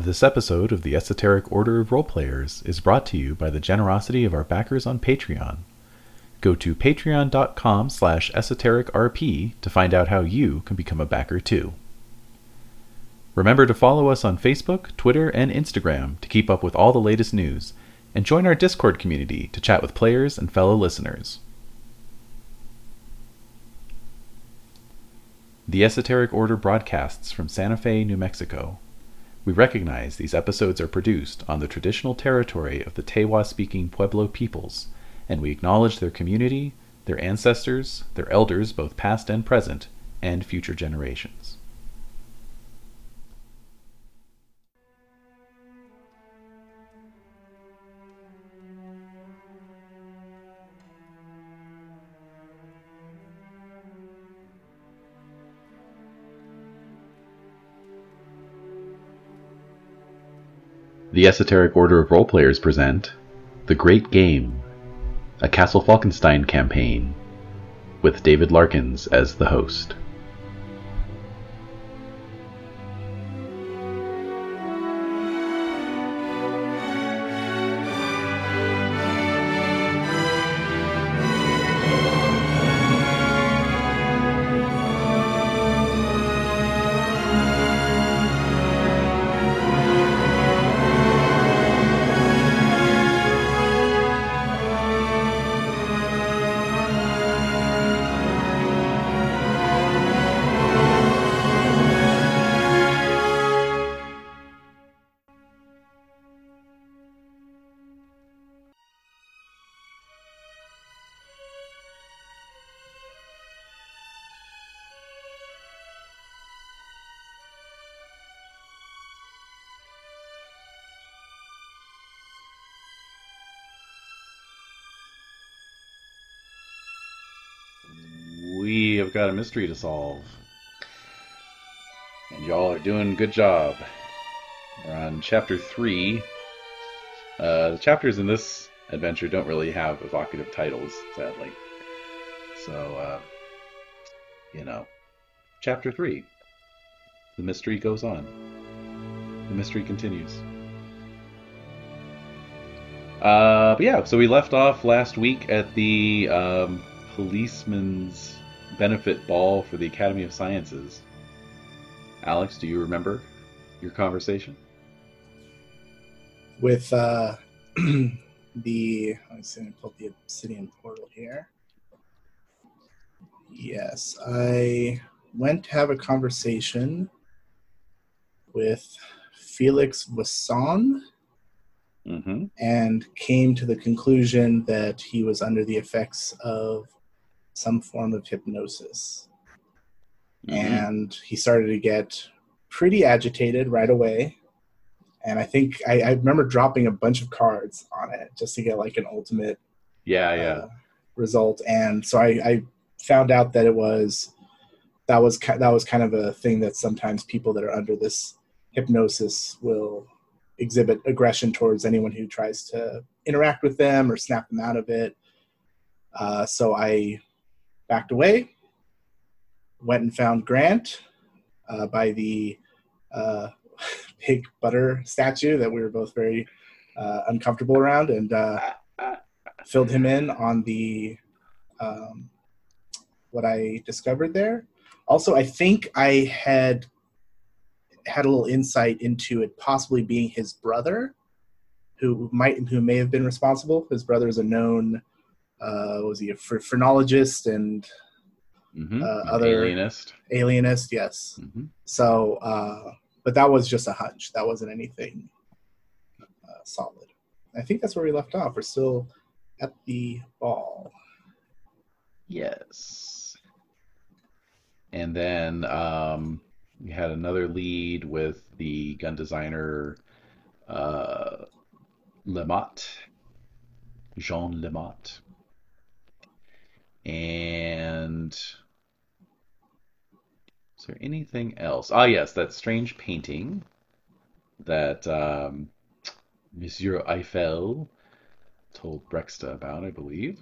This episode of the Esoteric Order of Roleplayers is brought to you by the generosity of our backers on Patreon. Go to patreon.com slash esotericrp to find out how you can become a backer too. Remember to follow us on Facebook, Twitter, and Instagram to keep up with all the latest news, and join our Discord community to chat with players and fellow listeners. The Esoteric Order broadcasts from Santa Fe, New Mexico. We recognize these episodes are produced on the traditional territory of the Tewa speaking Pueblo peoples, and we acknowledge their community, their ancestors, their elders, both past and present, and future generations. The Esoteric Order of Roleplayers present The Great Game, a Castle Falkenstein campaign, with David Larkins as the host. Mystery to solve. And y'all are doing a good job. We're on chapter 3. Uh, the chapters in this adventure don't really have evocative titles, sadly. So, uh, you know, chapter 3. The mystery goes on. The mystery continues. Uh, but yeah, so we left off last week at the um, policeman's benefit ball for the Academy of Sciences. Alex, do you remember your conversation? with uh, the I'm see, let me pull the obsidian portal here. Yes, I went to have a conversation with Felix Wasson Mm-hmm. and came to the conclusion that he was under the effects of some form of hypnosis. Mm-hmm. And he started to get pretty agitated right away. And I think I, I remember dropping a bunch of cards on it just to get like an ultimate Yeah, yeah. uh, result. And so I, I found out that it was that was that was kind of a thing that sometimes people that are under this hypnosis will exhibit aggression towards anyone who tries to interact with them or snap them out of it. Uh, so I backed away, went and found Grant uh, by the uh, pig butter statue that we were both very uh, uncomfortable around, and uh, filled him in on the um, what I discovered there. Also, I think I had had a little insight into it possibly being his brother, who might who may have been responsible. His brother is a known uh, was he a ph- phrenologist and Mm-hmm. uh, other- alienist. alienist? Yes. Mm-hmm. So, uh, but that was just a hunch. That wasn't anything uh, solid. I think that's where we left off. We're still at the ball. Yes. And then um, we had another lead with the gun designer uh, Lemotte, Jean Lemotte. And is there anything else? Ah, yes, that strange painting that um, Monsieur Eiffel told Breksta about, I believe.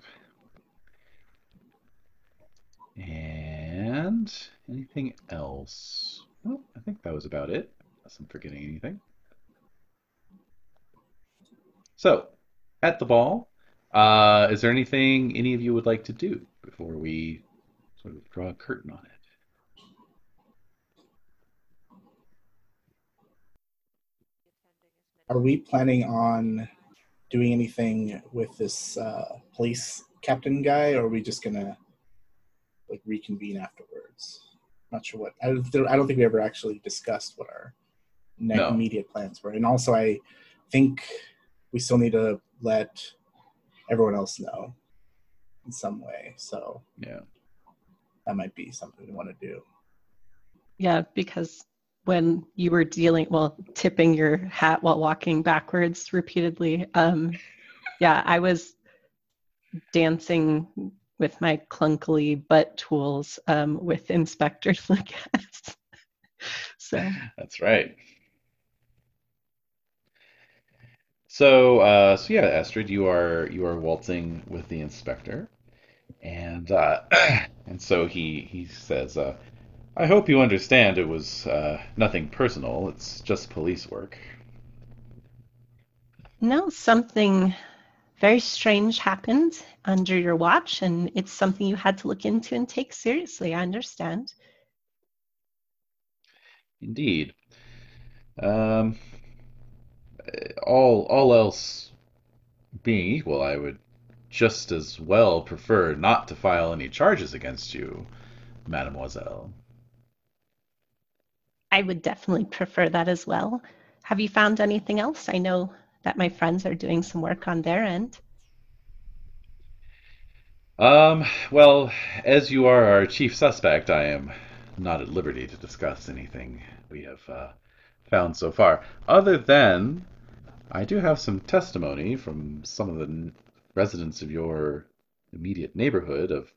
And anything else? Well, I think that was about it. Unless I'm forgetting anything. So, at the ball, uh, is there anything any of you would like to do before we sort of draw a curtain on it? Are we planning on doing anything with this uh, police captain guy, or are we just gonna like reconvene afterwards? Not sure what. I, I don't think we ever actually discussed what our ne- No. immediate plans were, and also I think we still need to let everyone else know in some way. So Yeah. that might be something we want to do. Yeah, because when you were dealing, well, tipping your hat while walking backwards repeatedly, um, yeah, I was dancing with my clunkily butt tools um, with Inspector Lucas. so, That's right. So, uh, so yeah, Astrid, you are you are waltzing with the inspector, and uh, and so he he says, uh, "I hope you understand it was uh, nothing personal. It's just police work." no, something very strange happened under your watch, and it's something you had to look into and take seriously. I understand. Indeed. Um, all all else being equal, I would just as well prefer not to file any charges against you, mademoiselle. I would definitely prefer that as well. Have you found anything else? I know that my friends are doing some work on their end. Um, well, as you are our chief suspect, I am not at liberty to discuss anything we have uh, found so far. Other than, I do have some testimony from some of the residents of your immediate neighborhood of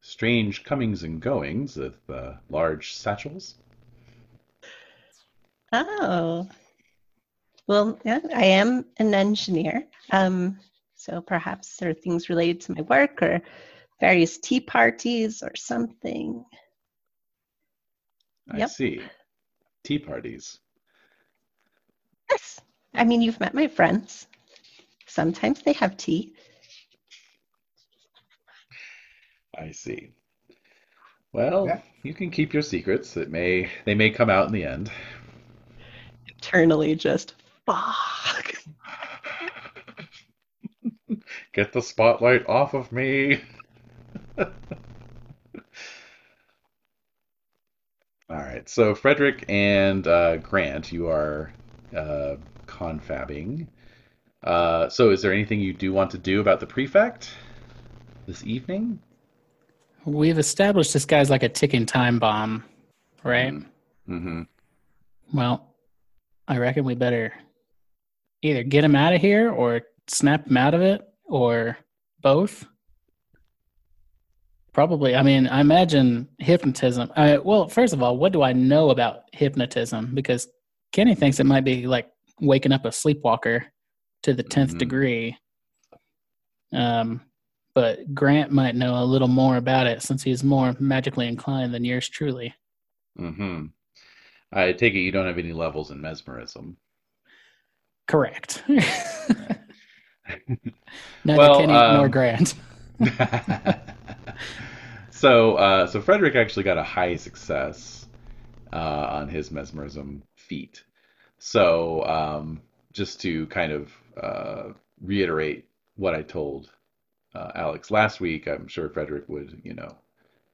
strange comings and goings with uh, large satchels. Oh, well, yeah, I am an engineer. Um, so perhaps there are things related to my work or various tea parties or something. I Yep. see. Tea parties. Yes. I mean, you've met my friends. Sometimes they have tea. I see. Well, Yeah. you can keep your secrets. It may they may come out in the end. Internally, just fuck. Get the spotlight off of me. All right, so Frederick and uh, Grant, you are uh, confabbing. Uh, so, is there anything you do want to do about the prefect this evening? We've established this guy's like a ticking time bomb, right? Mm-hmm. Well, I reckon we better either get him out of here or snap him out of it or both. Probably. I mean, I imagine hypnotism. I, well, first of all, what do I know about hypnotism? Because Kenny thinks it might be like waking up a sleepwalker to the 10th Mhm. degree. Um, but Grant might know a little more about it since he's more magically inclined than yours truly. Mm-hmm. I take it you don't have any levels in mesmerism. Correct. Neither Well, Kenny nor um, Grant. so, uh, so Frederick actually got a high success uh, on his mesmerism feat. So, um, just to kind of uh, reiterate what I told uh, Alex last week, I'm sure Frederick would, you know,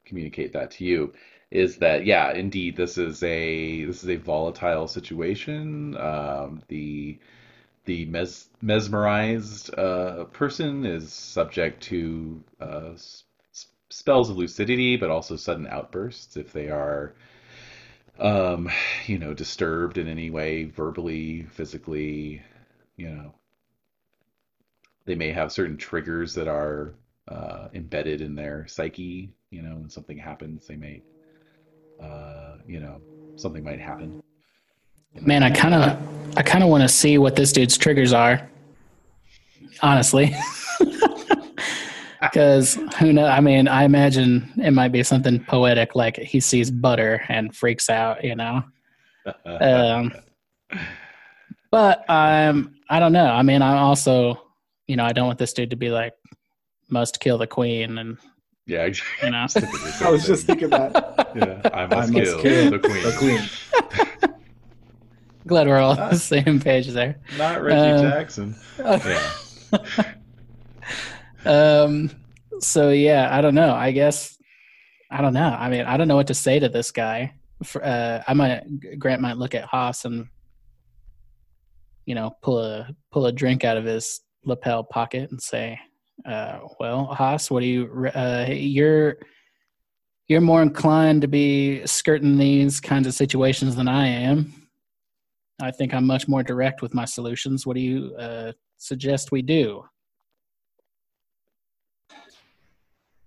communicate that to you. Is that yeah, indeed, this is a this is a volatile situation. Um, the the mes mesmerized uh, person is subject to uh, s- spells of lucidity, but also sudden outbursts if they are, um, you know, disturbed in any way, verbally, physically. You know, they may have certain triggers that are uh, embedded in their psyche. You know, when something happens, they may, uh, you know, something might happen. Man, I kind of, I kind of want to see what this dude's triggers are. Honestly, because who knows? I mean, I imagine it might be something poetic, like he sees butter and freaks out. You know, um, But um, I don't know. I mean, I'm also, you know, I don't want this dude to be like, must kill the queen, and Yeah, exactly. you know. I was just thinking that. Yeah, I I must, must kill, kill the queen. The queen. Glad we're all on the same page there. Not Reggie Um, Jackson. Yeah. Um. So yeah, I don't know. I guess I don't know. I mean, I don't know what to say to this guy. For, uh, I might Grant might look at Haas and you know pull a pull a drink out of his lapel pocket and say, uh, "Well, Haas, what do you? Uh, you're you're more inclined to be skirting these kinds of situations than I am. I think I'm much more direct with my solutions. What do you uh, suggest we do?"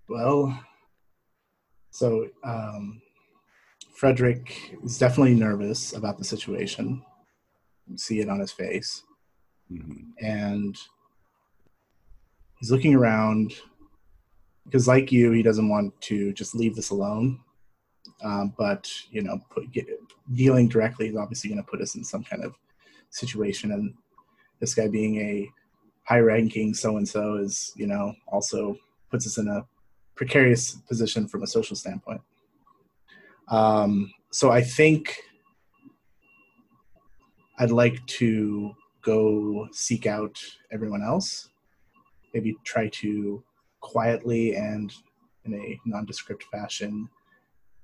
Well, so um, Frederick is definitely nervous about the situation. You see it on his face. Mhm. and he's looking around because like you he doesn't want to just leave this alone um, but you know put, get, dealing directly is obviously going to put us in some kind of situation and this guy being a high ranking so and so is you know also puts us in a precarious position from a social standpoint um, so i think i'd like to go seek out everyone else. Maybe try to quietly and in a nondescript fashion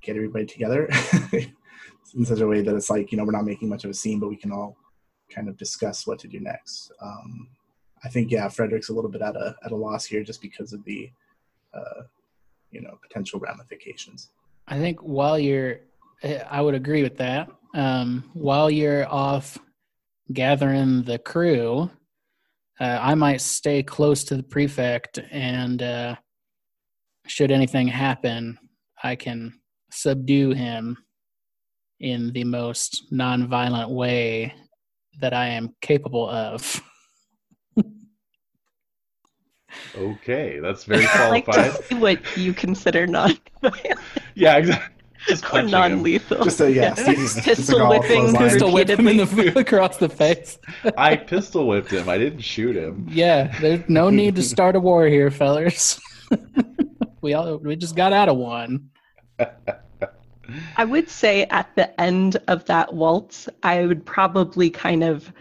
get everybody together in such a way that it's like, you know, we're not making much of a scene, but we can all kind of discuss what to do next. Um, I think, yeah, Frederick's a little bit at a, at a loss here just because of the, uh, you know, potential ramifications. I think while you're, I would agree with that. Um, while you're off gathering the crew, uh, I might stay close to the prefect, and uh, should anything happen, I can subdue him in the most nonviolent way that I am capable of. Okay, that's very I'd like qualified. to see what you consider non yeah, exactly. Just or non-lethal. Just a, yeah, Yeah. Steve's Pistol Seagal whipping. Pistol whip him in the across the face. I pistol whipped him. I didn't shoot him. Yeah, there's no need to start a war here, fellers. we all we just got out of one. I would say at the end of that waltz, I would probably kind of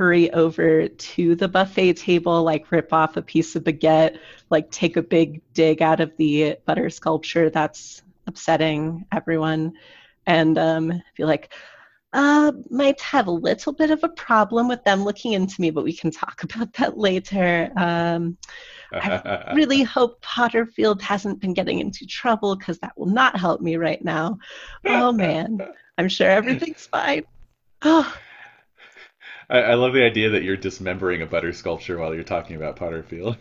hurry over to the buffet table, like rip off a piece of baguette, like take a big dig out of the butter sculpture that's upsetting everyone, and um, be like, uh, might have a little bit of a problem with them looking into me, but we can talk about that later. Um, I really hope Potterfield hasn't been getting into trouble because that will not help me right now. Oh man, I'm sure everything's fine. Oh, I, I love the idea that you're dismembering a butter sculpture while you're talking about Potterfield.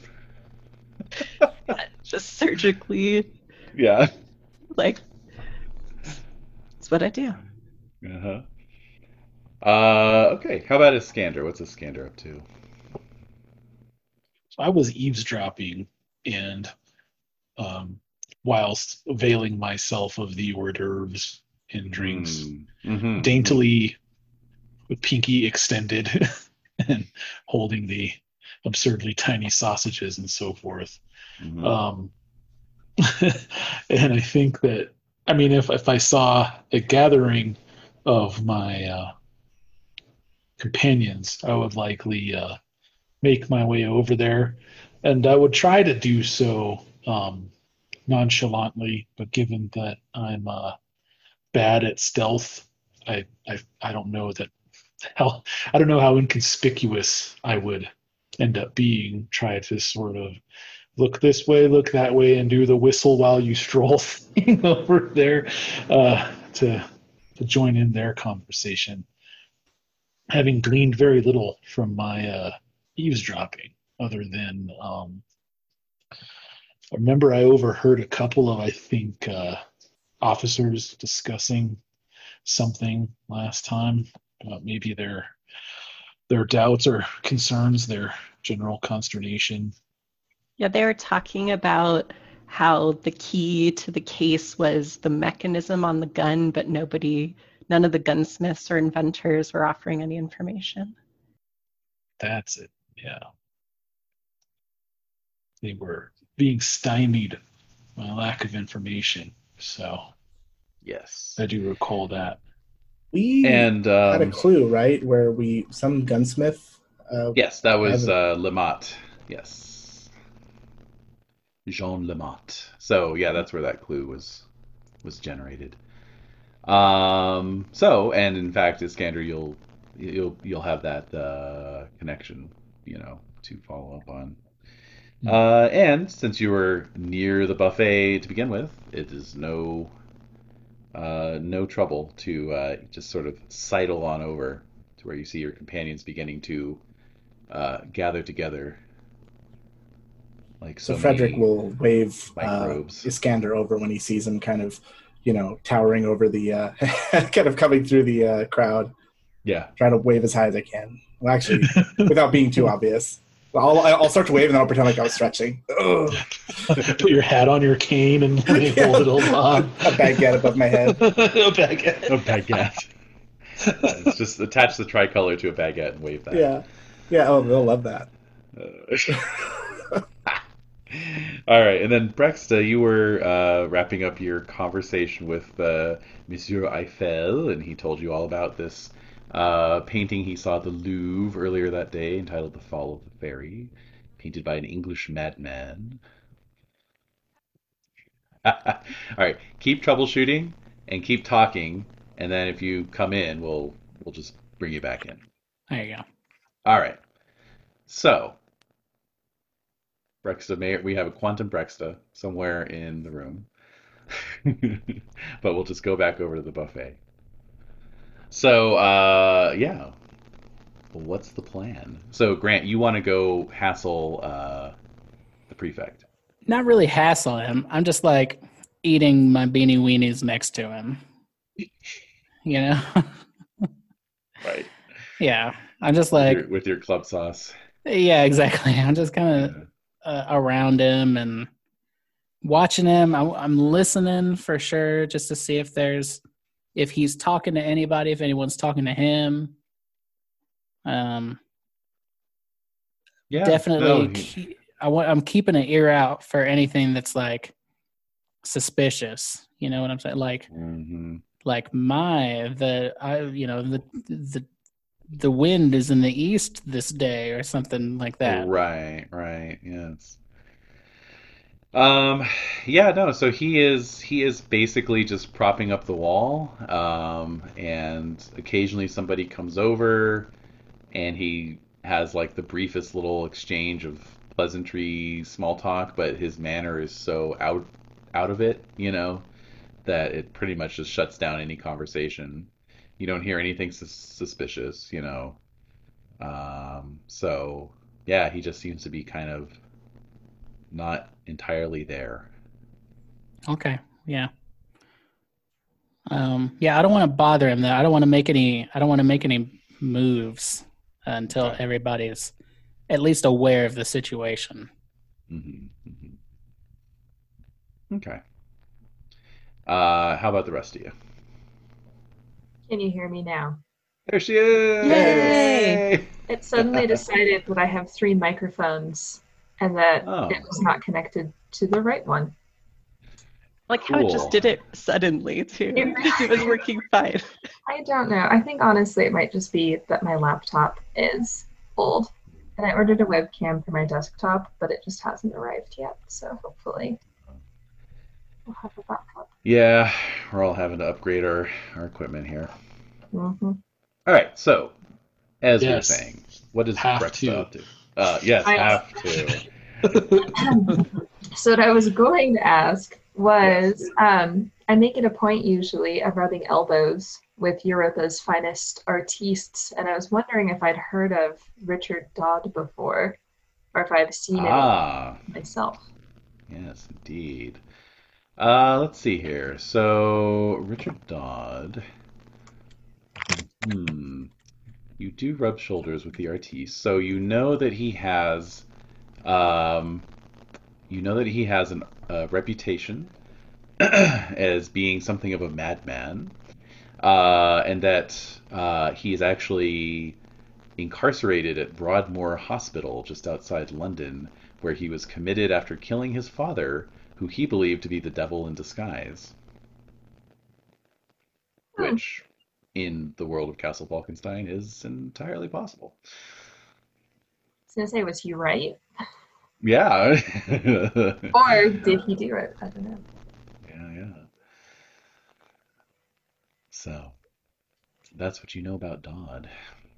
just surgically, yeah. like, that's what I do. Uh-huh. Uh, okay. How about Iskander? What's Iskander up to? So I was eavesdropping and um, whilst availing myself of the hors d'oeuvres and drinks Mm-hmm. daintily with pinky extended and holding the absurdly tiny sausages and so forth. Mhm. Um, and I think that, I mean, if, if I saw a gathering of my uh, companions, I would likely uh, make my way over there. And I would try to do so um, nonchalantly, but given that I'm uh, bad at stealth, I, I, I don't know that how I don't know how inconspicuous I would end up being. Try to sort of look this way, look that way, and do the whistle while you stroll thing over there uh, to to join in their conversation. Having gleaned very little from my uh, eavesdropping, other than um, I remember I overheard a couple of I think uh, officers discussing something last time about maybe their their doubts or concerns, their general consternation Yeah, they were talking about how the key to the case was the mechanism on the gun, but nobody none of the gunsmiths or inventors were offering any information. That's it. Yeah. They were being stymied by lack of information. So Yes. I do recall that. We And had a um, clue, right? Where we some gunsmith. Uh, yes, that was Evan. uh, Lemott. Yes. Jean Lemott. So yeah, that's where that clue was was generated. Um. So, and in fact, Iskander, you'll you'll you'll have that uh, connection, you know, to follow up on. Hmm. Uh, and since you were near the buffet to begin with, it is no uh, no trouble to uh, just sort of sidle on over to where you see your companions beginning to uh, gather together. Like so so Frederick will wave uh. Iskander over when he sees him, kind of, you know, towering over the, uh, kind of coming through the uh, crowd, Yeah. trying to wave as high as I can. Well, actually, without being too obvious. I'll, I'll start to wave and then I'll pretend like I was stretching. Put your hat on your cane and they Yeah. hold it all on. A baguette above my head. a baguette. A baguette. it's just attach the tricolor to a baguette and wave that. Yeah. Yeah, oh, they'll love that. Uh, All right, and then Breksta, you were uh, wrapping up your conversation with uh, Monsieur Eiffel, and he told you all about this uh, painting he saw at the Louvre earlier that day, entitled "The Fall of the Fairy," painted by an English madman. all right, keep troubleshooting and keep talking, and then if you come in, we'll we'll just bring you back in. There you go. All right. So, Breksta, may, we have a quantum Breksta somewhere in the room. but we'll just go back over to the buffet. So, uh, yeah. What's the plan? So, Grant, you want to go hassle uh, the prefect. Not really hassle him. I'm just like eating my beanie weenies next to him. You know? Right. yeah. I'm just With like, your, with your club sauce. yeah, exactly. I'm just kind of Yeah. uh, around him and watching him. I'm, I'm listening for sure just to see if there's if he's talking to anybody, if anyone's talking to him. Um, Yeah, definitely. no, he- I want. I'm keeping an ear out for anything that's like suspicious. You know what I'm saying? Like, Mhm. like my the I you know the the the wind is in the east this day or something like that. Right, right, yes. Um, yeah, no, so he is he is basically just propping up the wall, um, and occasionally somebody comes over and he has like the briefest little exchange of pleasantry, small talk, but his manner is so out out of it, you know, that it pretty much just shuts down any conversation. You don't hear anything sus suspicious, you know. Um, so yeah, he just seems to be kind of not entirely there. Okay. Yeah. Um, yeah, I don't want to bother him though. I don't want to make any. I don't want to make any moves until Okay. everybody's at least aware of the situation. hmm hmm Okay. Uh, how about the rest of you? Can you hear me now? There she is! Yay! It suddenly decided that I have three microphones and that Oh. it was not connected to the right one. Like how it just did it suddenly too. It- it was working fine. I don't know. I think honestly it might just be that my laptop is old. And I ordered a webcam for my desktop, but it just hasn't arrived yet. So hopefully we'll have a backup. Yeah, we're all having to upgrade our, our equipment here. hmm All right, so as we were Yes. saying, what does Have Breksta to. up to? Uh, yes, I- have to. so what I was going to ask was um, I make it a point usually of rubbing elbows with Europa's finest artistes, and I was wondering if I'd heard of Richard Dadd before, or if I've seen Ah, it myself. yes, indeed. Uh, let's see here. So, Richard Dadd. Hmm. You do rub shoulders with the artiste, so you know that he has, um, you know that he has an, a reputation as being something of a madman. uh, and that uh, he is actually incarcerated at Broadmoor Hospital just outside London, where he was committed after killing his father, who he believed to be the devil in disguise. Hmm. Which, in the world of Castle Falkenstein, is entirely possible. I was gonna say, was he right? Yeah. Or did he do it? I don't know. Yeah, yeah. So, that's what you know about Dadd.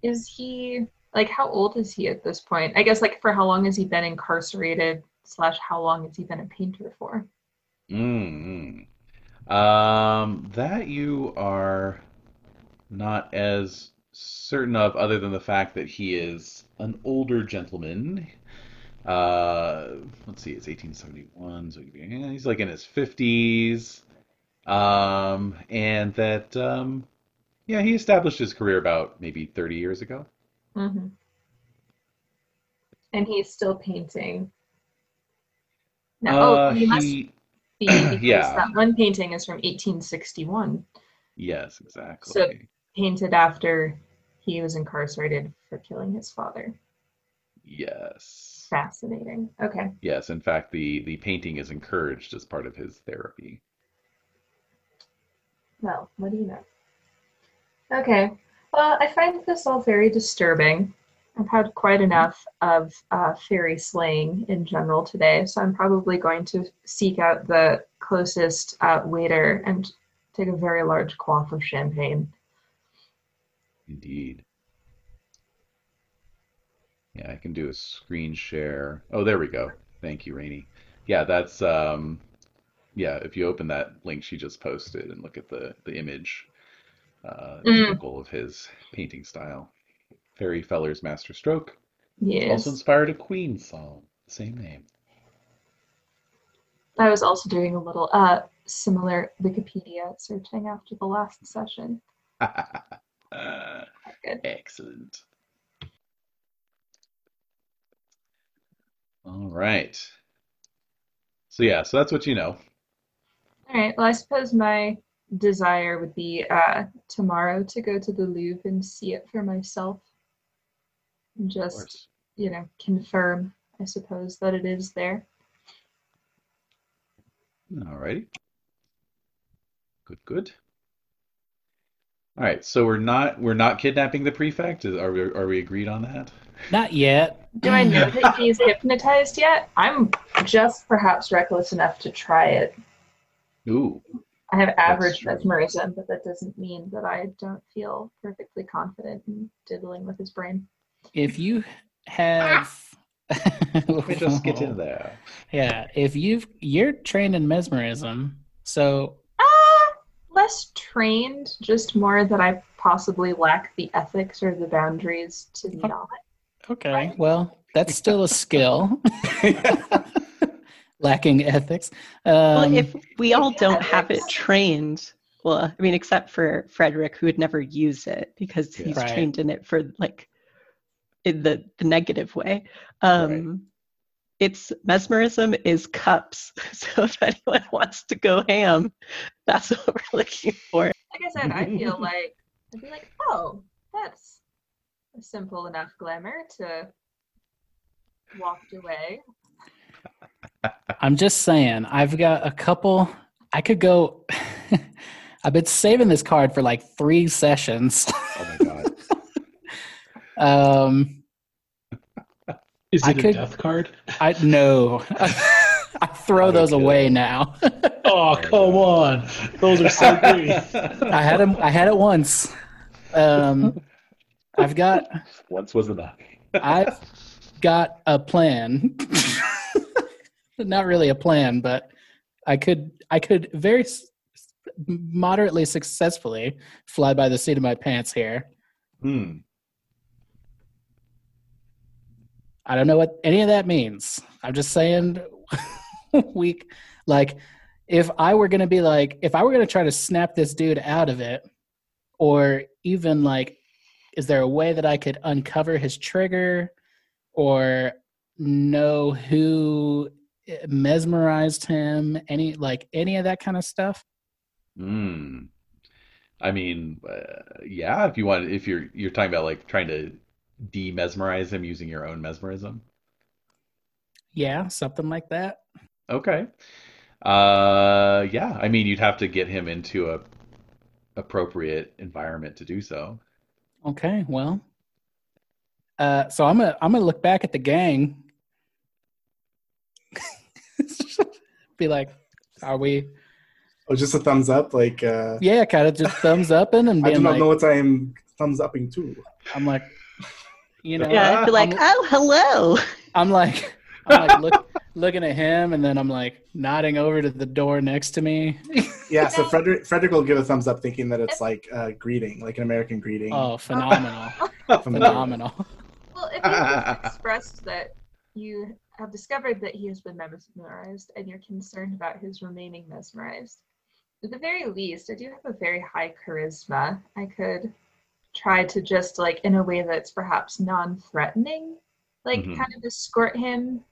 Is he like how old is he at this point? I guess like for how long has he been incarcerated slash how long has he been a painter for? mm Um, that you are not as certain of, other than the fact that he is an older gentleman. Uh, let's see, it's 1871, so he's like in his 50s. Um, and that, um, yeah, he established his career about maybe 30 years ago. Mm-hmm. And he's still painting. No, Uh, oh, he must be because yeah. that one painting is from 1861, yes, exactly. So- painted after he was incarcerated for killing his father. Yes. Fascinating. Okay. Yes, in fact, the the painting is encouraged as part of his therapy. Well, what do you know? Okay. Well, I find this all very disturbing. I've had quite enough of uh, fairy slaying in general today, so I'm probably going to seek out the closest uh, waiter and take a very large quaff of champagne. Indeed. Yeah, I can do a screen share. Oh, there we go. Thank you, Rainy. Yeah, that's um yeah, if you open that link she just posted and look at the the image, uh Mm. typical of his painting style. Fairy Feller's master stroke. Yes. Also inspired a Queen song, same name. I was also doing a little uh, similar Wikipedia searching after the last session. Uh, Good. excellent. All right. So yeah, so that's what you know. All right. Well, I suppose my desire would be uh, tomorrow to go to the Louvre and see it for myself. And just, you know, confirm, I suppose, that it is there. All righty. Good, good. All right, so we're not we're not kidnapping the prefect. Is, are we are we agreed on that? Not yet. Do I know that he's hypnotized yet? I'm just perhaps reckless enough to try it. Ooh, I have average mesmerism, but that doesn't mean that I don't feel perfectly confident in diddling with his brain. If you have, let me just get in there. Yeah, if you've you're trained in mesmerism, so less trained, just more that I possibly lack the ethics or the boundaries to not. okay, well that's still a skill. Lacking ethics. Um, well, if we all don't have it trained, well, I mean, except for Frederick, who would never use it because he's Right. trained in it for like in the, the negative way. Um, It's mesmerism is cups. So if anyone wants to go ham, that's what we're looking for. Like I said, I feel like I'd be like, oh, that's a simple enough glamour to walked away. I'm just saying, I've got a couple. I could go. I've been saving this card for like three sessions. Oh my god. um, Is I it could- a death card? I no. I throw those away now. Oh, come on. Those are so great. I had them. I had it once. Um, I've got. Once was enough. I've got a plan. Not really a plan, but I could. I could very moderately successfully fly by the seat of my pants here. Hmm. I don't know what any of that means. I'm just saying, we like if I were gonna be like, if I were gonna try to snap this dude out of it, or even like, is there a way that I could uncover his trigger, or know who mesmerized him? Any like any of that kind of stuff? Hmm. I mean, uh, yeah, if you want, if you're you're talking about like trying to de-mesmerize him using your own mesmerism. Yeah, something like that. Okay. Uh, yeah, I mean, you'd have to get him into a appropriate environment to do so. Okay, well, uh, so I'm gonna I'm gonna look back at the gang, be like, "Are we?" Oh, just a thumbs up, like uh, Yeah, kind of just thumbs up in and I do not like, know what I am thumbs upping to. I'm like, you know, Yeah, I'd be like, I'm- oh, hello. I'm like, I'm like look, looking at him, and then I'm like nodding over to the door next to me. Yeah, so Frederick Frederick will give a thumbs up, thinking that it's like a greeting, like an American greeting. Oh, phenomenal, phenomenal. Well, if you have expressed that you have discovered that he has been mesmerized and you're concerned about his remaining mesmerized, at the very least, I do have a very high charisma. I could try to just like in a way that's perhaps non-threatening, like Mhm. kind of escort him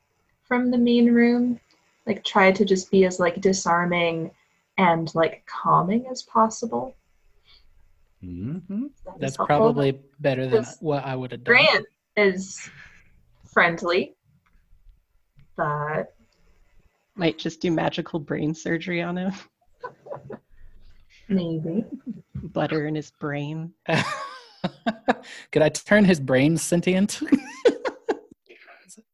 from the main room, like try to just be as like disarming and like calming as possible. hmm That is That's probably better than This- what I would have done. Grant is friendly, but Might just do magical brain surgery on him. maybe. Butter in his brain. Could I turn his brain sentient?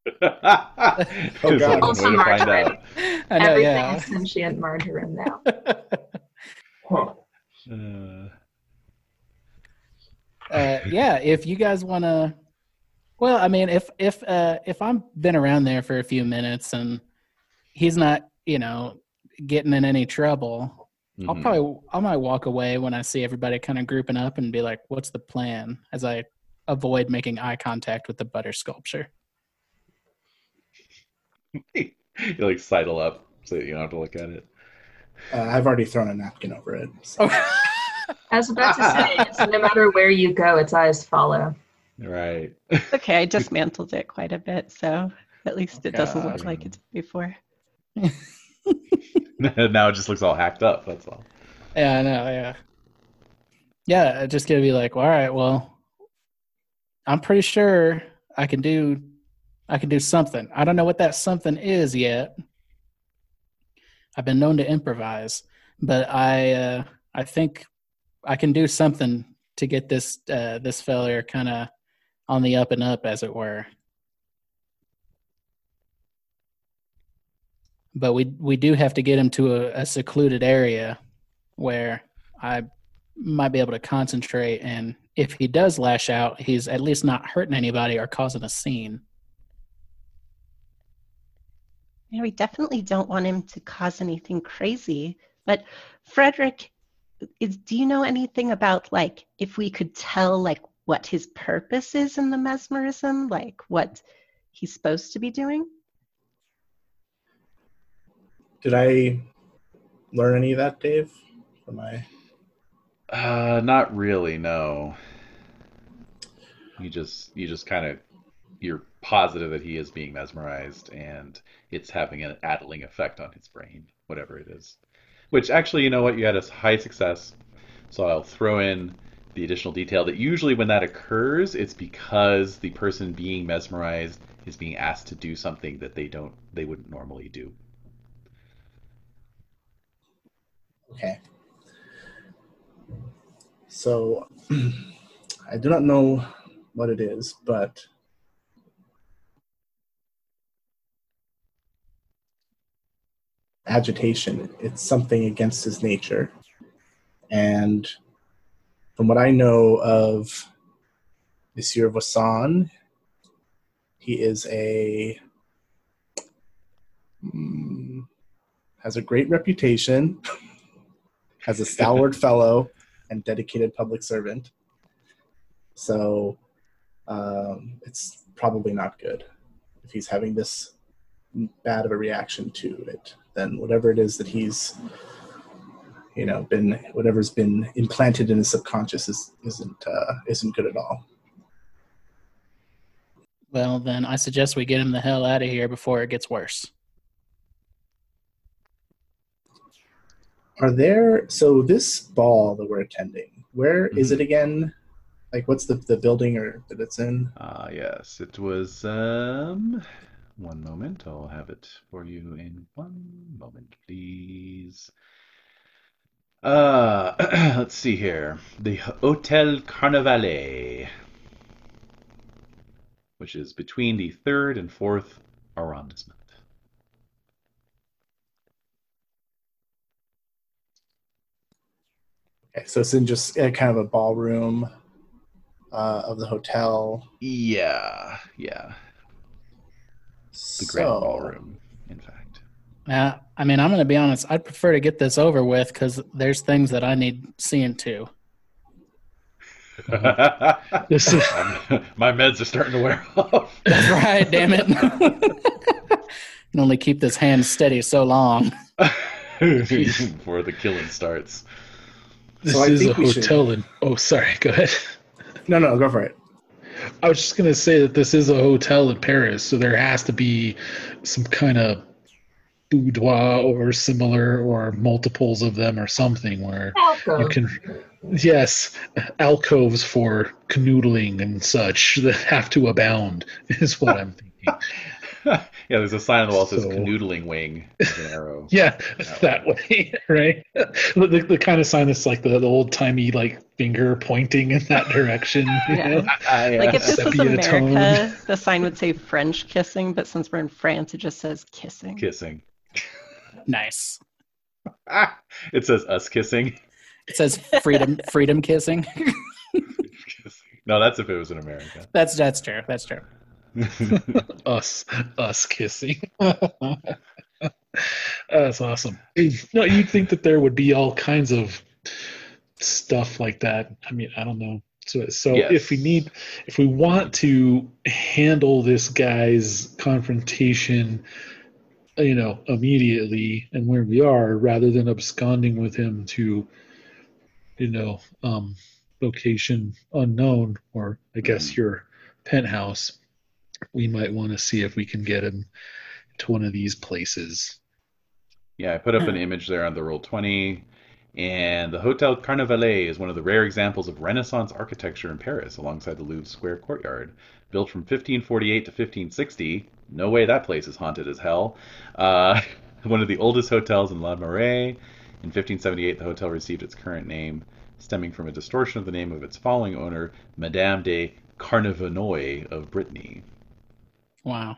There's God. Also way to find margarine. out. I know, Everything yeah. is sentient margarine now. Uh, uh, yeah, if you guys want to, well, I mean, if if uh, if I'm been around there for a few minutes and he's not, you know, getting in any trouble, I'll mhm. probably I might walk away when I see everybody kind of grouping up and be like, "What's the plan?" As I avoid making eye contact with the butter sculpture. you like sidle up so you don't have to look at it. Uh, I've already thrown a napkin over it. so- I was about to say, it's no matter where you go, its eyes follow. Right. Okay, I dismantled it quite a bit, so at least it doesn't look like it did before. now it just looks all hacked up. That's all. Yeah, I know. Yeah, yeah. Just gonna be like, well, all right, well, I'm pretty sure I can do, I can do something. I don't know what that something is yet. I've been known to improvise, but I, uh, I think I can do something to get this, uh, this failure kind of on the up and up, as it were. But we we do have to get him to a, a secluded area where I might be able to concentrate. And if he does lash out, he's at least not hurting anybody or causing a scene. Yeah, we definitely don't want him to cause anything crazy. But Frederick, is do you know anything about like if we could tell like what his purpose is in the mesmerism, like what he's supposed to be doing? Did I learn any of that, Dave? From my Uh, not really. No. You just you just kind of you're positive that he is being mesmerized and it's having an addling effect on his brain, whatever it is. Which actually, you know what? You had a high success, so I'll throw in the additional detail that usually when that occurs, it's because the person being mesmerized is being asked to do something that they don't they wouldn't normally do. Okay. So I do not know what it is, but agitation, it's something against his nature. And from what I know of Monsieur Vasson, he is a mm, has a great reputation as a stalwart fellow and dedicated public servant. So um, it's probably not good if he's having this bad of a reaction to it. Then whatever it is that he's, you know, been whatever's been implanted in his subconscious is, isn't uh, isn't good at all. Well, then I suggest we get him the hell out of here before it gets worse. Are there so this ball that we're attending? Where is Mhm. it again? Like, what's the the building or that it's in? Ah, yes, it was. Um, one moment, I'll have it for you in one moment, please. Uh, let's see here. The Hotel Carnavalet, which is between the third and fourth arrondissement. Okay, so it's in just uh, kind of a ballroom uh, of the hotel. Yeah, yeah, the Grand So- Ballroom, in fact. Yeah, I mean, I'm going to be honest. I'd prefer to get this over with because there's things that I need seeing too. This is My meds are starting to wear off. That's right, damn it. can only keep this hand steady so long. Before the killing starts. This So I is a think we should- hotel in. Oh, sorry. Go ahead. No, no, go for it. I was just gonna say that this is a hotel in Paris, so there has to be some kind of boudoir or similar, or multiples of them, or something where you can, yes, alcoves for canoodling and such that have to abound is what I'm thinking. yeah, there's a sign on the wall that says So- canoodling wing with an arrow. Yeah, that way, right? The, the, the kind of sign that's like the, the old timey like finger pointing in that direction. You Yeah. know? Like if this was Sepia tone. America, the sign would say French kissing, but since we're in France, it just says kissing. Kissing. Nice. Ah, it says us kissing. It says freedom, freedom kissing. no, that's if it was in America. That's that's true. That's true. Us us kissing that's awesome no you'd think that there would be all kinds of stuff like that i mean i don't know so so Yes. if we need if we want to handle this guy's confrontation you know immediately and where we are rather than absconding with him to you know um location unknown or i guess Mhm. your penthouse we might want to see if we can get him to one of these places. Yeah, I put up an image there on the Roll20. And the Hotel Carnavalet is one of the rare examples of Renaissance architecture in Paris alongside the Louvre Square courtyard. Built from 1548 to 1560. No way that place is haunted as hell. Uh, one of the oldest hotels in La Marais. In 1578, the hotel received its current name, stemming from a distortion of the name of its following owner, Madame de Kernevenoy of Brittany. Wow.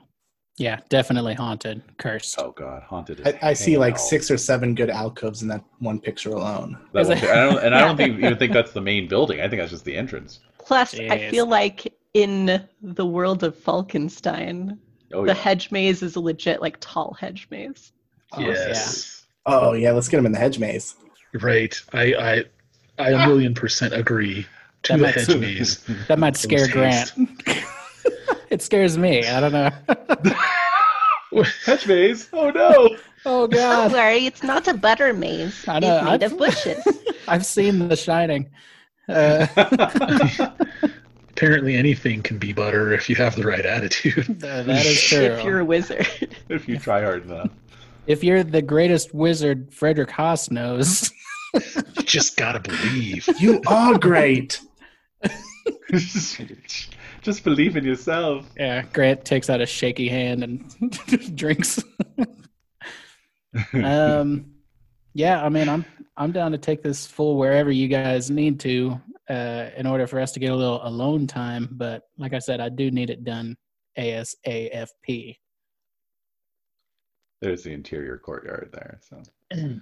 Yeah, definitely haunted, cursed. Oh god, haunted. I, I see like hell. six or seven good alcoves in that one picture alone. That Is one- I don't, and I don't think, even think that's the main building. I think that's just the entrance. Plus, I feel like in the world of Falkenstein, Oh the yeah. hedge maze is a legit like tall hedge maze. Oh, yes, Oh yeah, let's get him in the hedge maze. right. I, I, I a million percent agree to That the might- hedge maze. That might scare Those Grant. it scares me. I don't know. Hedge maze. Oh no. oh god. Don't worry, it's not a butter maze. I know, it's made I've- of bushes. I've seen The Shining. Uh, Apparently, anything can be butter if you have the right attitude. th- that is true. if you're a wizard. if you try hard enough. If you're the greatest wizard Frederick Haas knows, you just gotta believe. You are great. Just believe in yourself. yeah, Grant takes out a shaky hand and drinks. um, yeah, I mean, I'm I'm down to take this full wherever you guys need to, uh, in order for us to get a little alone time. But like I said, I do need it done ASAFP. There's the interior courtyard there. So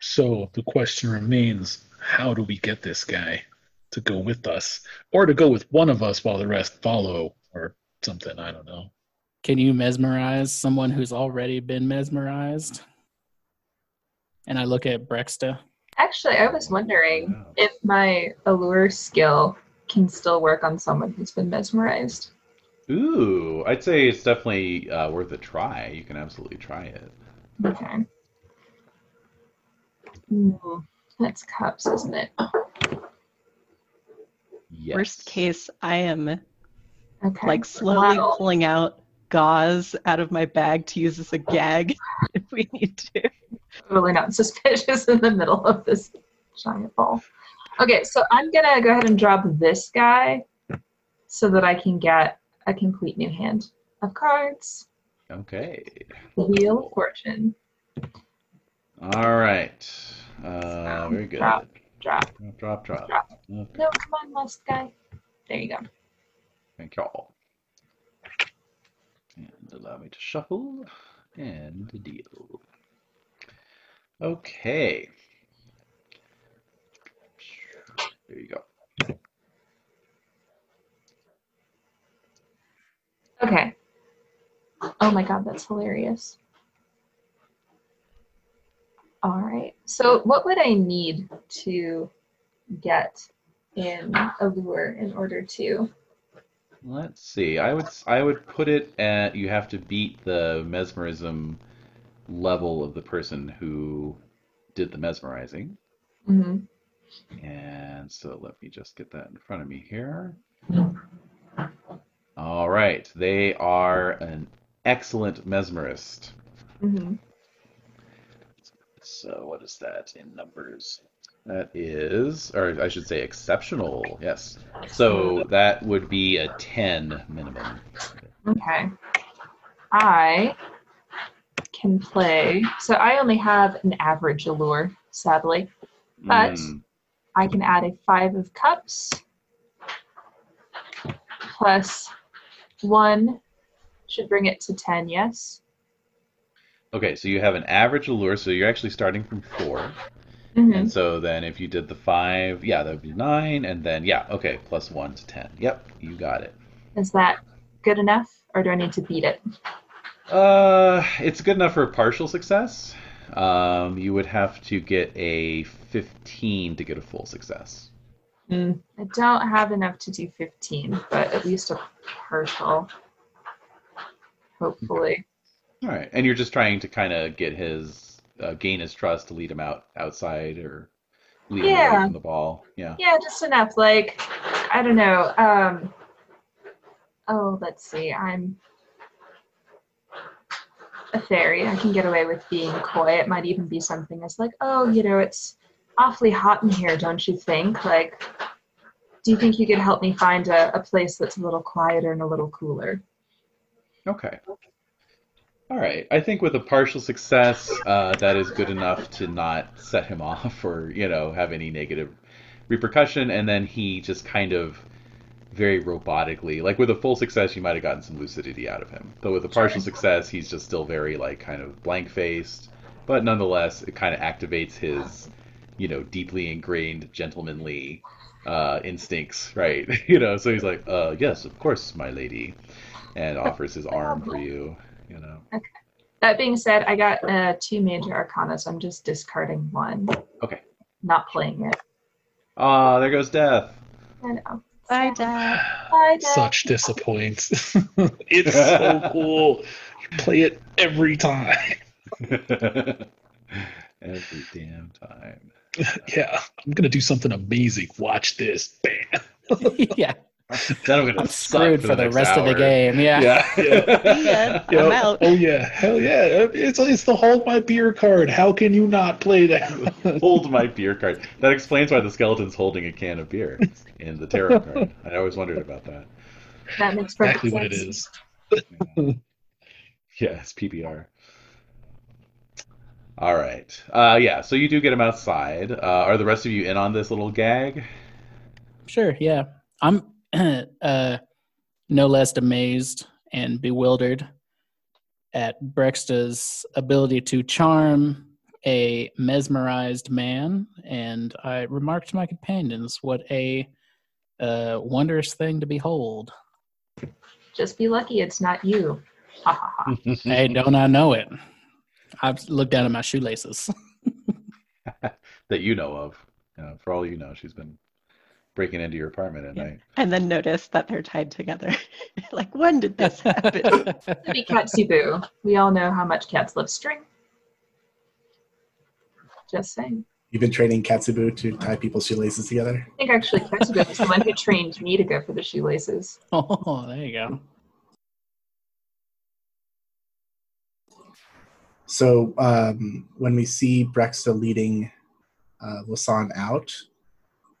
So the question remains: How do we get this guy to go with us, or to go with one of us while the rest follow, or something? I don't know. Can you mesmerize someone who's already been mesmerized? And I look at Breksta. Actually, I was wondering if my allure skill can still work on someone who's been mesmerized. Ooh, I'd say it's definitely uh, worth a try. You can absolutely try it. Okay. Ooh, that's cups, isn't it? Yes. Worst case, I am Okay. like slowly Wow. pulling out gauze out of my bag to use as a gag if we need to. totally not suspicious in the middle of this giant ball. Okay, so I'm gonna go ahead and drop this guy so that I can get a complete new hand of cards. Okay. The Wheel of Fortune. All right. Uh, very good. Drop, drop. Drop, drop, drop. Drop. Okay. No, come on, last guy. There you go. Thank y'all. And allow me to shuffle and deal. Okay. There you go. Okay. Oh my god, that's hilarious. All right. So, what would I need to get in a lure in order to? Let's see. I would I would put it at you have to beat the mesmerism level of the person who did the mesmerizing. Mm-hmm. And so let me just get that in front of me here. All right. They are an excellent mesmerist. hmm So what is that in numbers? That is, or I should say exceptional. Yes. So that would be a 10 minimum. Okay. I can play. So, I only have an average Allure, sadly. But- Mm, I can add a five of cups plus one should bring it to 10, yes? Okay, so you have an average allure, so you're actually starting from 4. Mhm. And so then if you did the 5, yeah, that would be 9 and then yeah, okay, plus 1 to 10. Yep, you got it. Is that good enough or do I need to beat it? Uh, it's good enough for a partial success. Um, you would have to get a 15 to get a full success. I don't have enough to do 15, but at least a partial. Hopefully. All right, and you're just trying to kind of get his uh, gain his trust to lead him out outside or lead him away Yeah. from the ball. Yeah. Yeah, just enough. Like, I don't know. Um, oh, let's see. I'm a fairy. I can get away with being coy. It might even be something as like, oh, you know, it's awfully hot in here, don't you think? Like, do you think you could help me find a, a place that's a little quieter and a little cooler? Okay. All right. I think with a partial success, uh, that is good enough to not set him off or, you know, have any negative repercussion. And then he just kind of very robotically, like with a full success, you might have gotten some lucidity out of him. But with a partial success, he's just still very, like, kind of blank faced. But nonetheless, it kind of activates his, you know, deeply ingrained gentlemanly uh, instincts, right? you know, so he's like, uh, yes, of course, my lady, and offers his arm for you, you know. That being said, I got uh, two major arcana, so I'm just discarding one. Okay. Not playing it. Ah, there goes death. I know. Bye, Dad. Bye, Dad. Such disappoint. it's so cool. You play it every time. Every damn time. Yeah, I'm gonna do something amazing. Watch this. Bam. yeah, Then I'm gonna I'm screwed for the next rest of the game. Yeah. Yeah. Yeah, Yeah. I'm out. Oh yeah, hell yeah! It's it's the hold my beer card. How can you not play that? Hold my beer card. That explains why the skeleton's holding a can of beer in the tarot card. I always wondered about that. That makes perfect exactly what it sense. Yeah, it's PBR. All right. Uh, yeah, so you do get him outside. Uh, are the rest of you in on this little gag? Sure, yeah. I'm uh, no less amazed and bewildered at Breksta's ability to charm a mesmerized man, and I remarked to my companions, "What a uh, wondrous thing to behold!" Just be lucky it's not you. Ha ha ha. hey, don't I know it? I've looked down at my shoelaces. that you know of. You know, for all you know, she's been breaking into your apartment at Yeah. night. And then notice that they're tied together. like, when did this happen? To be Katsubu. We all know how much cats love string. Just saying. You've been training Katsubu to tie people's shoelaces together. I think actually Katsubu was the one who trained me to go for the shoelaces. oh, there you go. So um, when we see Breksta leading uh, Wasan out,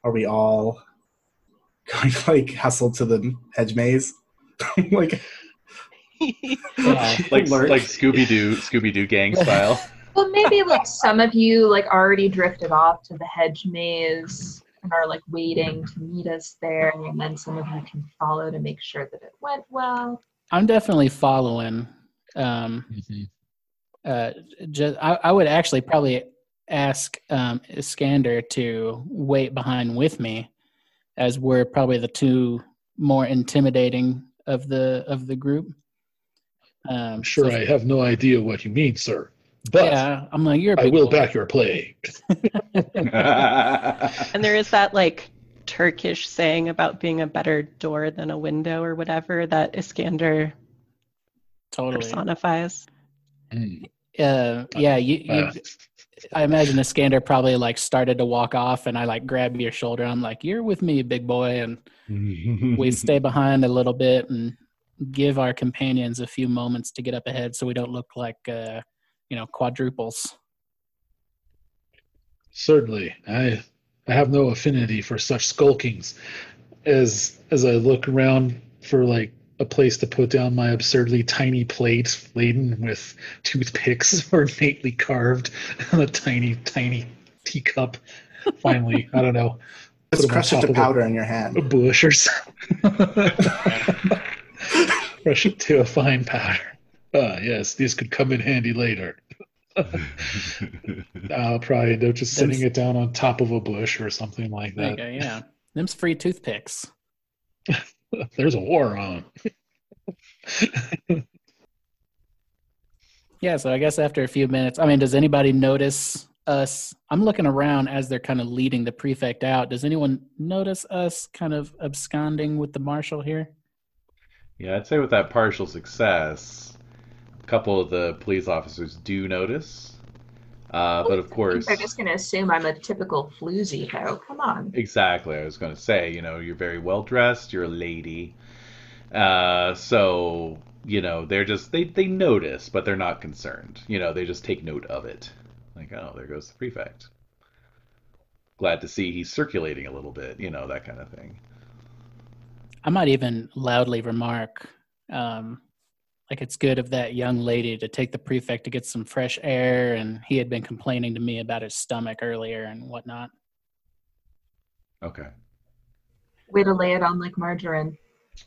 are we all going to like hustle to the hedge maze? like, Yeah. like Lurch. like Scooby Doo Scooby Doo gang style. Well, maybe like some of you like already drifted off to the hedge maze and are like waiting to meet us there, and then some of you can follow to make sure that it went well. I'm definitely following. Um, uh, just, I, I would actually probably ask um, Iskander to wait behind with me, as we're probably the two more intimidating of the of the group. Um, I'm sure so- I have no idea what you mean, sir. But yeah, I'm like you're. a I big will boy. back your play. And there is that like Turkish saying about being a better door than a window or whatever that Iskander totally. personifies. Hmm. Uh, yeah, you, you Uh, I imagine Iskander probably like started to walk off, and I like grab your shoulder. I'm like, "You're with me, big boy," and we stay behind a little bit and give our companions a few moments to get up ahead, so we don't look like uh, you know quadruples. Certainly, I I have no affinity for such skulkings. As as I look around for like a place to put down my absurdly tiny plate laden with toothpicks ornately carved and a tiny tiny teacup. Finally, I don't know. just Put 'em on crush it to of a- powder in your a hand. bush or something. Crush it to a fine powder. Ah, yes, these could come in handy later. I'll probably end up just Them setting it down on top of a bush or something like There you that. go, yeah. Them's free toothpicks. There's a war on. Yeah, so I guess after a few minutes, I mean, does anybody notice us? I'm looking around as they're kind of leading the prefect out. Does anyone notice us kind of absconding with the marshal here? Yeah, I'd say with that partial success, a couple of the police officers do notice. Uh, but of course, they're just gonna assume I'm a typical floozy hoe. Come on. exactly. I was going to say, you know, you're very well dressed. You're a lady. Uh, so you know, they're just they they notice, but they're not concerned. You know, they just take note of it. Like, oh, there goes the prefect. Glad to see he's circulating a little bit. You know, that kind of thing. I might even loudly remark, um, like it's good of that young lady to take the prefect to get some fresh air, and he had been complaining to me about his stomach earlier and whatnot. Okay. Way to lay it on like margarine.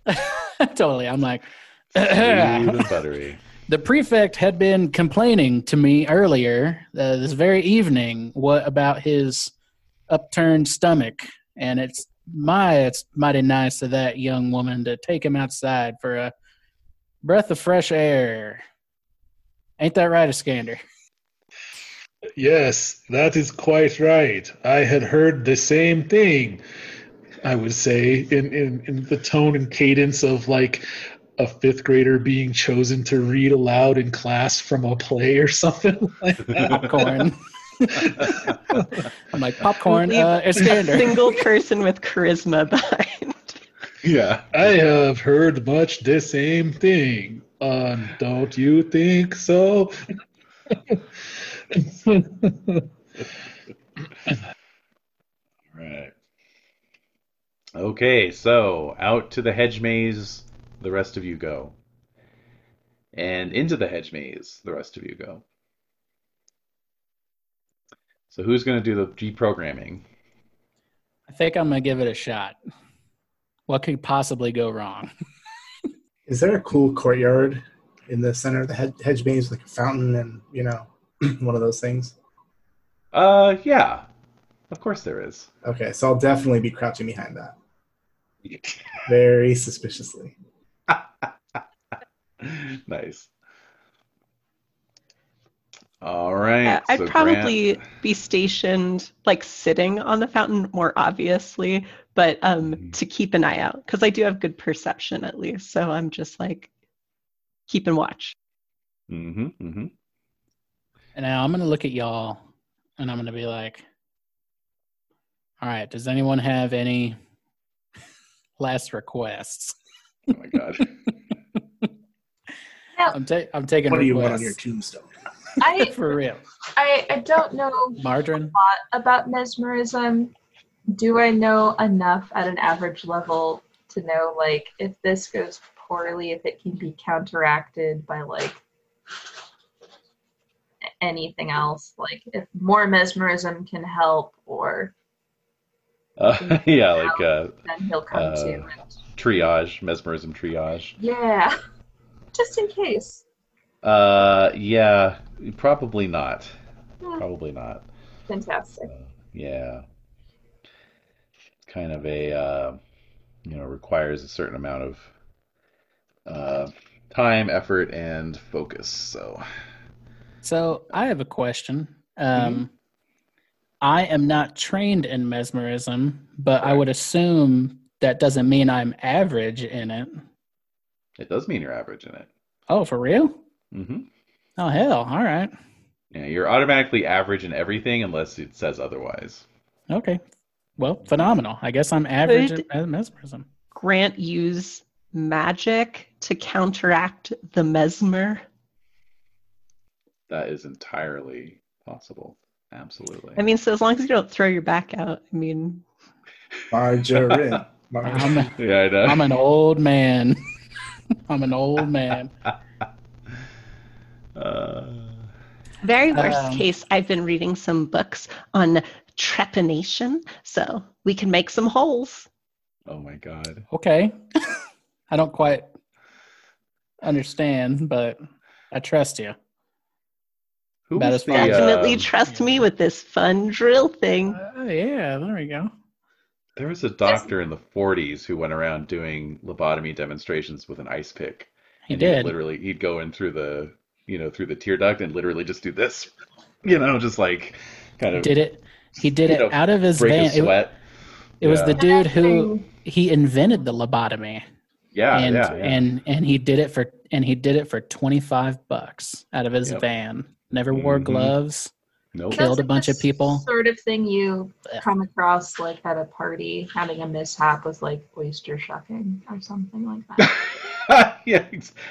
totally, I'm like. And buttery. The prefect had been complaining to me earlier uh, this very evening what about his upturned stomach, and it's my it's mighty nice of that young woman to take him outside for a breath of fresh air. Ain't that right, Iskander? Yes, that is quite right. I had heard the same thing. I would say in, in, in the tone and cadence of like a fifth grader being chosen to read aloud in class from a play or something like that. Popcorn. I'm like popcorn, Leave uh, a single person with charisma behind. Yeah. I have heard much the same thing. Um, don't you think so? Right. Okay, so out to the hedge maze, the rest of you go. And into the hedge maze, the rest of you go. So who's going to do the deprogramming? I think I'm gonna give it a shot. What could possibly go wrong? Is there a cool courtyard in the center of the hedge, hedge maze, like a fountain and you know, one of those things? Uh, yeah. Of course there is. Okay, so I'll definitely be crouching behind that, very suspiciously. nice. All right. Yeah, I'd so probably Grant- be stationed like sitting on the fountain more obviously, but um Mhm. to keep an eye out because I do have good perception at least. So I'm just like keeping watch. Mhm, mhm. And now I'm gonna look at y'all, and I'm gonna be like, "All right, does anyone have any last requests?" Oh my god. I'm, ta- I'm taking What do you want on your tombstone? I For real. I I don't know Margarine? lot about mesmerism. Do I know enough at an average level to know like if this goes poorly, if it can be counteracted by like anything else, like if more mesmerism can help, or Uh, yeah, like uh, then he'll come Uh, to and triage, mesmerism triage. yeah, just in case. Uh, yeah, probably not. Hmm, Probably not. Fantastic. Uh, yeah. Kind of a, uh, you know, requires a certain amount of uh, time, effort, and focus. So, So I have a question. Um, I am not trained in mesmerism, but I would assume that doesn't mean I'm average in it. it does mean you're average in it. Oh, for real? Mm hmm Oh, hell. All right. Yeah, you're automatically average in everything unless it says otherwise. Okay. Well, phenomenal. I guess I'm average Could- at mesmerism. Grant use magic to counteract the mesmer. That is entirely possible. Absolutely. I mean, so as long as you don't throw your back out, I mean, Margarine. Mar- I'm, yeah, I know. I'm an old man. I'm an old man. Uh, very worst Um, case, I've been reading some books on trepanation, so we can make some holes. oh my god. Okay. I don't quite understand, but I trust you. Who About as the, Definitely um, trust me with this fun drill thing. Uh, yeah, there we go. There was a doctor in the 40s who went around doing lobotomy demonstrations with an ice pick. He And he'd did. literally, he'd go in through the, you know, through the tear duct and literally just do this, you know, just like kind of Did it? He did it know, out of his van. a It, sweat. it was the dude who he invented the lobotomy, Yeah, and yeah, yeah. and and he did it for and he did it for twenty five bucks out of his Yep. van. Never wore Mhm. gloves. Nope. Killed a bunch of people. Sort of thing you come across like at a party, having a mishap with like oyster shucking or something like that. yeah.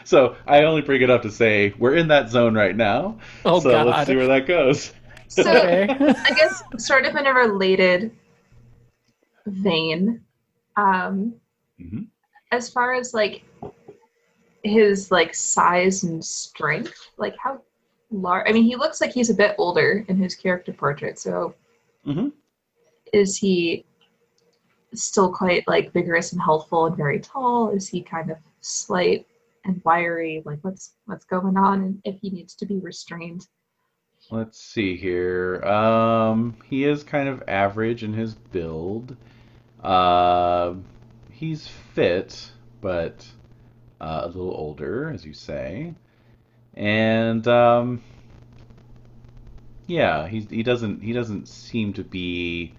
So I only bring it up to say we're in that zone right now. Oh so God! let's see where that goes. So okay. I guess sort of in a related vein, um, Mhm. as far as like his like size and strength, like how large? I mean, he looks like he's a bit older in his character portrait. So, Mhm. is he still quite like vigorous and healthful and very tall? Is he kind of slight and wiry? Like, what's what's going on? And if he needs to be restrained? Let's see here. Um, he is kind of average in his build. Uh, he's fit, but uh, a little older, as you say. And um, yeah, he he doesn't he doesn't seem to be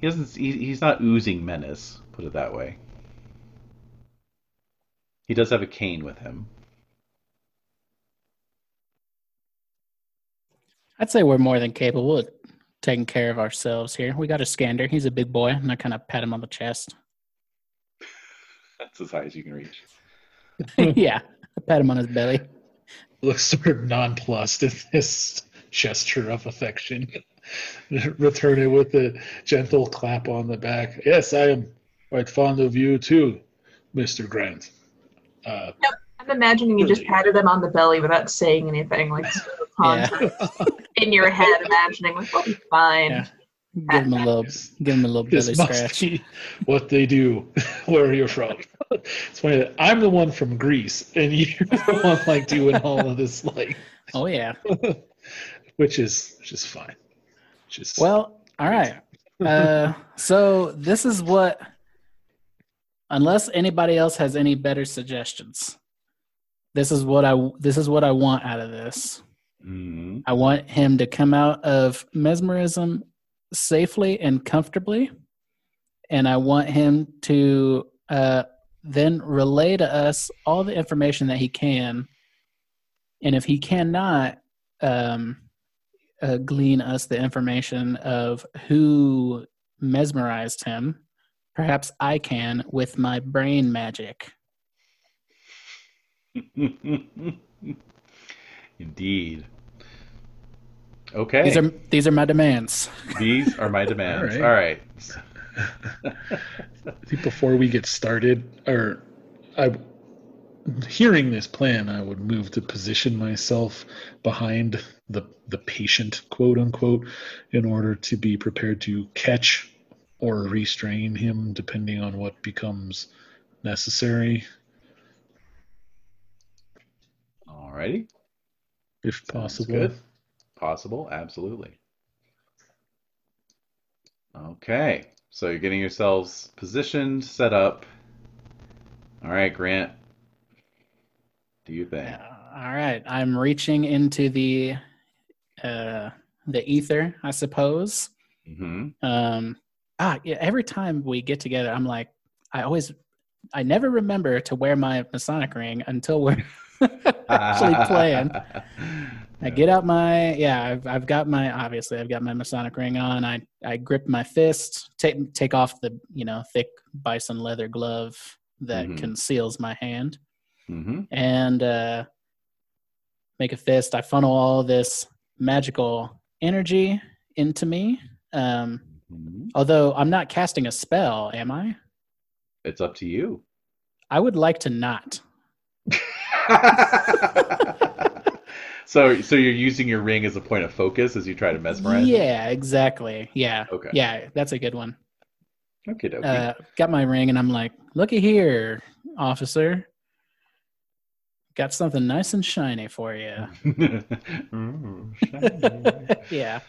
he doesn't he, he's not oozing menace, put it that way. He does have a cane with him. I'd say we're more than capable of taking care of ourselves here. We got Iskander. He's a big boy, and I kind of pat him on the chest. That's as high as you can reach. yeah, I pat him on his belly. Looks sort of nonplussed in this gesture of affection. Return it with a gentle clap on the back. Yes, I am quite fond of you too, Mr. Grant. Uh, I'm imagining you just patted him on the belly without saying anything, like sort of Yeah. in your head, imagining like, "We'll be fine." Yeah. Give him a little, give him a little belly this must scratch. be what they do where you're from. It's funny that I'm the one from Greece and you're the one like doing all of this like Oh yeah. which is which is fine. Which is Well, all right. Uh, so this is what, unless anybody else has any better suggestions, this is what I this is what I want out of this. Mhm. I want him to come out of mesmerism safely and comfortably, and I want him to uh, then relay to us all the information that he can. And if he cannot um, uh, glean us the information of who mesmerized him, perhaps I can with my brain magic. Indeed. Okay. These are these are my demands. These are my demands. All All right. right. I think before we get started, or I, hearing this plan, I would move to position myself behind the the patient, quote unquote, in order to be prepared to catch or restrain him, depending on what becomes necessary, Alrighty. if Sounds possible. good. Possible, absolutely. Okay, so you're getting yourselves positioned, set up. All right, Grant. Do you think? All right, I'm reaching into the uh, the ether, I suppose. Mm-hmm. Um, ah, yeah. Every time we get together, I'm like, I always, I never remember to wear my Masonic ring until we're actually playing. I get out my yeah. I've I've got my obviously I've got my Masonic ring on. I I grip my fist, take take off the you know thick bison leather glove that Mhm. conceals my hand, Mm-hmm. and uh, make a fist. I funnel all this magical energy into me. Um, hmm although I'm not casting a spell, am I? It's up to you. I would like to not. so, so you're using your ring as a point of focus as you try to mesmerize. Yeah, exactly. Yeah. Okay. Yeah, that's a good one. Okay. Uh, got my ring, and I'm like, looky here, officer. Got something nice and shiny for you. Ooh, shiny. yeah.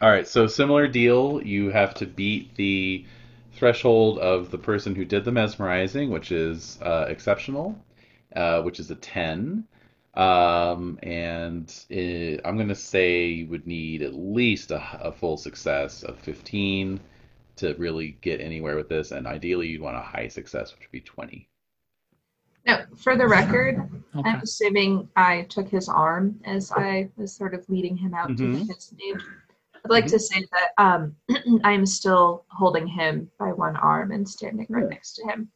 All right, so similar deal. You have to beat the threshold of the person who did the mesmerizing, which is uh, exceptional, uh, which is a 10. Um, and uh I'm going to say you would need at least a, a full success of 15 to really get anywhere with this. And ideally, you'd want a high success, which would be 20. Now, for the record, Okay. I'm assuming I took his arm as I was sort of leading him out to Mhm. his name. I'd like to say that um, I'm still holding him by one arm and standing right next to him,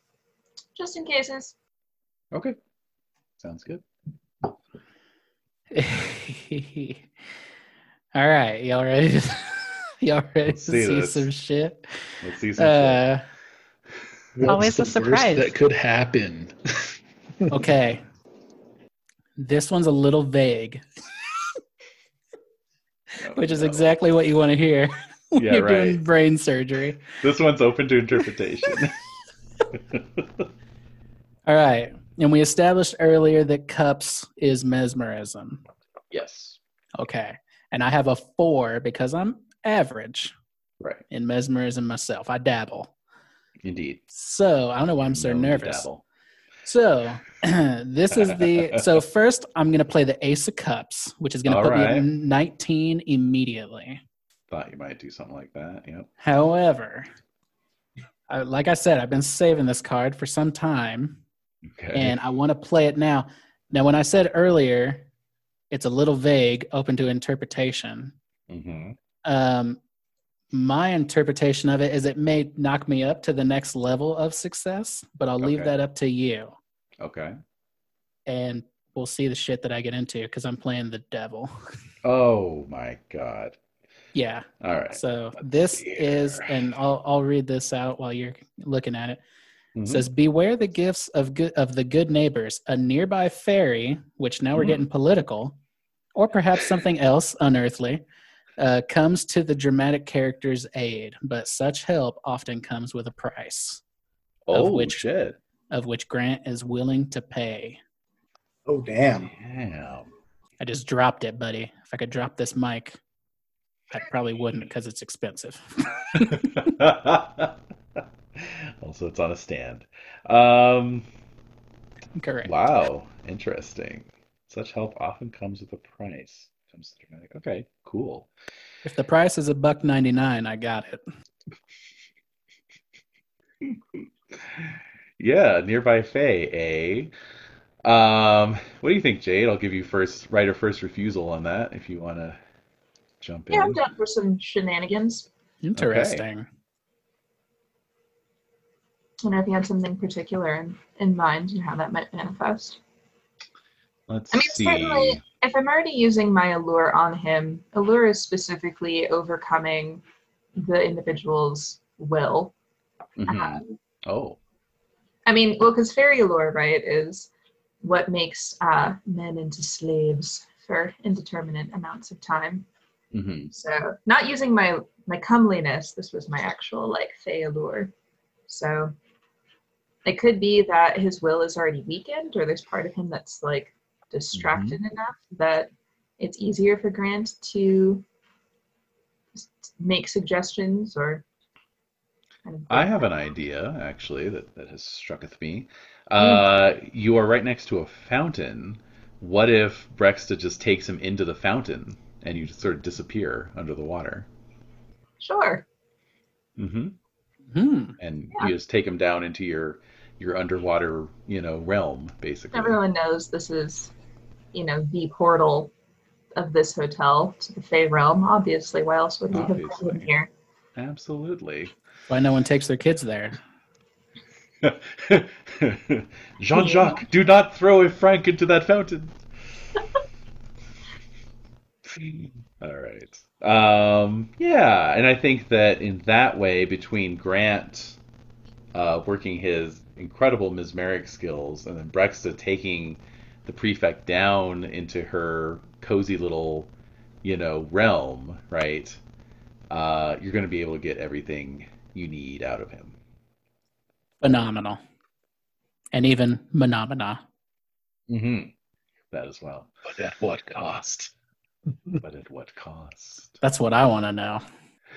just in cases. Okay, sounds good. All right, y'all ready? To, y'all ready Let's to see see some shit? Let's see some shit. Uh, What's Always the a worst surprise. that could happen. okay. This one's a little vague, Oh, which is no. exactly what you want to hear when Yeah, you're right. doing brain surgery. This one's open to interpretation. All right. And we established earlier that cups is mesmerism. yes. Okay. And I have a four because I'm average Right. in mesmerism myself. I dabble. Indeed. So I don't know why I'm so nervous. dabble. So this is the so first I'm gonna play the Ace of Cups, which is gonna All put me right. at 19 immediately. Thought you might do something like that. Yep. However, I, like I said, I've been saving this card for some time, Okay. and I want to play it now. Now, when I said earlier, it's a little vague, open to interpretation. hmm Um, my interpretation of it is it may knock me up to the next level of success, but I'll leave Okay. that up to you. Okay. and we'll see the shit that I get into because I'm playing the devil. Oh my God. yeah. All right. So Let's this is, and I'll I'll read this out while you're looking at it. It Mhm. says, "Beware the gifts of good of the good neighbors. A nearby fairy, which now we're Mhm. getting political, or perhaps something else unearthly." Uh, comes to the dramatic character's aid, but such help often comes with a price, oh which- shit. of which Grant is willing to pay. Oh damn! Damn. I just dropped it, buddy. If I could drop this mic, I probably wouldn't because it's expensive. also, it's on a stand. Um, Correct. wow. Interesting. Such help often comes with a price. Comes to dramatic. Okay. Cool. If the price is a buck ninety nine, I got it. Yeah, nearby Faye, eh? Um, what do you think, Jade? I'll give you first writer first refusal on that if you want to jump in. Yeah, I'm in. down for some shenanigans. Interesting. I don't if you had something particular in, in mind and how that might manifest. Let's I mean, see. certainly- if I'm already using my allure on him, allure is specifically overcoming the individual's will. Mhm. Um, Oh. I mean, well, because fairy allure, right, is what makes uh, men into slaves for indeterminate amounts of time. hmm So, not using my my comeliness, this was my actual like fey allure. So, it could be that his will is already weakened, or there's part of him that's like distracted enough that it's easier for Grant to make suggestions or. Kind of I have an idea, actually, that, that has strucketh me. Uh, you are right next to a fountain. What if Breksta just takes him into the fountain and you just sort of disappear under the water? Sure. hmm Hmm. And Yeah. you just take them down into your your underwater, you know, realm, basically. Everyone knows this is, you know, the portal of this hotel to the Fey realm. Obviously, why else would we have put him Obviously. here? Absolutely. Why no one takes their kids there? Jean-Jacques, do not throw a franc into that fountain. All right. Um, yeah, and I think that in that way, between Grant uh, working his incredible mesmeric skills and then Breksta taking the prefect down into her cozy little, you know, realm, right? Uh, you're going to be able to get everything you need out of him. Phenomenal. And even phenomena. Mm-hmm. That as well. But at what cost? But at what cost? That's what I want to know.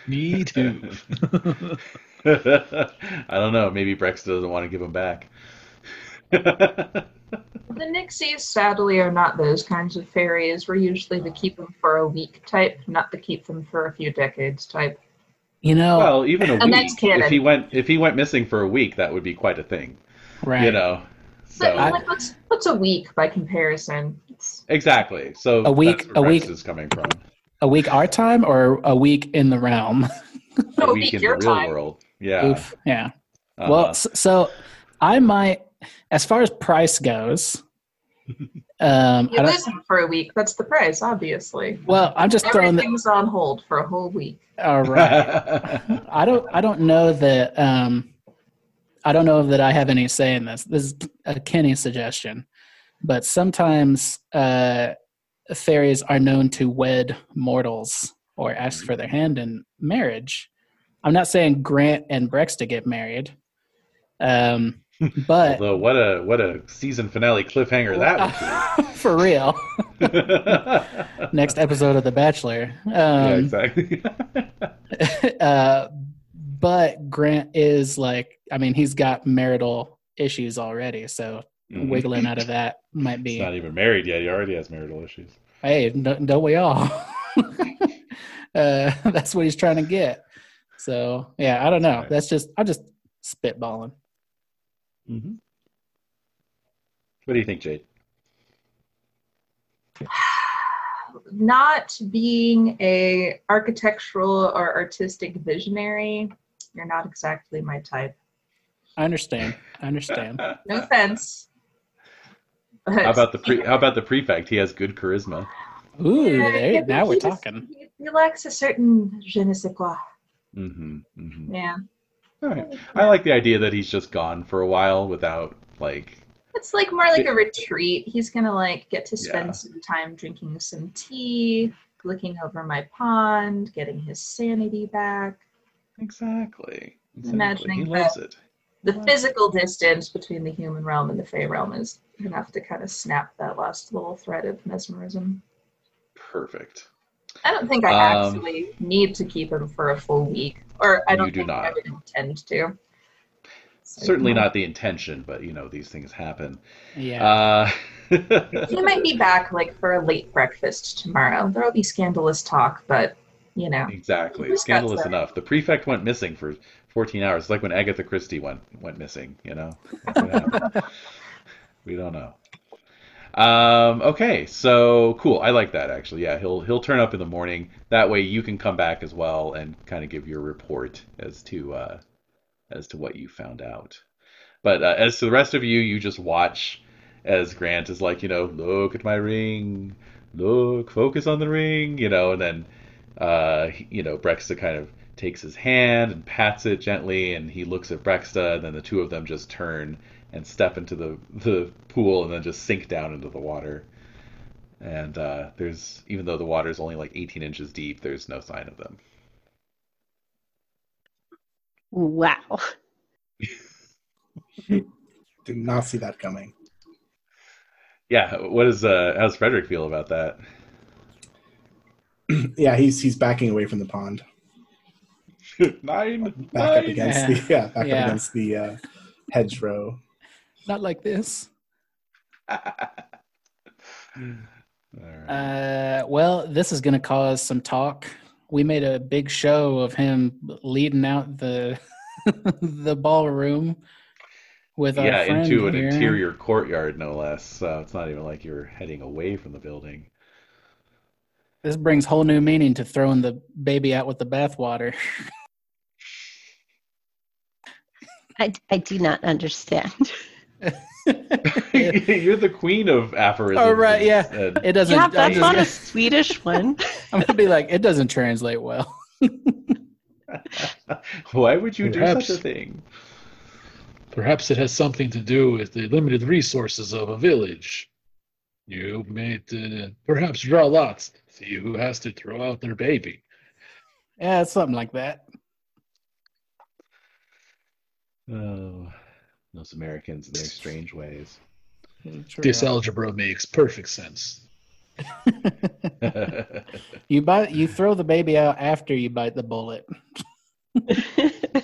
Me too. I don't know. Maybe Brex doesn't want to give him back. The Nixies, sadly, are not those kinds of fairies. We're usually the keep them for a week type, not the keep them for a few decades type. You know, well, even a And week. that's canon. If he went, if he went missing for a week, that would be quite a thing. right? You know. So But like, what's what's a week by comparison? It's, exactly. So A week- That's a where week- is coming from. A week our time or a week in the realm? A a week week in the real time. world. Yeah. Oof. Yeah. Uh-huh. Well, s- so I might, as far as price goes, um, You I don't, him for a week. That's the price, obviously. well, I'm just throwing the, Everything's on hold for a whole week. all right. I don't, I don't know that, um, I don't know that I have any say in this. This is a Kenny suggestion, but sometimes uh, fairies are known to wed mortals or ask for their hand in marriage. I'm not saying Grant and Breksta get married, um, but Although what a what a season finale cliffhanger that was for real. Next episode of The Bachelor. yeah, Um, exactly. uh, but Grant is like, I mean, he's got marital issues already, so Mhm. wiggling out of that might He's be. not even married yet. He already has marital issues. Hey, don't, don't we all? uh, that's what he's trying to get. So yeah, I don't know. Right. That's just I'm just spitballing. hmm What do you think, Jade? Not being a architectural or artistic visionary, you're not exactly my type. I understand. I understand. No offense. But How about the pre- How about the prefect? He has good charisma. Ooh, Yeah, there, yeah, now we're he just- talking. He, he lacks a certain je ne sais quoi. hmm hmm Yeah. All right. I like the idea that he's just gone for a while without like. It's like more like a retreat. He's gonna like get to spend Yeah. some time drinking some tea, looking over my pond, getting his sanity back. Exactly. exactly. Imagining he that- loves it. The Wow. physical distance between the human realm and the fey realm is enough to kind of snap that last little thread of mesmerism. Perfect. I don't think I Um, actually need to keep him for a full week, or I don't do think I would intend to. So, Certainly you know, not the intention, but you know these things happen. Yeah. Uh, He might be back like for a late breakfast tomorrow. There will be scandalous talk, but you know, exactly. Scandalous enough. The prefect went missing for 14 hours. It's like when Agatha Christie went went missing. You know. That's what happened. we don't know. Um, okay, so cool. I like that actually. Yeah, he'll he'll turn up in the morning. That way you can come back as well and kind of give your report as to uh, as to what you found out. But uh, as to the rest of you, you just watch as Grant is like, you know, look at my ring, look, focus on the ring, you know, and then, uh, you know, Breksta kind of takes his hand and pats it gently, and he looks at Breksta, and then the two of them just turn and step into the the pool, and then just sink down into the water. And uh, there's even though the water is only like 18 inches deep, there's no sign of them. Wow. Did not see that coming. Yeah, what is uh, how's Frederick feel about that? Yeah, he's he's backing away from the pond, Nine, back up nine. against the yeah, back Yeah. up against the uh, hedgerow. Not like this. All right. Uh, well, this is going to cause some talk. We made a big show of him leading out the the ballroom with our yeah, friend into an here. interior courtyard, no less. So it's not even like you're heading away from the building. This brings whole new meaning to throwing the baby out with the bathwater. I, I do not understand. you're the queen of aphorisms. Oh, right, yeah. and- It doesn't. yeah, I'm that's just not gonna- a Swedish one. I'm gonna be like, it doesn't translate well. Why would you Perhaps- do such a thing? Perhaps it has something to do with the limited resources of a village. You may uh, perhaps draw lots, see who has to throw out their baby. Yeah, it's something like that. Oh, those Americans and their strange ways. True. This algebra makes perfect sense. you bite. You throw the baby out after you bite the bullet. nice.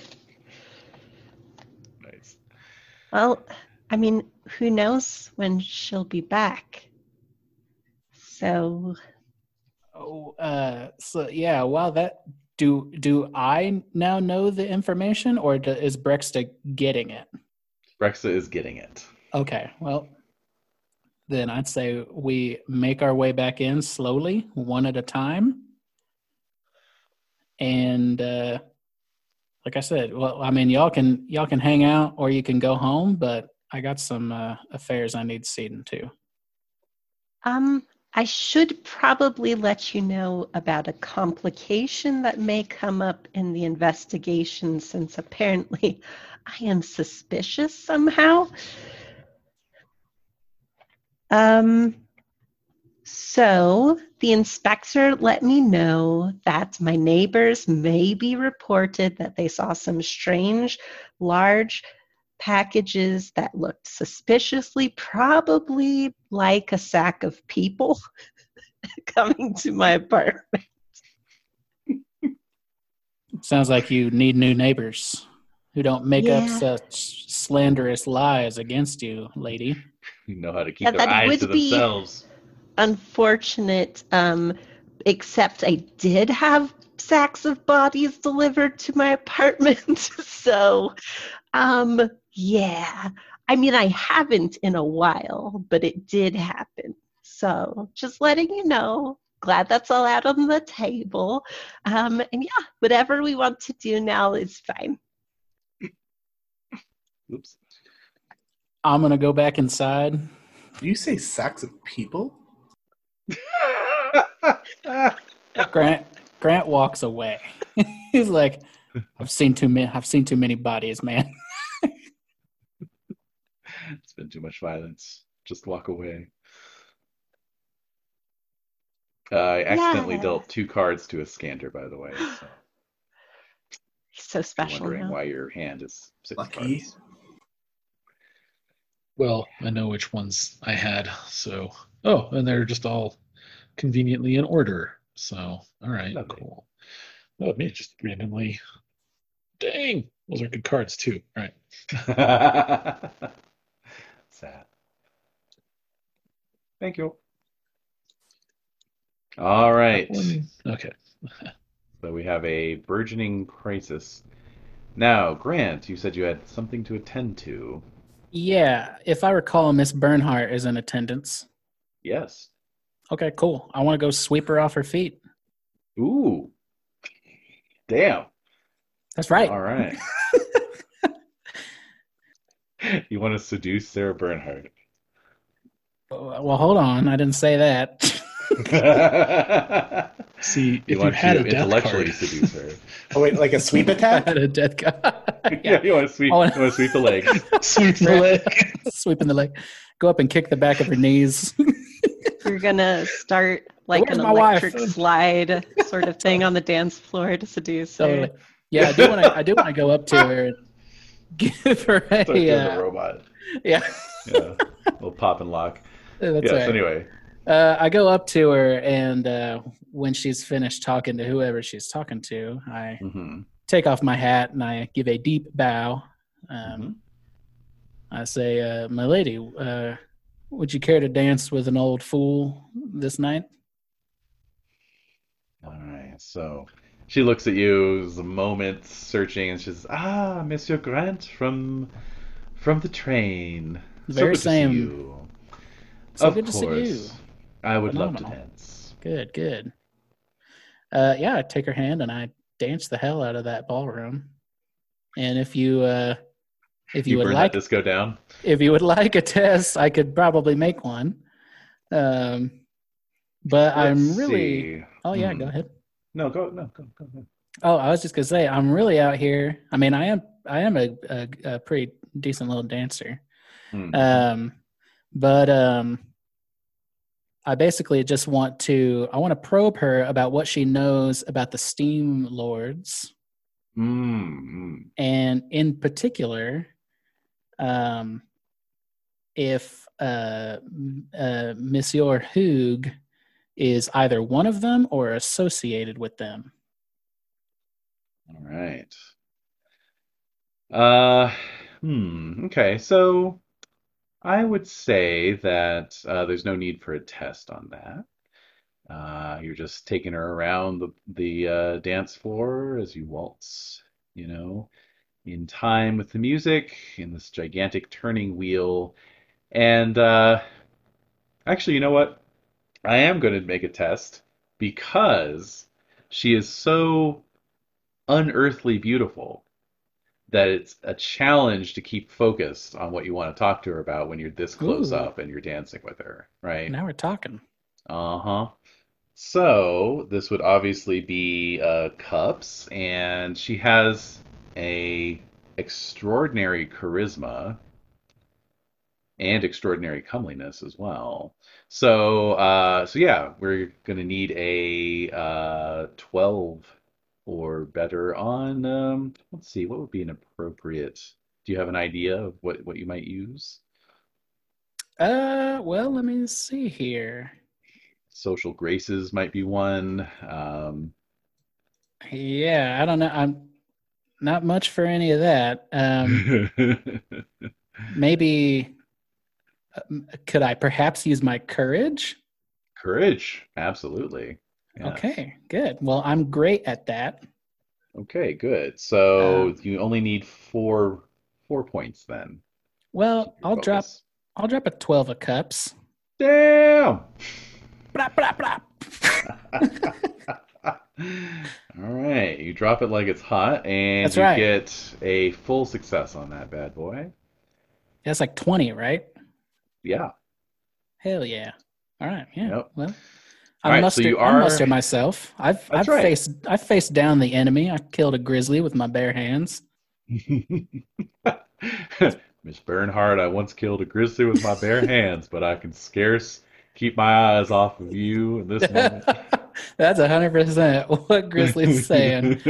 well, I mean, who knows when she'll be back? So, Oh, uh, so yeah. Well, that do do I now know the information, or do, is Breksta getting it? Breksta is getting it. Okay, well, then I'd say we make our way back in slowly, one at a time. And uh like I said, well, I mean, y'all can y'all can hang out or you can go home, but I got some uh, affairs I need seeing to. um, I should probably let you know about a complication that may come up in the investigation since apparently I am suspicious somehow. Um, so the inspector let me know that my neighbors may be reported that they saw some strange, large packages that looked suspiciously, probably like a sack of people coming to my apartment. Sounds like you need new neighbors who don't make up such slanderous lies against you, lady. You know how to keep Yeah, their that eyes would to be- themselves. Unfortunate, um, except I did have sacks of bodies delivered to my apartment. so, um, yeah. I mean, I haven't in a while, but it did happen. So, just letting you know. Glad that's all out on the table. Um, and yeah, whatever we want to do now is fine. Oops. I'm gonna go back inside. Do you say sacks of people? Grant Grant walks away. He's like, I've seen too many. I've seen too many bodies, man. It's been too much violence. Just walk away. Uh, I accidentally Yeah. dealt two cards to Iskander, by the way. So He's so I'm special wondering now. why your hand is six Lucky. cards. Well, I know which ones I had, so oh, and they're just all conveniently in order. So, all right, Lovely. cool. Oh, me just randomly. Dang, those are good cards too. All right. Sad. Thank you. All right. Okay. So we have a burgeoning crisis. Now, Grant, you said you had something to attend to. Yeah, if I recall, Miss Bernhardt is in attendance. Yes. Okay, cool. I want to go sweep her off her feet. Ooh. Damn. That's right. All right. you want to seduce Sarah Bernhardt. Well, hold on. I didn't say that. See, you if you want had to a death intellectually card, seduce her. Oh wait, like a sweep I attack? had a dead guy. yeah, you want to sweep. Oh, wanna- You want to sweep the legs. sweep the leg. Sweeping the leg. Go up and kick the back of her knees. You're gonna start like Where's an my wife? electric slide sort of thing on the dance floor to seduce totally. her. Yeah, I do want to. I do want to go up to her and give her Start doing a. Uh, robot. yeah, Yeah, little pop and lock. that's yes. right. Anyway. Uh, I go up to her, and uh, when she's finished talking to whoever she's talking to, I hmm take off my hat and I give a deep bow. Um, Mhm. I say, uh, "My lady, uh, would you care to dance with an old fool this night?" All right. So she looks at you a moment, searching, and she says, "Ah, Monsieur Grant from from the train. The so very good to see same. you. So of good to see you. I would love to dance. Good, good. Uh, yeah, I take her hand and I dance the hell out of that ballroom. And if you, uh, if you, You, would burn like, that disco down. if you would like a test, I could probably make one. Um, but I'm really. see. Oh yeah, Hmm. go ahead. No, go no go go ahead. Oh, I was just gonna say I'm really out here. I mean, I am I am a, a, a pretty decent little dancer. Hmm. Um, but um, I basically just want to I want to probe her about what she knows about the Steam Lords, Mm, and in particular, um, if uh, uh, Monsieur Hug is either one of them or associated with them. All right. Uh, hmm. Okay. So I would say that uh, there's no need for a test on that. Uh, you're just taking her around the the uh, dance floor as you waltz, you know, in time with the music in this gigantic turning wheel. And uh, actually, you know what? I am going to make a test because she is so unearthly beautiful that it's a challenge to keep focused on what you want to talk to her about when you're this close Ooh. up and you're dancing with her, right? Now we're talking. Uh-huh. So this would obviously be uh, cups, and she has a extraordinary charisma and extraordinary comeliness as well. So, uh, so yeah, we're gonna need a uh, 12 or better on. Um, let's see, what would be an appropriate? Do you have an idea of what what you might use? Uh, well, let me see here. Social graces might be one. Um, Yeah, I don't know. I'm not much for any of that. Um, maybe could I perhaps use my courage? Courage, absolutely. Yeah. Okay, good. Well, I'm great at that. Okay, good. So Um, you only need four four points then. Well, I'll drop. I'll drop a 12 of cups. Damn. Blah, blah, blah. All right, you drop it like it's hot, and That's you right. get a full success on that bad boy. That's like 20, right? Yeah. Hell yeah. All right, yeah. Yep. Well, I right, so muster I are- muster myself. I've That's I've right. faced I've faced down the enemy. I killed a grizzly with my bare hands. Miss Bernhardt, I once killed a grizzly with my bare hands, but I can scarce keep my eyes off of you in this moment. That's hundred percent what Grizzly's saying.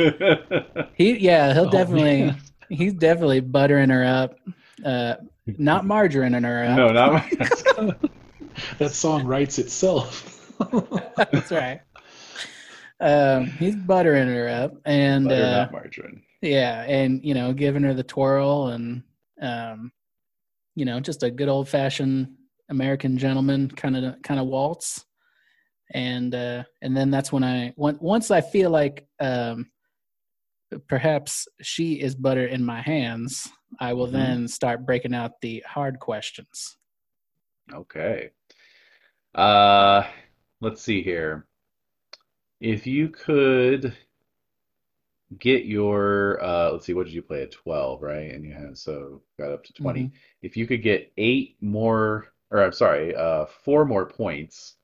He yeah, he'll Oh, definitely man. he's definitely buttering her up. Uh not margarining her. No, not that song writes itself. That's right. Um he's buttering her up and Butter, uh not margarine. yeah, and you know, giving her the twirl and um you know, just a good old fashioned American gentleman kind of kind of waltz. And uh and then that's when I on- once I feel like um perhaps she is butter in my hands, I will Mhm. then start breaking out the hard questions. Okay. Uh, let's see here. If you could get your uh let's see, what did you play at 12, right? And you had so got up to 20. Mhm. If you could get eight more or I'm sorry, uh four more points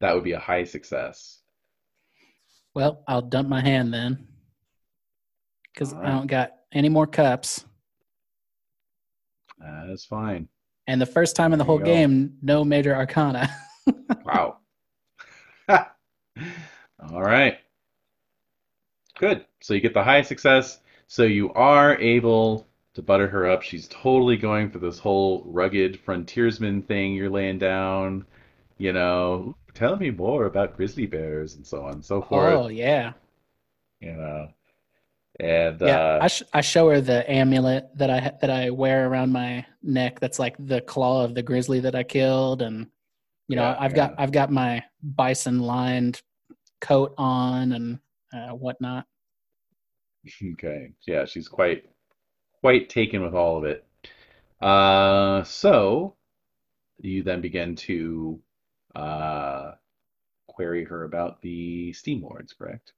that would be a high success. Well, I'll dump my hand then. Because All I don't got any more cups. That's fine. And the first time in the There whole game, no major arcana. Wow. All right. Good. So you get the high success. So you are able to butter her up. She's totally going for this whole rugged frontiersman thing you're laying down. You know, mm-hmm. tell me more about grizzly bears and so on and so forth. oh yeah, You know, and yeah. uh, I, sh- I show her the amulet that I ha- that I wear around my neck. That's like the claw of the grizzly that I killed, and you know Yeah, I've got I've got my bison lined coat on and uh, whatnot. Okay. Yeah, she's quite quite taken with all of it. Uh, so you then begin to uh, query her about the Steam Lords, correct?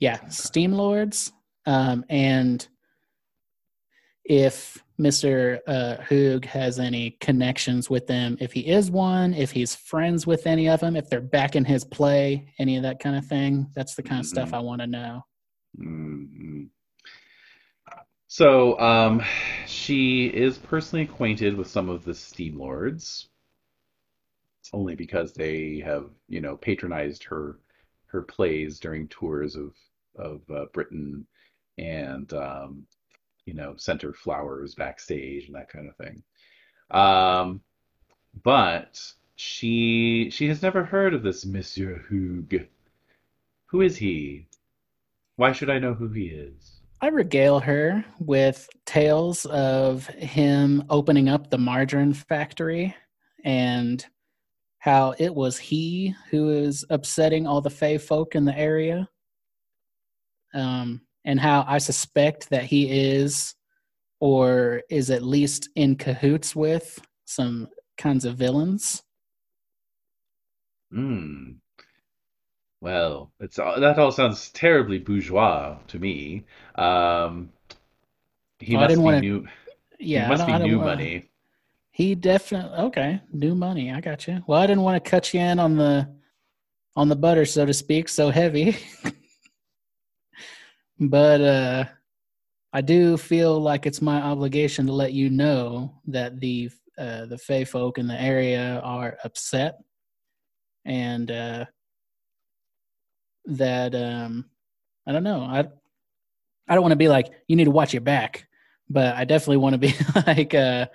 Yeah, Steam Lords. Um, and if Mr. Uh, Hoog has any connections with them, if he is one, if he's friends with any of them, if they're back in his play, any of that kind of thing, that's the kind of stuff Mhm. I want to know. Mhm. So, um, she is personally acquainted with some of the Steam Lords, only because they have, you know, patronized her her plays during tours of of uh, Britain, and um, you know, sent her flowers backstage and that kind of thing. Um, but she she has never heard of this Monsieur Hug. Who is he? Why should I know who he is? I regale her with tales of him opening up the margarine factory and how it was he who is upsetting all the Fey folk in the area. Um, and how I suspect that he is, or is at least in cahoots with, some kinds of villains. Hmm. Well, it's all, that all sounds terribly bourgeois to me. Um, he I must didn't be wanna- new. Yeah, he I must be new money. He definitely okay. New money. I got you. Well, I didn't want to cut you in on the on the butter, so to speak, so heavy. but uh I do feel like it's my obligation to let you know that the uh the Fey folk in the area are upset and uh that um I don't know. I I don't want to be like you need to watch your back, but I definitely want to be like uh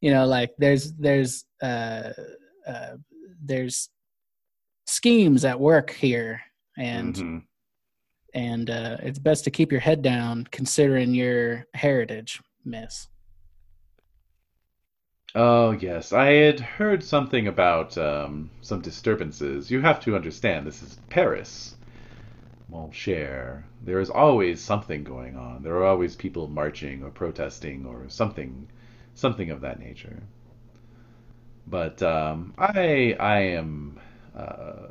you know like there's there's uh, uh there's schemes at work here and Mhm. And uh it's best to keep your head down considering your heritage miss Oh, yes. I had heard something about um, some disturbances. You have to understand, this is Paris. Mon cher. There is always something going on. There are always people marching or protesting or something, something of that nature. But um, I, I am uh,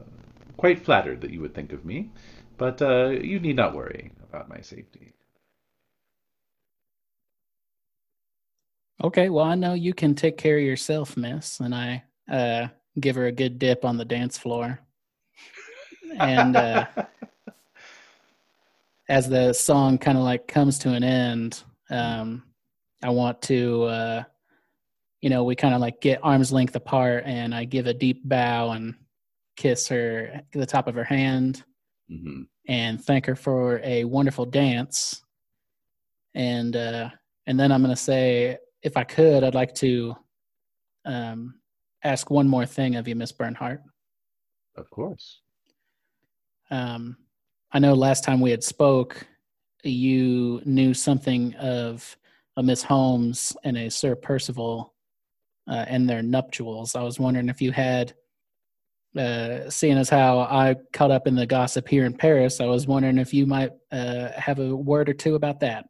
quite flattered that you would think of me. But uh, you need not worry about my safety. okay well i know you can take care of yourself miss and i uh give her a good dip on the dance floor and uh as the song kind of like comes to an end um i want to uh you know we kind of like get arms length apart and i give a deep bow and kiss her the top of her hand hmm and thank her for a wonderful dance and uh and then i'm going to say if i could i'd like to um ask one more thing of you miss bernhardt Of course. um, I know last time we had spoke, you knew something of a Miss Holmes and a Sir Percival uh, and their nuptials. I was wondering if you had, uh, seeing as how I caught up in the gossip here in Paris, I was wondering if you might uh, have a word or two about that.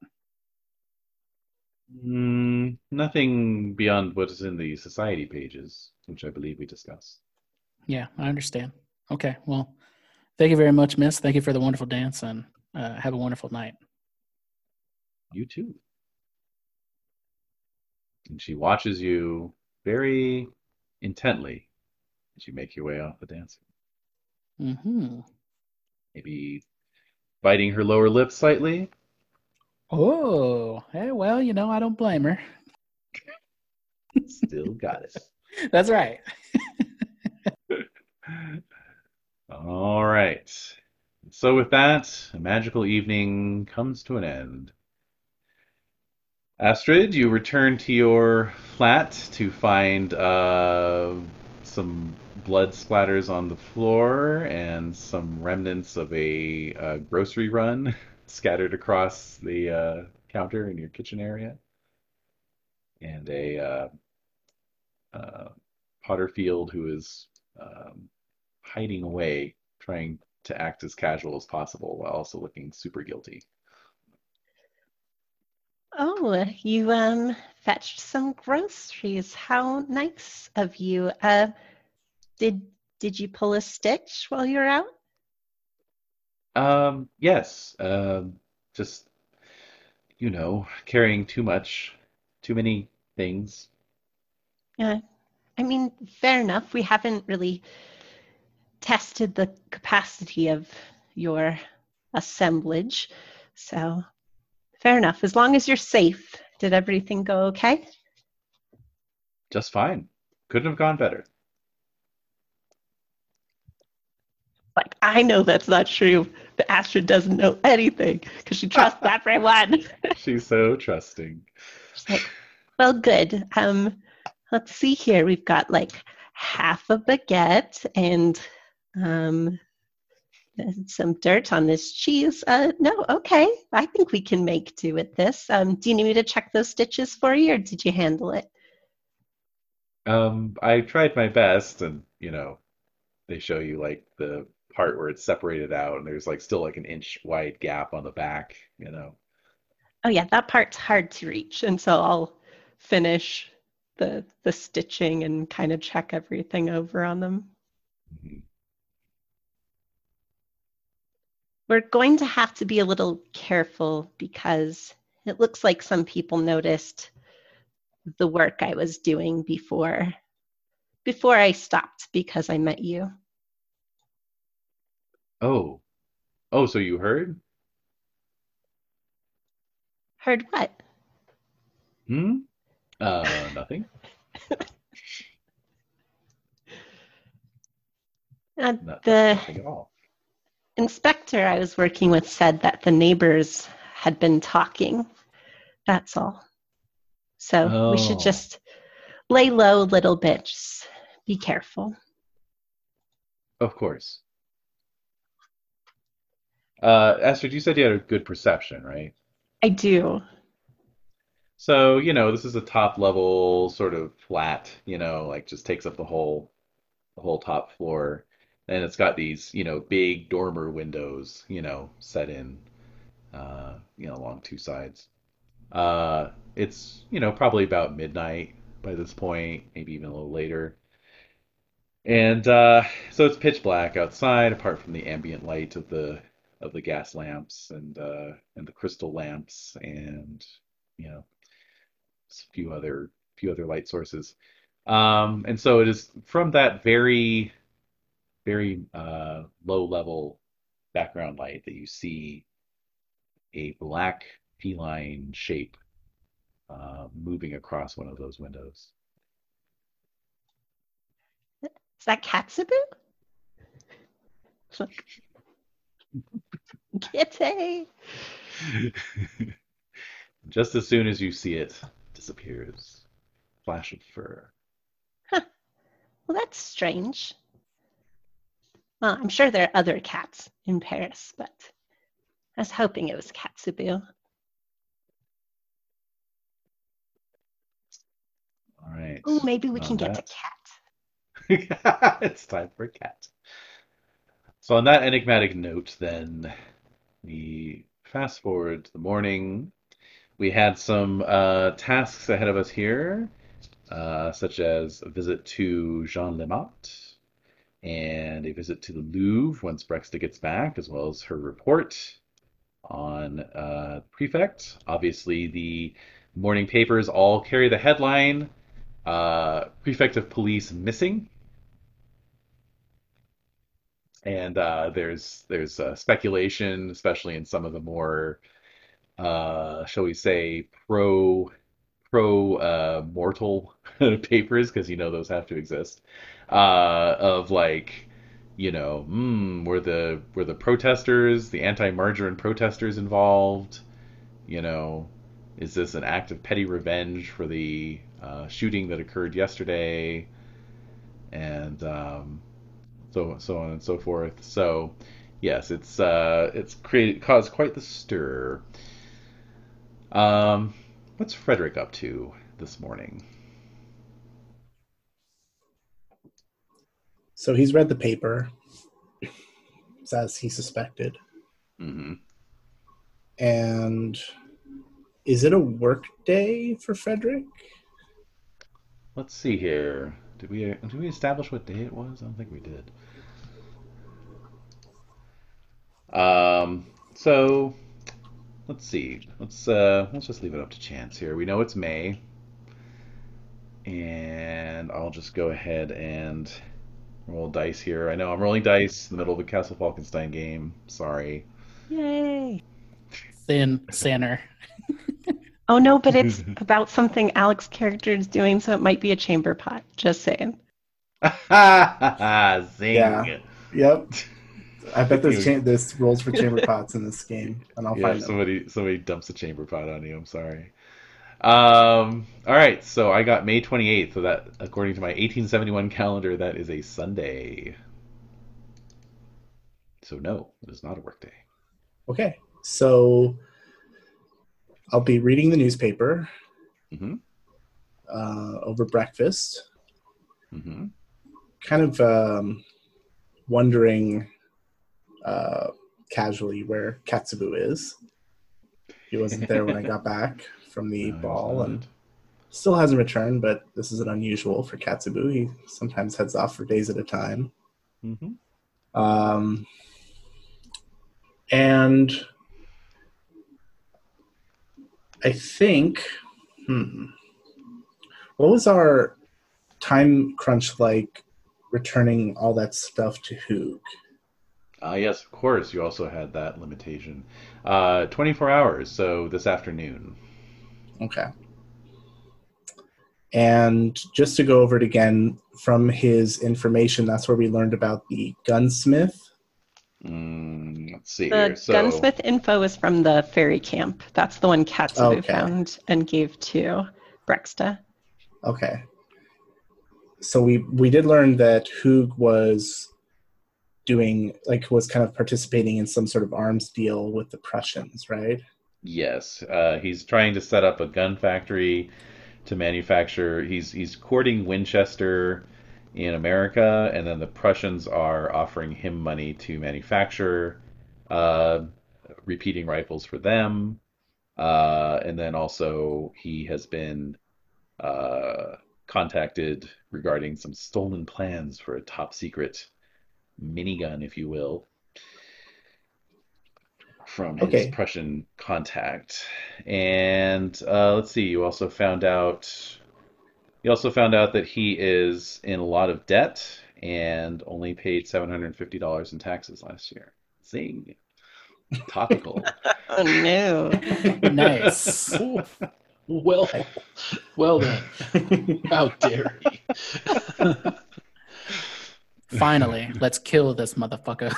Mm, nothing beyond what is in the society pages, which I believe we discussed. Yeah, I understand. Okay, well, thank you very much, Miss. Thank you for the wonderful dance, and uh, have a wonderful night. You too. And she watches you very intently as you make your way off the dance. hmm Maybe biting her lower lip slightly. Oh, hey, well, you know, I don't blame her. Still got it. That's right. All right. So with that, a magical evening comes to an end. Astrid, you return to your flat to find uh, some blood splatters on the floor and some remnants of a uh, grocery run scattered across the uh, counter in your kitchen area, and a uh, uh, Potterfield who is um, hiding away, trying to act as casual as possible while also looking super guilty. Oh, you um fetched some groceries. How nice of you. Uh, did did you pull a stitch while you're out? Um, yes, um, just, you know, carrying too much, too many things. Yeah, I mean, fair enough. We haven't really tested the capacity of your assemblage, so fair enough. As long as you're safe, did everything go okay? Just fine. Couldn't have gone better. Like, I know that's not true, but Astrid doesn't know anything because she trusts everyone. She's so trusting. She's like, well, good. Um, let's see here. We've got like half a baguette and um, some dirt on this cheese. Uh, no, okay. I think we can make do with this. Um, do you need me to check those stitches for you, or did you handle it? Um, I tried my best, and you know, they show you like the part where it's separated out, and there's like still like an inch wide gap on the back, you know. Oh yeah, that part's hard to reach, and so I'll finish the the stitching and kind of check everything over on them. Mhm. We're going to have to be a little careful because it looks like some people noticed the work I was doing before before I stopped because I met you. Oh, oh, so you heard? Heard what? Hmm? Uh, nothing. Uh, Not, the nothing at all. Inspector I was working with said that the neighbors had been talking. That's all. So we should Oh. just lay low a little bit. Just be careful. Of course. Uh, Astrid, you said you had a good perception, right? I do. So, you know, this is a top level sort of flat, you know, like just takes up the whole the whole top floor. And it's got these, you know, big dormer windows, you know, set in uh, you know, along two sides. Uh, it's, you know, probably about midnight by this point, maybe even a little later. And uh, so it's pitch black outside, apart from the ambient light of the of the gas lamps and uh, and the crystal lamps and you know a few other few other light sources. Um, and so it is from that very very uh, low level background light that you see a black feline shape uh, moving across one of those windows. Is that Katsubu? Kitty. Just as soon as you see it, disappears. Flash of fur. Well, that's strange. Well, I'm sure there are other cats in Paris, but I was hoping it was Katsubu. All right. Oh, maybe we On can get to cat. it's time for a cat. So, on that enigmatic note, then we fast forward to the morning. We had some uh, tasks ahead of us here, uh, such as a visit to Jean Lemot and a visit to the Louvre once Breksta gets back, as well as her report on uh, Prefect. Obviously, the morning papers all carry the headline uh, Prefect of Police missing. and uh, there's there's uh, speculation, especially in some of the more, uh, shall we say, pro pro uh, mortal papers, because you know those have to exist, uh, of like, you know, mm, were the were the protesters, the anti-margarine protesters involved? You know, is this an act of petty revenge for the uh, shooting that occurred yesterday? And um, so so on and so forth. So yes, it's uh, it's created caused quite the stir. Um, what's Frederick up to this morning? So he's read the paper, as he suspected. hmm And is it a work day for Frederick? Let's see here. Did we did we establish what day it was? I don't think we did. Um, so let's see. Let's uh, let's just leave it up to chance here. We know it's May, and I'll just go ahead and roll dice here. I know I'm rolling dice in the middle of a Castle Falkenstein game. Sorry. Yay. Thin center. Oh no, but it's about something Alex's character is doing, so it might be a chamber pot. Just saying. Zing. Yeah. Yep. I bet there's cha- there's rolls for chamber pots in this game, and I'll Yeah, find them. somebody somebody dumps a chamber pot on you. I'm sorry. Um, all right, so I got May 28th. So that, according to my 1871 calendar, that is a Sunday. So no, it is not a work day. Okay, so I'll be reading the newspaper hmm uh, over breakfast, hmm kind of um, wondering uh, casually where Katsubu is. He wasn't there when I got back from the ball, and still hasn't returned. But this isn't unusual for Katsubu. He sometimes heads off for days at a time. hmm Um, and I think, hmm, what was our time crunch like returning all that stuff to Hoog? Uh, yes, of course. You also had that limitation. Uh, 24 hours. So this afternoon. Okay. And just to go over it again, from his information, that's where we learned about the gunsmith. Mm, let's see The here. So gunsmith info is from the fairy camp. That's the one Katsubu Okay. found and gave to Breksta. Okay. So we we did learn that Hoog was doing like was kind of participating in some sort of arms deal with the Prussians, right? Yes, uh, he's trying to set up a gun factory to manufacture. He's he's courting Winchester in America, and then the Prussians are offering him money to manufacture uh, repeating rifles for them. Uh, and then also he has been uh, contacted regarding some stolen plans for a top secret minigun, if you will, from his Okay. Prussian contact. And uh, let's see, you also found out you also found out that he is in a lot of debt and only paid $750 in taxes last year. Zing. Topical. Oh no. Nice. Well, well then. How dare he? Finally, let's kill this motherfucker.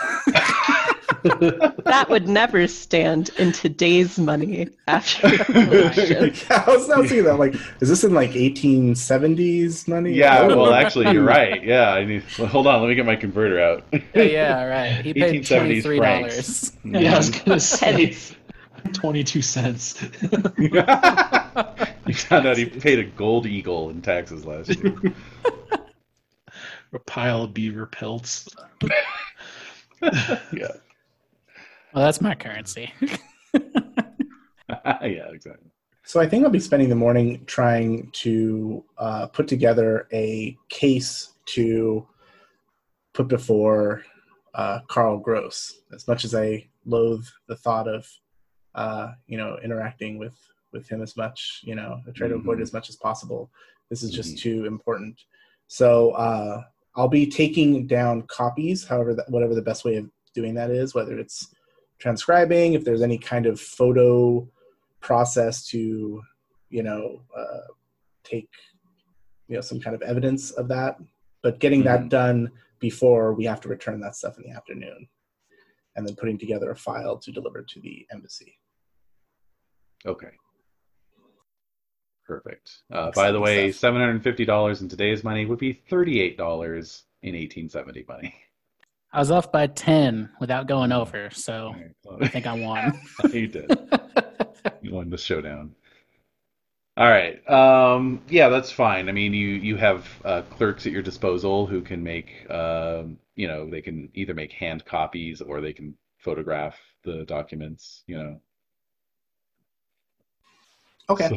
That would never stand in today's money after election. yeah, I was not seeing that. Like, is this in like 1870s money? Yeah, Oh. well, actually, you're right. Yeah, I need. well, hold on, let me get my converter out. yeah, right. He paid twenty three dollars. Yeah, I was gonna say twenty-two cents. you found out he paid a gold eagle in taxes last year. A pile of beaver pelts. Yeah, Well, that's my currency. yeah, exactly. So I think I'll be spending the morning trying to uh, put together a case to put before uh, Carl Gross. As much as I loathe the thought of, uh, you know, interacting with with him as much, you know, I try to avoid Mhm. as much as possible. This is just Mhm. too important. So uh, I'll be taking down copies, however, that, whatever the best way of doing that is, whether it's transcribing, if there's any kind of photo process to, you know, uh, take, you know, some kind of evidence of that. But getting that Mhm. done before we have to return that stuff in the afternoon, and then putting together a file to deliver to the embassy. Okay. Perfect. Uh, by the way, stuff. seven hundred fifty dollars in today's money would be thirty-eight dollars in eighteen seventy money. I was off by 10 without going over, so All I think I won. so you did. You won the showdown. All right. Um, yeah, that's fine. I mean, you you have uh, clerks at your disposal who can make, um, you know, they can either make hand copies or they can photograph the documents. You know. Okay.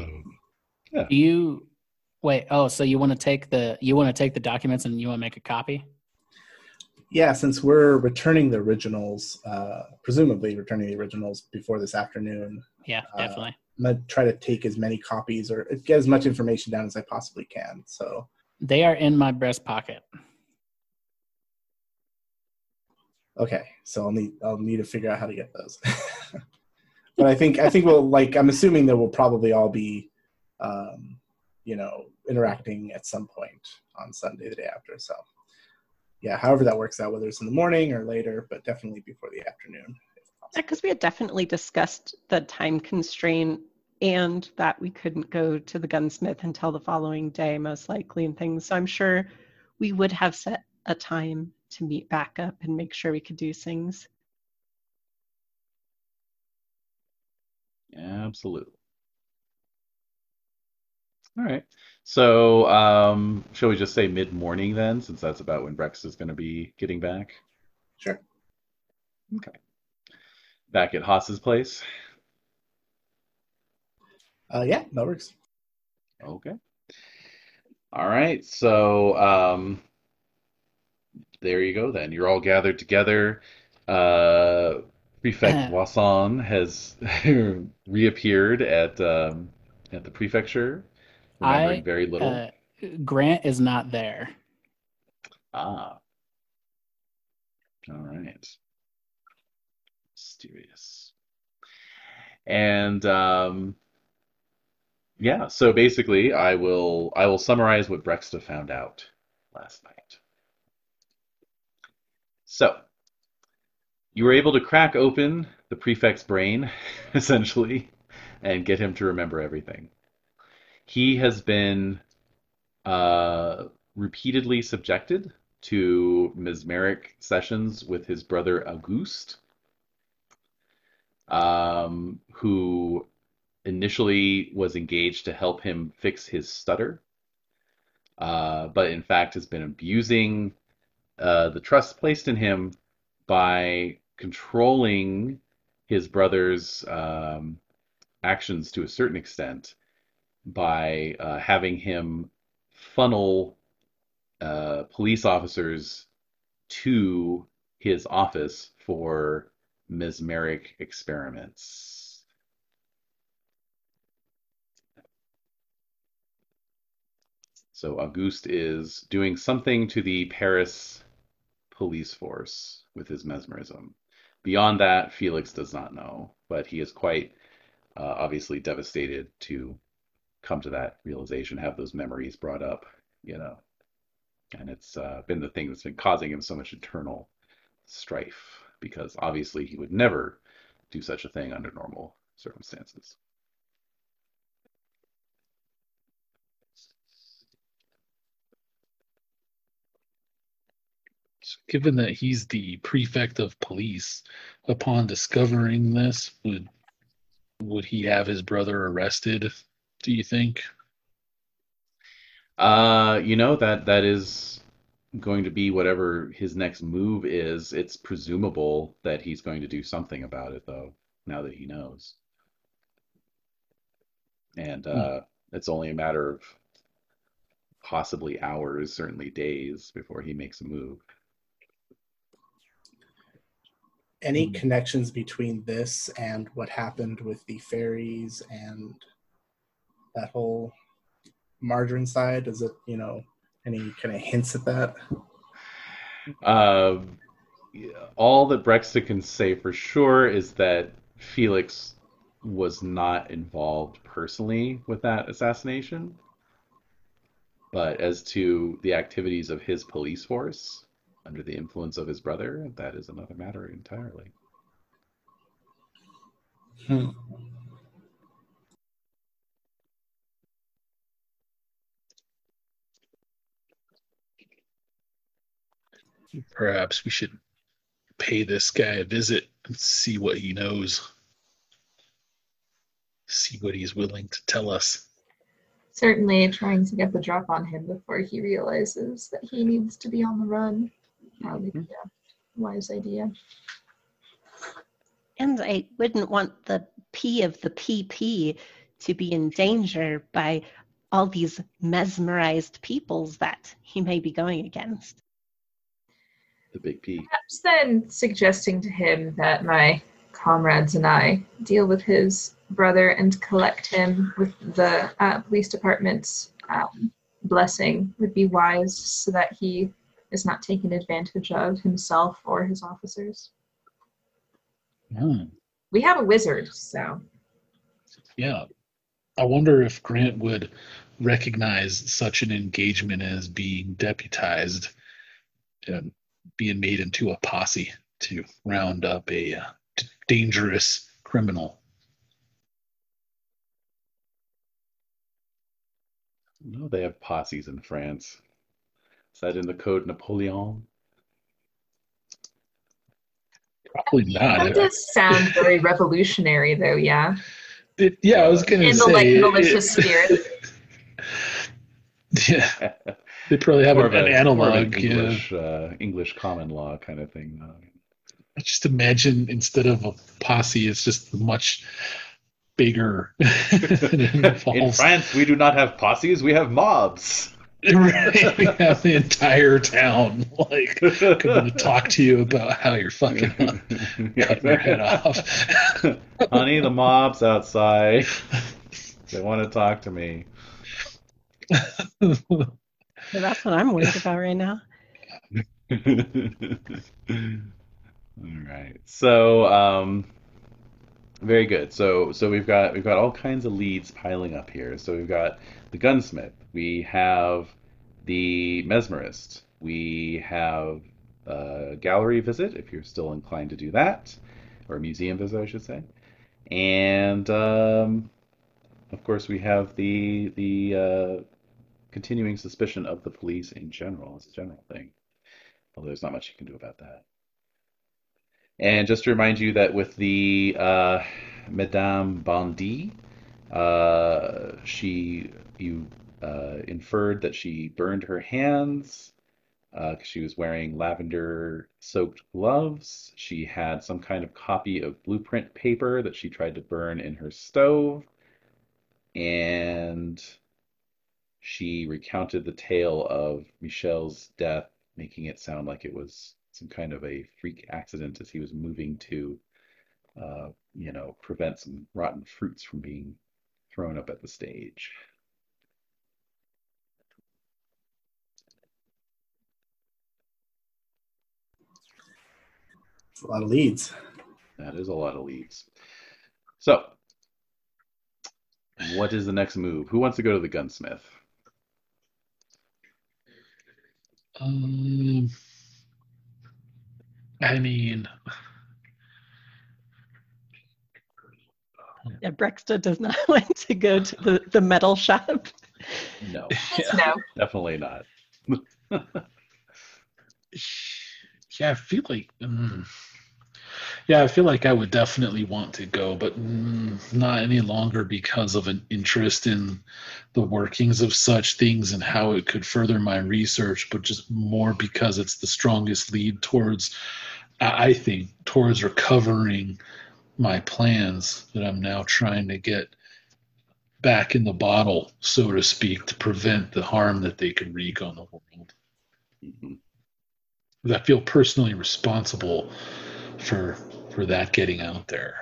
So, Do you wait? Oh, so you want to take the you want to take the documents and you want to make a copy? Yeah, since we're returning the originals, uh, presumably returning the originals before this afternoon, Yeah, Uh, definitely. I'm gonna try to take as many copies or get as much information down as I possibly can. So They are in my breast pocket. okay, so I'll need I'll need to figure out how to get those. but I think I think we'll like I'm assuming that we'll probably all be, um, you know, interacting at some point on Sunday the day after. So yeah, however that works out, whether it's in the morning or later, but definitely before the afternoon. Yeah, because we had definitely discussed the time constraint and that we couldn't go to the gunsmith until the following day, most likely, and things. So I'm sure we would have set a time to meet back up and make sure we could do things. Absolutely. All right. So, um, shall we just say mid-morning then, since that's about when Rex is going to be getting back? Sure. Okay. Back at Haas's place? Uh, yeah, that works. Okay. All right. So, um, there you go then. You're all gathered together. Uh, Prefect Wasson has reappeared at um, at the prefecture, remembering I, very little. Uh, Grant is not there. Ah. All right. Mysterious. And um yeah, so basically I will I will summarize what Breksta found out last night. So, you were able to crack open the prefect's brain, essentially, and get him to remember everything. He has been uh, repeatedly subjected to mesmeric sessions with his brother Auguste, um, who initially was engaged to help him fix his stutter, uh, but in fact has been abusing uh, the trust placed in him by controlling his brother's um, actions to a certain extent by uh, having him funnel uh, police officers to his office for mesmeric experiments. So Auguste is doing something to the Paris police force with his mesmerism. Beyond that, Felix does not know, but he is quite uh, obviously devastated to come to that realization, have those memories brought up, you know. And it's uh, been the thing that's been causing him so much internal strife because obviously he would never do such a thing under normal circumstances. given that he's the prefect of police, upon discovering this, would would he have his brother arrested? Do you think? Uh, you know that that is going to be whatever his next move is. It's presumable that he's going to do something about it, though, now that he knows. And uh, it's only a matter of possibly hours, certainly days, before he makes a move. Any Hmm. connections between this and what happened with the fairies and that whole margarine side? Is it, you know, any kind of hints at that? Um, all that Breksta can say for sure is that Felix was not involved personally with that assassination. But as to the activities of his police force under the influence of his brother, that is another matter entirely. Hmm. Perhaps we should pay this guy a visit and see what he knows. See what he's willing to tell us. Certainly trying to get the drop on him before he realizes that he needs to be on the run. Probably be a wise idea. And I wouldn't want the P of the PP to be in danger by all these mesmerized peoples that he may be going against. The big P. Perhaps then suggesting to him that my comrades and I deal with his brother and collect him with the uh, police department's um, blessing would be wise so that he is not taken advantage of himself or his officers. Hmm. We have a wizard, so Yeah. I wonder if Grant would recognize such an engagement as being deputized and being made into a posse to round up a uh, dangerous criminal. No, they have posses in France. Is that in the Code Napoleon? Probably not. that does sound very revolutionary, though. Yeah, It- yeah, I was going to in say. the like malicious it- spirit. yeah, they probably have an, an a- more of analog. an yeah. English, uh, English common law kind of thing. I just imagine instead of a posse, it's just much bigger. In France, we do not have posses; we have mobs. Right, we have the entire town like coming to talk to you about how you're fucking up, cutting your head off. Honey, the mob's outside. They want to talk to me. That's what I'm worried about right now. all right. So, um, very good. So, so we've got we've got all kinds of leads piling up here. So we've got the gunsmith. We have the mesmerist. We have a gallery visit if you're still inclined to do that, or a museum visit, I should say. And um, of course, we have the the uh, continuing suspicion of the police in general as a general thing. Although there's not much you can do about that. And just to remind you that with the uh, Madame Bondy, uh, she you uh, inferred that she burned her hands because she was wearing lavender-soaked gloves. She had some kind of copy of blueprint paper that she tried to burn in her stove, and she recounted the tale of Michel's death, making it sound like it was some kind of a freak accident as he was moving to, uh, you know, prevent some rotten fruits from being thrown up at the stage. A lot of leads. That is a lot of leads. So, what is the next move? Who wants to go to the gunsmith? Um, I mean, Yeah, Breksta does not want to go to the, the metal shop. No, It's no. definitely not. yeah, I feel like, mm, yeah, I feel like I would definitely want to go, but mm, not any longer because of an interest in the workings of such things and how it could further my research, but just more because it's the strongest lead towards, I think, towards recovering my plans that I'm now trying to get back in the bottle, so to speak, to prevent the harm that they could wreak on the world. Mhm. I feel personally responsible for for that getting out there.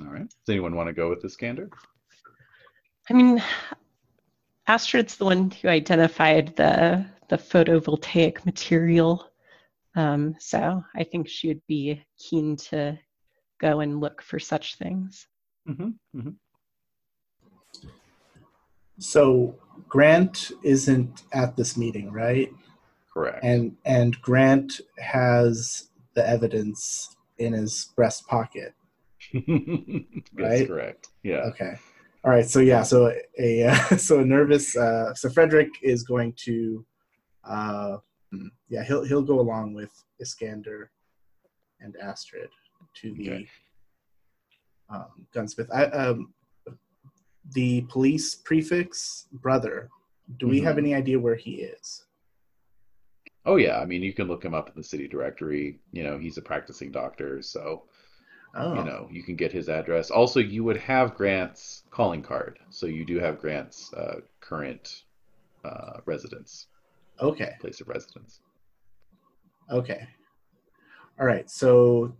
All right. Does anyone want to go with Iskander? I mean, Astrid's the one who identified the the photovoltaic material. Um, so I think she would be keen to go and look for such things. Mm-hmm. Mm-hmm. So Grant isn't at this meeting, right? Correct. And and Grant has the evidence in his breast pocket. That's Right? correct. Yeah. Okay. All right. So yeah. So a uh, so a nervous. Uh, so Frederick is going to. Uh, yeah, he'll he'll go along with Iskander and Astrid to the Okay. um, gunsmith. I, um, the police prefect's brother. Do we have Mhm. any idea where he is? Oh yeah. I mean, you can look him up in the city directory. You know, he's a practicing doctor, so Oh, you know you can get his address. Also, you would have Grant's calling card, so you do have Grant's uh, current uh, residence, okay, place of residence. okay. All right. So,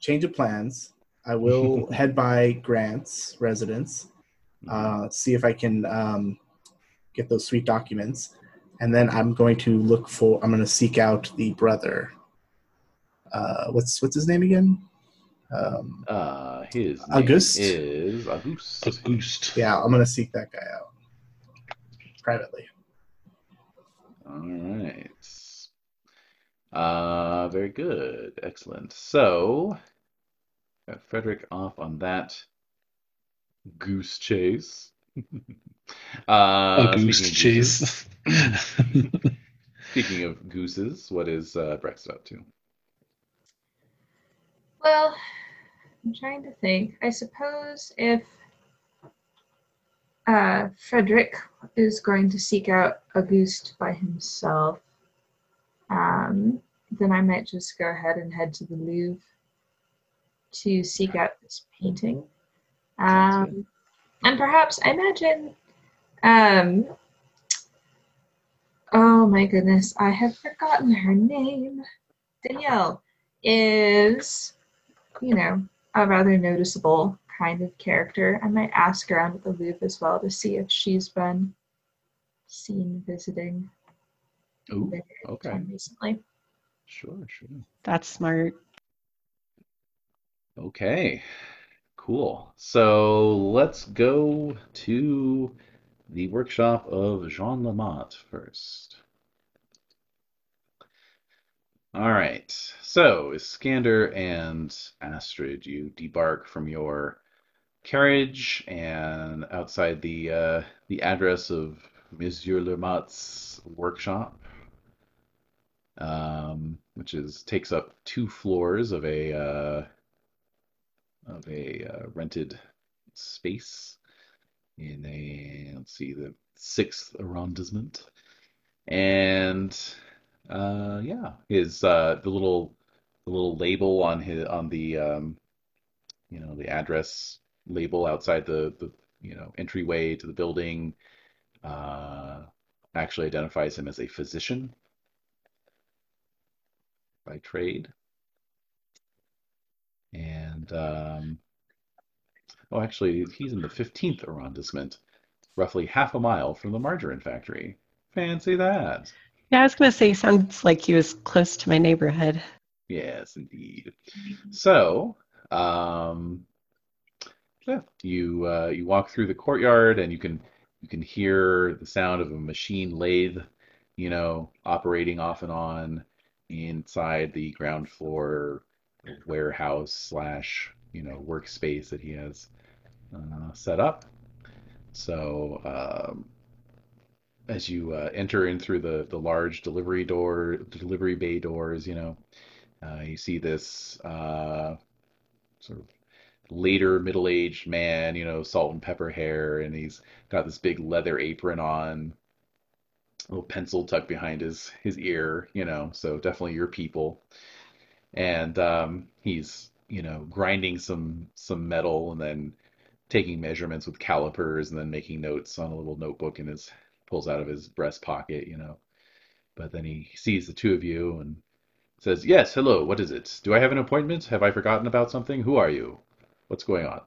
change of plans. I will head by Grant's residence. uh, see if I can um, get those sweet documents, and then I'm going to look for. I'm going to seek out the brother. Uh, what's what's his name again? Um, Uh, his August? name is August. A boost. yeah, I'm going to seek that guy out privately. All right. Uh, very good. Excellent. So, got Frederick off on that goose chase. uh, a goose speaking of gooses- chase. Speaking of gooses, what is uh, Breksta up to? Well, I'm trying to think. I suppose if uh, Frederick is going to seek out Auguste by himself, um, then I might just go ahead and head to the Louvre to seek out this painting. Um, and perhaps, I imagine. Um, oh my goodness, I have forgotten her name. Danielle is you know, a rather noticeable kind of character. I might ask around at the Louvre as well to see if she's been seen visiting Ooh, okay. anytime recently. Sure, sure. That's smart. Okay, cool. So let's go to the workshop of Jean Lamotte first. All right. So, Iskander and Astrid, you debark from your carriage and outside the uh, the address of Monsieur Lamotte's workshop, um, which is takes up two floors of a uh, of a uh, rented space in a let's see the sixth arrondissement, and uh, yeah, his uh, the little the little label on his on the um, you know the address label outside the the you know entryway to the building uh, actually identifies him as a physician by trade. And um, oh, actually, he's in the 15th arrondissement, roughly half a mile from the margarine factory. Fancy that. Yeah, I was gonna say sounds like he was close to my neighborhood. Yes, indeed. So, um, yeah, you uh, you walk through the courtyard and you can you can hear the sound of a machine lathe, you know, operating off and on inside the ground floor warehouse slash you know workspace that he has uh, set up. So um, as you uh, enter in through the the large delivery door, delivery bay doors, you know, uh, you see this uh, sort of later middle-aged man, you know, salt and pepper hair, and he's got this big leather apron on, a little pencil tucked behind his his ear, you know, so definitely your people. And um, he's, you know, grinding some some metal and then taking measurements with calipers and then making notes on a little notebook in his pulls out of his breast pocket, you know. But then he sees the two of you and says, "Yes, hello. What is it? Do I have an appointment? Have I forgotten about something? Who are you? What's going on?"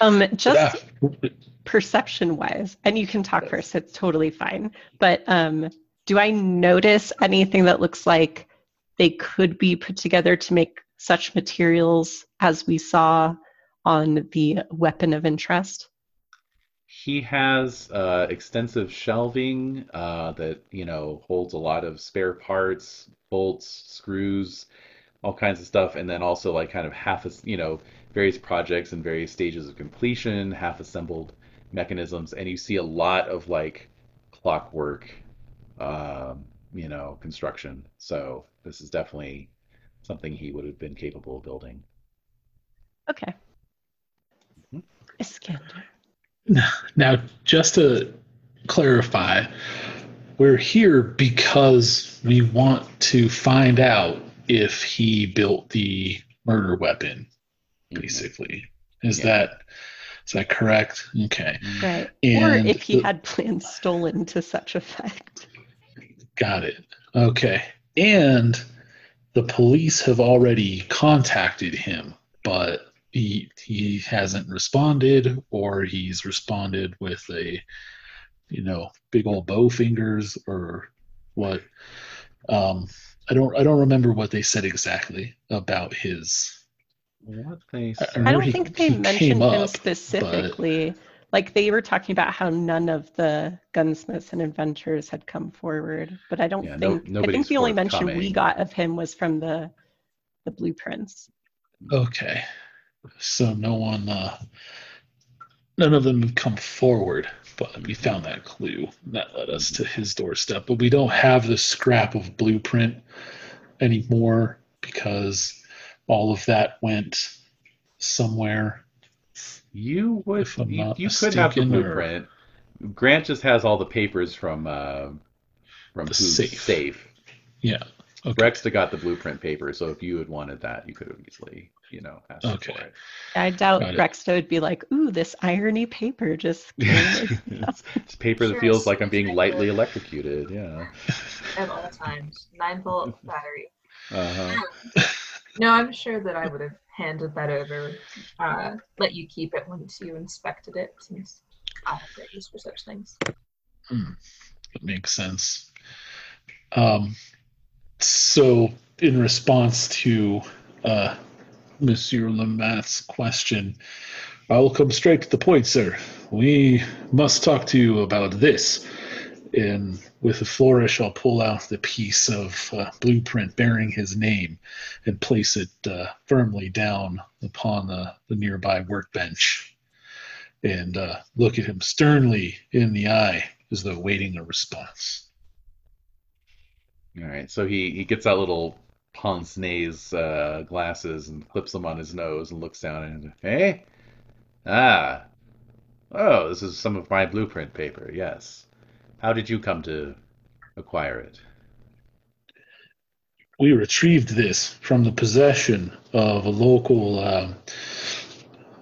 Um, just Yeah. perception wise, and you can talk first, it's totally fine. But um, do I notice anything that looks like they could be put together to make such materials as we saw on the weapon of interest? He has uh, extensive shelving uh, that you know holds a lot of spare parts, bolts, screws, all kinds of stuff, and then also like kind of half, you know, various projects in various stages of completion, half assembled mechanisms, and you see a lot of like clockwork, um, you know, construction. So this is definitely something he would have been capable of building. Okay. Mhm. Iskander. Now, just to clarify, we're here because we want to find out if he built the murder weapon, basically. Is Yeah. that is that correct? Okay. Right. or if he the- had plans stolen to such effect. Got it. Okay. And the police have already contacted him, but he he hasn't responded or he's responded with a you know, big old bow fingers or what um I don't I don't remember what they said exactly about his What they I- I I don't he- think they mentioned came him up, specifically. Like they were talking about how none of the gunsmiths and inventors had come forward, but I don't Yeah, no- think I think the only mention we got of him was from the the blueprints. Okay. So no one uh none of them have come forward, but we found that clue. That led us to his doorstep. But we don't have the scrap of blueprint anymore because all of that went somewhere. You would If I'm you, not you could have the mistaken, or- blueprint. Grant just has all the papers from uh, from The who's safe. safe. Yeah. Okay. Breksta got the blueprint paper, so if you had wanted that, you could have easily, you know, asked Okay. for it. I doubt Got it. Breksta would be like, "Ooh, this irony paper just." came in." it's, it's paper that Sure, feels like I'm being like lightly electrocuted. Yeah. at all times. Nine volt battery. Uh-huh. No, I'm sure that I would have handed that over, uh, let you keep it once you inspected it, since I have great use for such things. That makes sense. Um, so, in response to uh, Monsieur Lamotte's question, I will come straight to the point, sir. We must talk to you about this. And with a flourish, I'll pull out the piece of uh, blueprint bearing his name and place it uh, firmly down upon the, the nearby workbench and uh, look at him sternly in the eye as though waiting a response. All right. So he he gets out little pince nez uh, glasses and clips them on his nose and looks down and hey, ah, oh, this is some of my blueprint paper. Yes. How did you come to acquire it? We retrieved this from the possession of a local um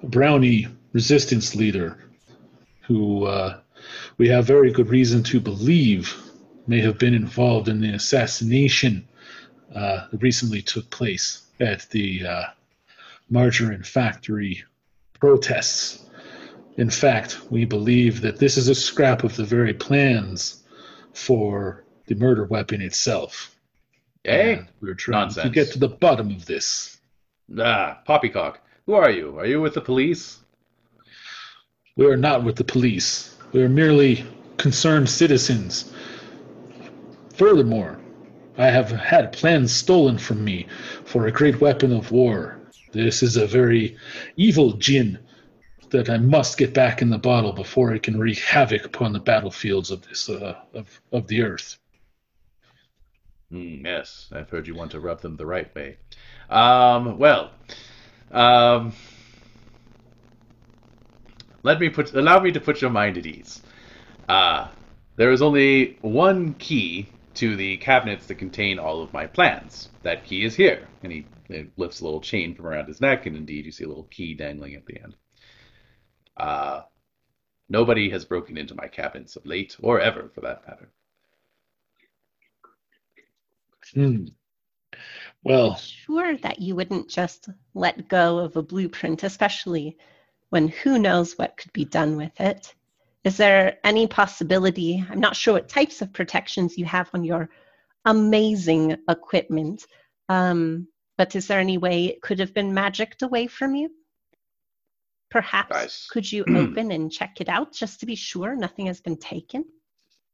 brownie resistance leader who uh, we have very good reason to believe may have been involved in the assassination uh, that recently took place at the uh, margarine factory protests. In fact, we believe that this is a scrap of the very plans for the murder weapon itself. Eh? And we're trying to get to the bottom of this. Ah, poppycock. Who are you? Are you with the police? We are not with the police. We are merely concerned citizens. Furthermore, I have had plans stolen from me for a great weapon of war. This is a very evil jinn that I must get back in the bottle before it can wreak havoc upon the battlefields of this uh, of of the earth. Hmm, yes, I've heard you want to rub them the right way. Um, well, um, let me put allow me to put your mind at ease. Uh, there is only one key to the cabinets that contain all of my plans. That key is here, and he lifts a little chain from around his neck, and indeed you see a little key dangling at the end. Uh, nobody has broken into my cabinets of late, or ever, for that matter. Hmm. Well, sure that you wouldn't just let go of a blueprint, especially when who knows what could be done with it. Is there any possibility? I'm not sure what types of protections you have on your amazing equipment, um, but is there any way it could have been magicked away from you? Perhaps Nice. could you open and check it out just to be sure nothing has been taken?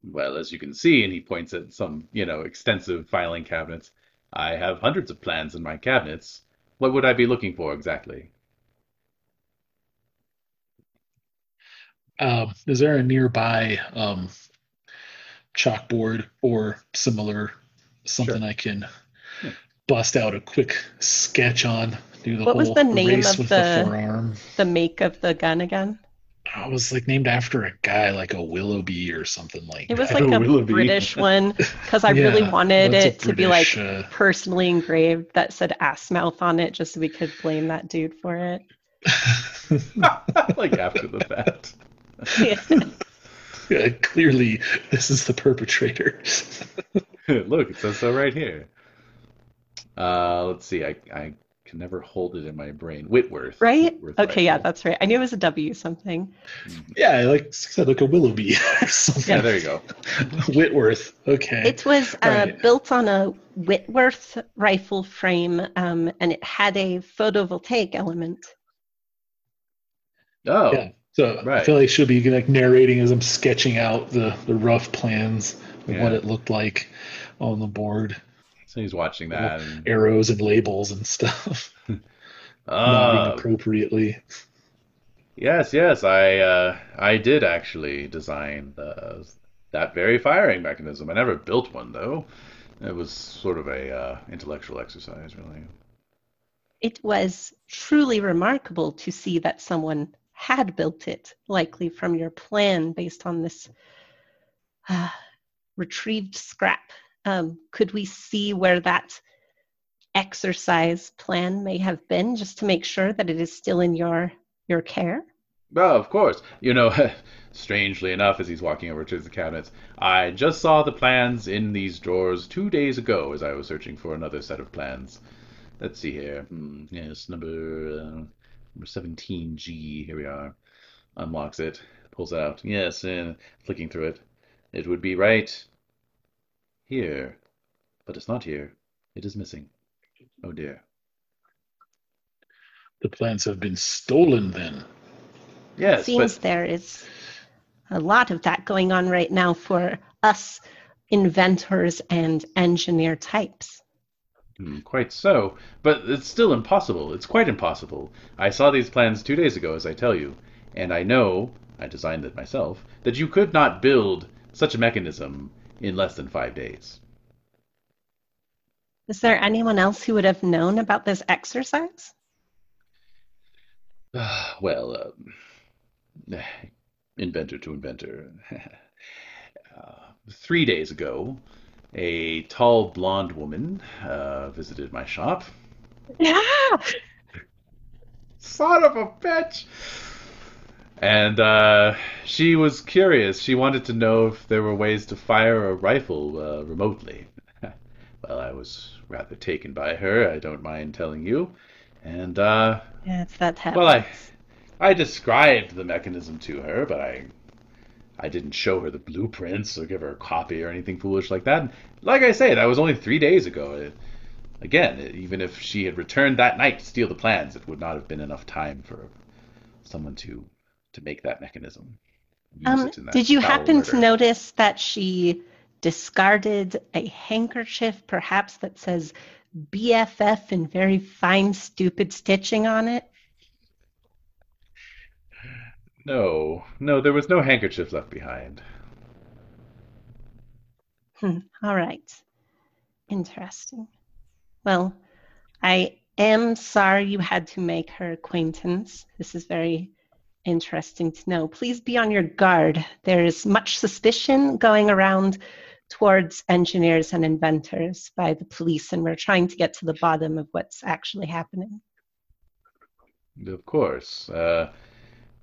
Well, as you can see, and he points at some, you know, extensive filing cabinets, I have hundreds of plans in my cabinets. What would I be looking for exactly? Um, is there a nearby um, chalkboard or similar something I can Hmm. bust out a quick sketch on? Do the What was the name of with the- The make of the gun again? It was like named after a guy, like a Willoughby or something like It was like a Willoughby. British one because I really wanted that's a it to be like uh, personally engraved that said ass mouth on it just so we could blame that dude for it. like after the fact. yeah, clearly, this is the perpetrator. Look, it says so right here. Uh, let's see. I I can never hold it in my brain. Whitworth. right? Whitworth Okay, yeah, that's right. I knew it was a W something. yeah, like I said, like a Willoughby or something. Yeah, there you go. Whitworth. Okay. It was uh, Right. built on a Whitworth rifle frame um, and it had a photovoltaic element. Oh, Yeah. So I Right. feel like I should be like narrating as I'm sketching out the, the rough plans of Yeah. what it looked like on the board, so he's watching that. And, arrows and labels and stuff, nodding Ah, appropriately. yes, yes. I uh, I did actually design uh, that very firing mechanism. I never built one though. It was sort of a uh, intellectual exercise, really. It was truly remarkable to see that someone had built it, likely from your plan based on this uh, retrieved scrap. Um, could we see where that exercise plan may have been, just to make sure that it is still in your your care? Oh, of course. You know, strangely enough, as he's walking over to the cabinets, I just saw the plans in these drawers two days ago as I was searching for another set of plans. Let's see here. Hmm, yes, number uh, number 17G. Here we are. Unlocks it, pulls it out. Yes, and flicking through it. It would be right here, but it's not here. It is missing. Oh dear. The plans have been stolen then. Yes, It Seems but there is a lot of that going on right now for us inventors and engineer types. Hmm, Quite so, but it's still impossible. It's quite impossible. I saw these plans two days ago, as I tell you, and I know, I designed it myself, that you could not build such a mechanism in less than five days. Is there anyone else who would have known about this exercise? well, um, inventor to inventor. uh, three days ago, a tall blonde woman uh, visited my shop. Yeah. Son of a bitch! And uh, she was curious. She wanted to know if there were ways to fire a rifle uh, remotely. well, I was rather taken by her, I don't mind telling you. And, uh, Yeah, it's that type. well, I, I described the mechanism to her, but I, I didn't show her the blueprints or give her a copy or anything foolish like that. Like I say, that was only three days ago. It, again, even if she had returned that night to steal the plans, it would not have been enough time for someone to to make that mechanism. Um, that did you happen to notice that she discarded a handkerchief, perhaps that says BFF in very fine, stupid stitching on it? No, no, there was no handkerchief left behind. Hmm, all right. Interesting. Well, I am sorry you had to make her acquaintance. This is very interesting to know. Please be on your guard. There is much suspicion going around towards engineers and inventors by the police, and we're trying to get to the bottom of what's actually happening. Of course. Uh,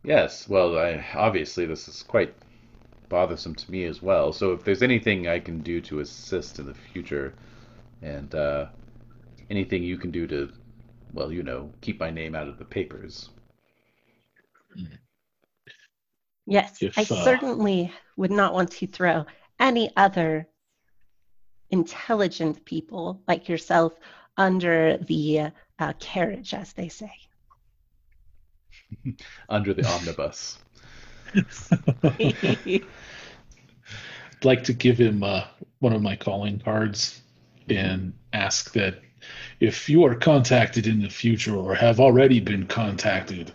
yes, well, I, obviously this is quite bothersome to me as well. So if there's anything I can do to assist in the future, and uh, anything you can do to, well, you know, keep my name out of the papers. Yes, If, I uh, certainly would not want to throw any other intelligent people like yourself under the uh, carriage, as they say. Under the omnibus. I'd like to give him uh, one of my calling cards and ask that if you are contacted in the future or have already been contacted,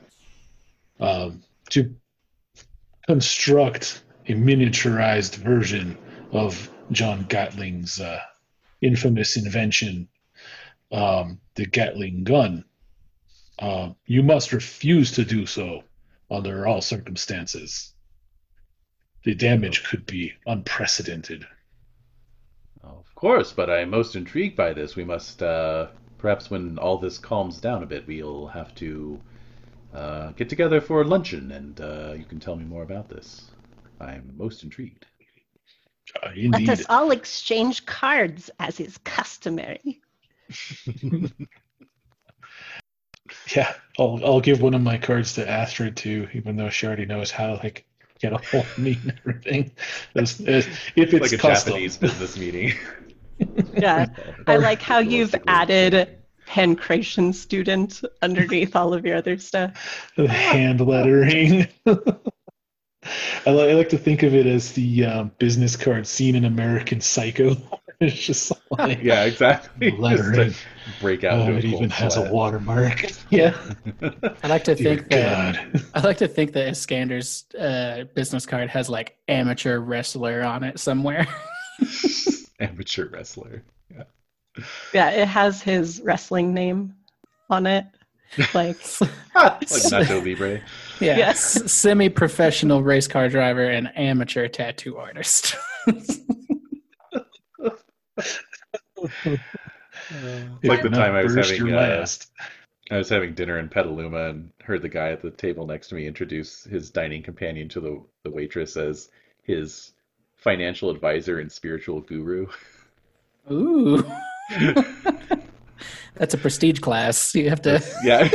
um, to construct a miniaturized version of John Gatling's uh, infamous invention, um, the Gatling gun. Uh, you must refuse to do so under all circumstances. The damage could be unprecedented. Of course, but I'm most intrigued by this. We must, uh, perhaps when all this calms down a bit, we'll have to uh, get together for luncheon and uh, you can tell me more about this. I'm most intrigued. Uh, Let indeed. us all exchange cards, as is customary. Yeah, I'll I'll give one of my cards to Astrid too, even though she already knows how to like get a hold of me and everything. As, as, if it's like a custom. Japanese business meeting. Yeah, I like how you've Realistically. Added pancration student underneath all of your other stuff. the hand lettering. I, li- I like to think of it as the um, business card seen in American Psycho. it's just like yeah, exactly. lettering. Break out Oh, it cold even has a watermark. Yeah. I like to Dear think that God. I like to think that Iskander's uh, business card has like amateur wrestler on it somewhere. Amateur wrestler. Yeah, it has his wrestling name on it. Like, like Nacho Libre. yeah, Yes. semi-professional race car driver and amateur tattoo artist. It's like the time I was having uh. I was having dinner in Petaluma and heard the guy at the table next to me introduce his dining companion to the the waitress as his financial advisor and spiritual guru. Ooh, that's a prestige class. You have to. yeah.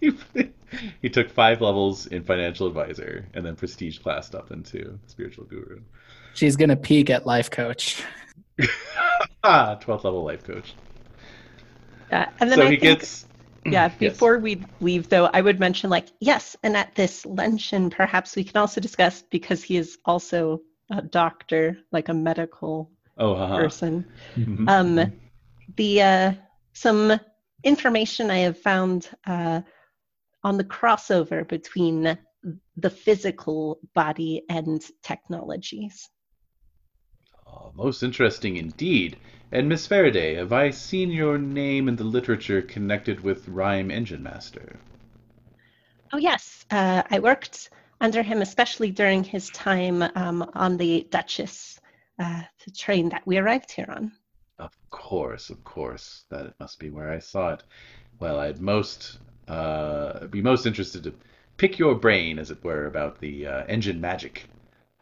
he took five levels in financial advisor and then prestige classed up into spiritual guru. She's gonna peak at life coach. Ah, 12th level life coach. yeah. And then So I he think, gets yeah, Yes. before we leave, though, I would mention, like, yes, and at this luncheon, perhaps we can also discuss, because he is also a doctor, like a medical Oh, haha. person, Mhm. um, the uh, some information I have found uh, on the crossover between the physical body and technologies. Oh, most interesting indeed. And Miss Faraday, have I seen your name in the literature connected with Rhyme Engine Master? Oh yes, uh, I worked under him, especially during his time um, on the Duchess, uh, the train that we arrived here on. Of course, of course. That it must be where I saw it. Well, I'd most uh, be most interested to pick your brain, as it were, about the uh, engine magic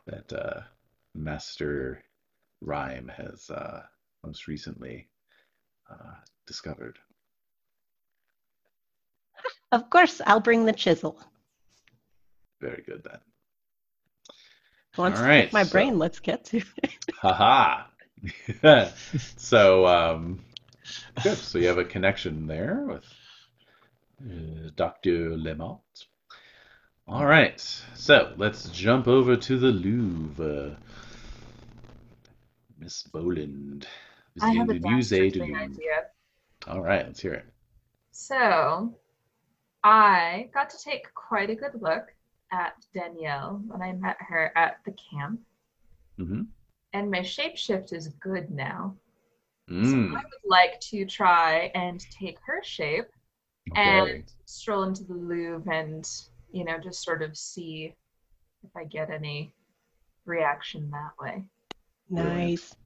that uh, Master Rhyme has uh, most recently uh, discovered. Of course, I'll bring the chisel. Very good then. Once All I right, my so- brain, let's get to it. Haha. so, um, good. So you have a connection there with uh, Dr. Lamotte. All right. So let's jump over to the Louvre. Miss Boland. I have a visiting the Musée du idea. All right, let's hear it. So, I got to take quite a good look at Danielle when I met her at the camp, hmm and my shapeshift is good now. So Mm, I would like to try and take her shape okay. and stroll into the Louvre and, you know, just sort of see if I get any reaction that way. Nice.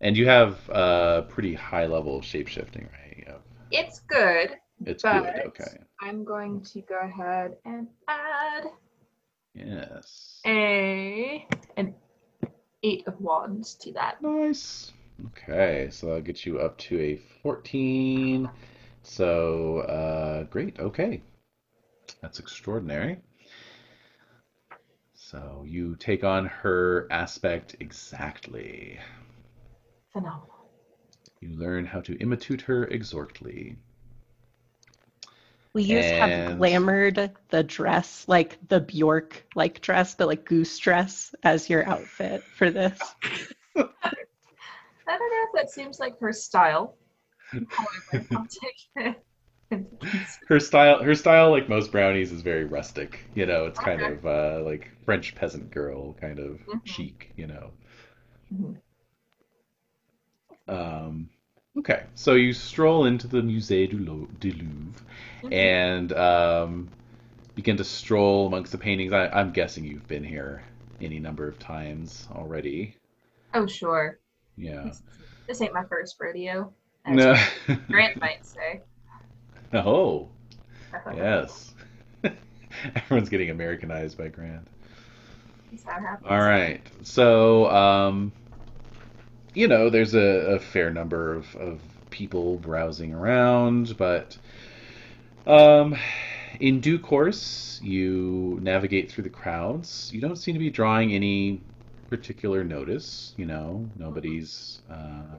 And you have uh, pretty high level of shapeshifting, right? You have- It's good. It's But- good. Okay. I'm going to go ahead and add Yes. a an eight of wands to that. Nice. Okay, so that'll get you up to a 14. So, uh, great. Okay. That's extraordinary. So you take on her aspect exactly. Phenomenal. You learn how to imitate her exortly. We used to have glamored the dress, like the Bjork like dress, but like goose dress as your outfit for this. I don't know if that seems like her style. However, I'll take it. into consideration. Her style, her style, like most brownies, is very rustic. You know, it's kind Okay. of uh, like French peasant girl kind of Mhm. chic. You know. Mhm. Um, okay, so you stroll into the Musée du, Lo- du Louvre and um, begin to stroll amongst the paintings. I, I'm guessing you've been here any number of times already. Oh, sure. Yeah. This, this ain't my first rodeo, No. Grant might say. oh, yes. Everyone's getting Americanized by Grant. That's how it happens. All right. So, um, you know, there's a, a fair number of, of people browsing around, but um, in due course, you navigate through the crowds. You don't seem to be drawing any particular notice. You know, nobody's uh,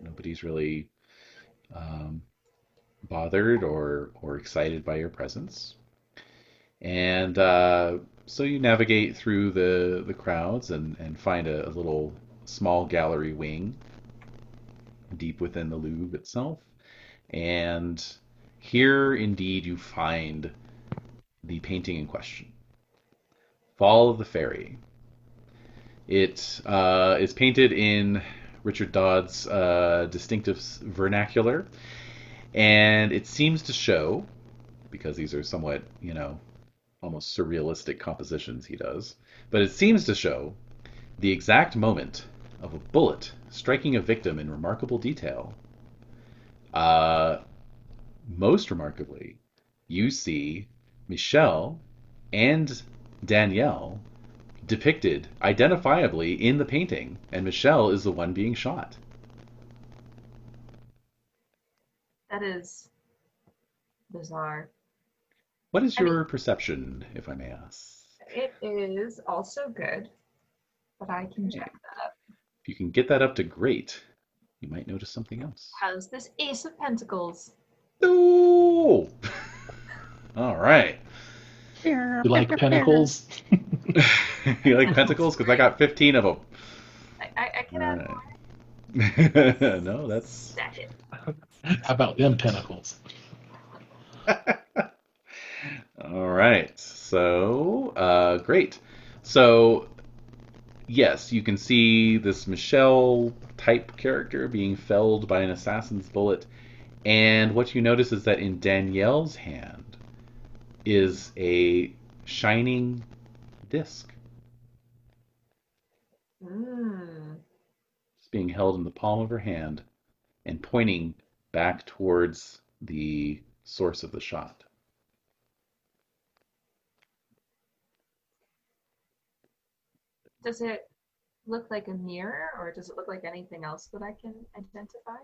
nobody's really um, bothered or or excited by your presence. And uh, so you navigate through the, the crowds and, and find a, a little small gallery wing deep within the Louvre itself. And here, indeed, you find the painting in question Fall of the Fairy. It uh, is painted in Richard Dadd's uh, distinctive vernacular, and it seems to show, because these are somewhat, you know, almost surrealistic compositions he does, but it seems to show the exact moment of a bullet striking a victim in remarkable detail. Uh, most remarkably, you see Michelle and Danielle depicted identifiably in the painting, and Michelle is the one being shot. That is bizarre. What is I mean- your perception, if I may ask? It is also good, but I can check that up. If you can get that up to great, you might notice something else. How's this Ace of Pentacles? No! All right. You like pentacles? you like pentacles? Because I got 15 of them. I, I, I can add All more. no, that's. Stack it. How about them pentacles? All right. So, uh, great. So, yes, you can see this Michelle type character being felled by an assassin's bullet. And what you notice is that in Danielle's hand is a shining disc. Mm. It's being held in the palm of her hand and pointing back towards the source of the shot. Does it look like a mirror, or does it look like anything else that I can identify?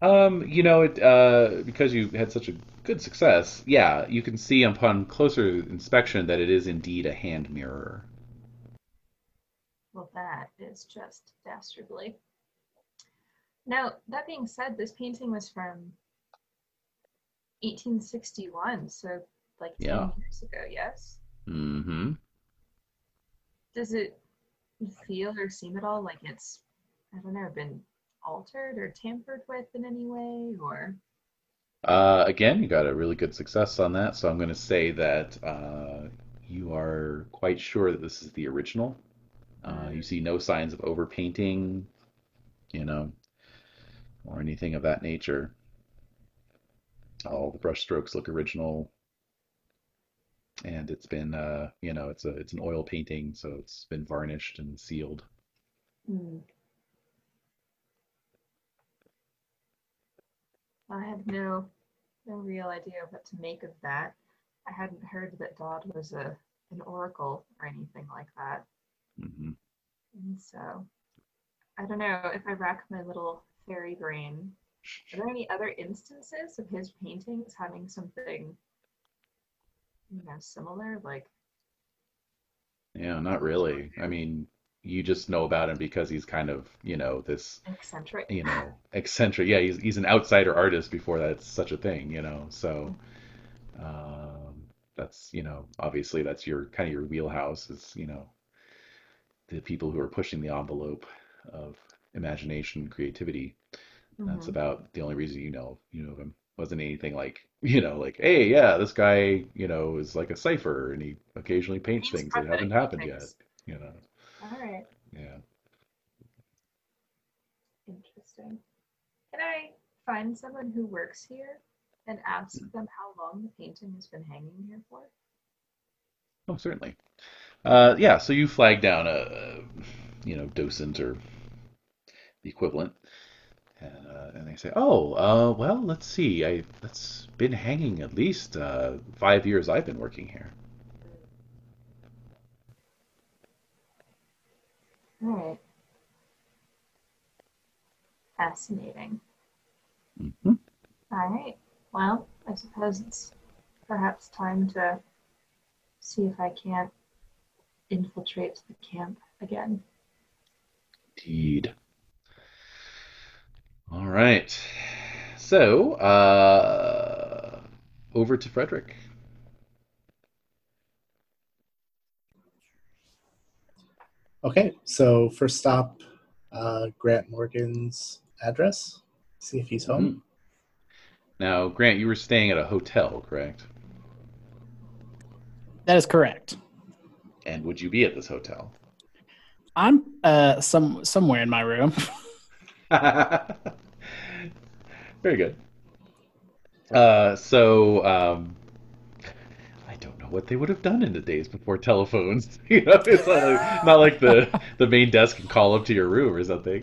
Um, you know, it, uh, because you had such a good success, yeah, you can see upon closer inspection that it is indeed a hand mirror. Well, that is just dastardly. Now, that being said, this painting was from 1861, so like 10 Yeah. years ago, yes? Mm-hmm. Does it feel or seem at all like it's, I don't know, been altered or tampered with in any way, or? Uh, again, you got a really good success on that, so I'm going to say that uh, you are quite sure that this is the original. Uh, you see no signs of overpainting, you know, or anything of that nature. All the brush strokes look original, and it's been, uh, you know, it's a it's an oil painting, so it's been varnished and sealed. Hmm. I had no no real idea what to make of that. I hadn't heard that Dadd was a an oracle or anything like that. hmm And so I don't know if I rack my little fairy brain. Are there any other instances of his paintings having something you know similar? Like Yeah, not really. I mean, you just know about him because he's kind of, you know, this, Eccentric. you know, eccentric. Yeah, he's he's an outsider artist before that's such a thing, you know. So, um, that's, you know, obviously that's your kind of your wheelhouse is, you know, the people who are pushing the envelope of imagination, creativity. That's Mhm. about the only reason you know you know of him. Wasn't anything like, you know, like, hey, yeah, this guy, you know, is like a cipher and he occasionally paints Paints things that haven't happened yet, you know. All right. Yeah. Interesting. Can I find someone who works here and ask them how long the painting has been hanging here for? Oh, certainly. Uh, yeah, so you flag down a, a, you know, docent or the equivalent, and, uh, and they say, "Oh, uh, well, let's see. I that's been hanging at least uh, five years I've been working here." All right. Fascinating. hmm All right. Well, I suppose it's perhaps time to see if I can't infiltrate the camp again. Indeed. All right. So, uh, over to Frederick. Okay, so first stop, uh, Grant Morgan's address. See if he's home. Now, Grant, you were staying at a hotel, correct? That is correct. And would you be at this hotel? I'm uh some somewhere in my room. Very good. Uh, so, um, I don't know what they would have done in the days before telephones. You know, it's not like, not like the the main desk can call up to your room or something.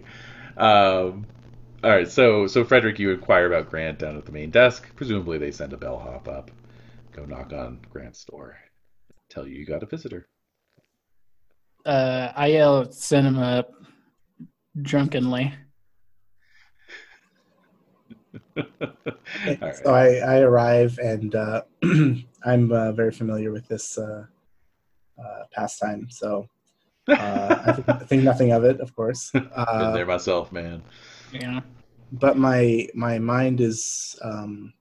Um, all right, so so Frederick, you inquire about Grant down at the main desk. Presumably, they send a bellhop up, go knock on Grant's door, tell you you got a visitor. Uh, I yell, him up drunkenly. All right. So I, I arrive and uh, I'm uh, very familiar with this uh, uh, pastime. So uh, I, think, I think nothing of it, of course. Been Uh, there myself, man. Yeah. but my my mind is um,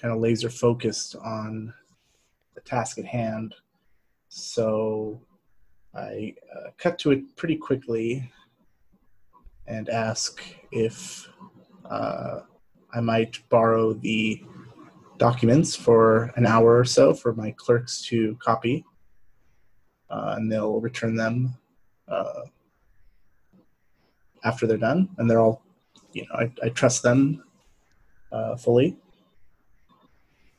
kind of laser focused on the task at hand. So I uh, cut to it pretty quickly and ask if uh, I might borrow the documents for an hour or so for my clerks to copy, uh, and they'll return them uh, after they're done, and they're all you know, I, I trust them uh, fully.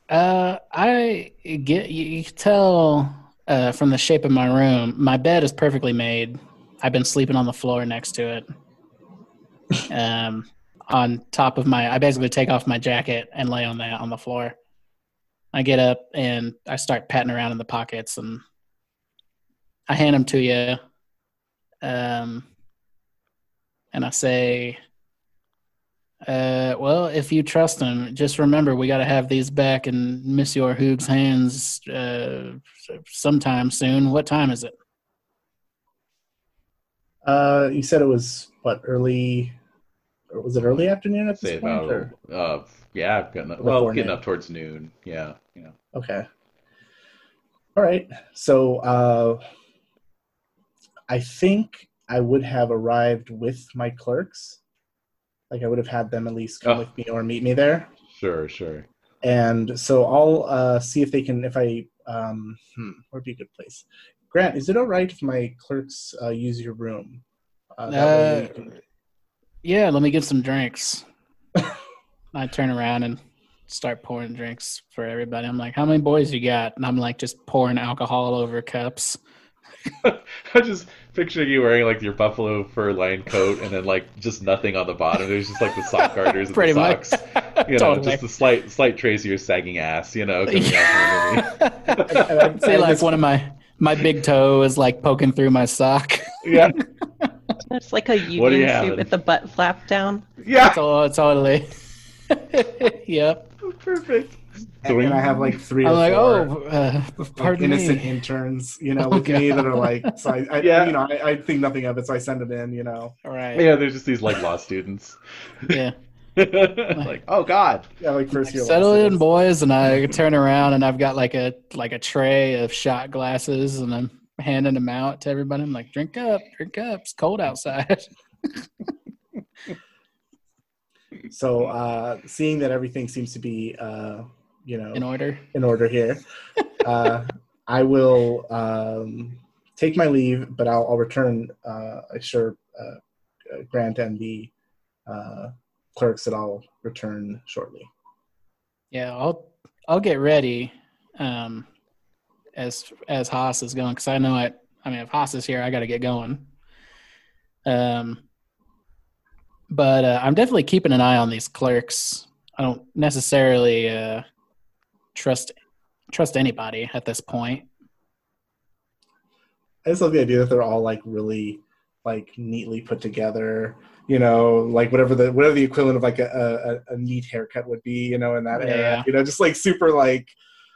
Uh, I get you, you can tell uh, from the shape of my room. My bed is perfectly made. I've been sleeping on the floor next to it. Um, on top of my, I basically take off my jacket and lay on that on the floor. I get up and I start patting around in the pockets and I hand them to you. Um, and I say, uh, well, if you trust them, just remember we got to have these back in Monsieur Hoog's hands uh, sometime soon. What time is it? Uh, you said it was what early, was it early afternoon at Say this point? about or- uh yeah, getting up, well, getting up towards noon. Yeah, yeah. Okay. All right. So uh, I think I would have arrived with my clerks. Like I would have had them at least come Oh. with me or meet me there. Sure, sure. And so I'll uh, see if they can. If I um, hmm, where'd be a good place? Grant, is it all right if my clerks uh, use your room? Uh, Yeah, let me get some drinks. I turn around and start pouring drinks for everybody. I'm like, how many boys you got? And I'm like, just pouring alcohol over cups. I'm just picturing you wearing like your buffalo fur lined coat and then like just nothing on the bottom. There's just like the sock garters and Pretty the much. socks. You know, Totally. just the slight slight trace of your sagging ass, you know, coming out from underneath. See, like one of my my big toe is like poking through my sock. Yeah. It's like a What do you union have? suit with the butt flap down. Yeah. Oh, totally. yep. Perfect. and, and I have like three I'm or like, four oh, uh, like, innocent me. interns, you know, Oh, with me that are like, so I, I Yeah. you know, I, I think nothing of it, so I send them in, you know, All right. Yeah, they're just these like law students. Yeah. like, oh god. yeah, like first year. Settle in, boys, and I turn around and I've got like a like a tray of shot glasses, and I'm handing them out to everybody. I'm like, drink up, drink up. It's cold outside. So, uh, seeing that everything seems to be, uh, you know, In order. in order here. Uh, I will um, take my leave, but I'll, I'll return. Uh, I sure uh, uh, Grant and the uh, clerks that I'll return shortly. Yeah, I'll I'll get ready um, as as Haas is going because I know I I mean if Haas is here, I got to get going. Um, but uh, I'm definitely keeping an eye on these clerks. I don't necessarily uh, trust trust anybody at this point. I just love the idea that they're all like really like neatly put together. You know, like whatever the whatever the equivalent of like a, a, a neat haircut would be. You know, in that era. You know, just like super like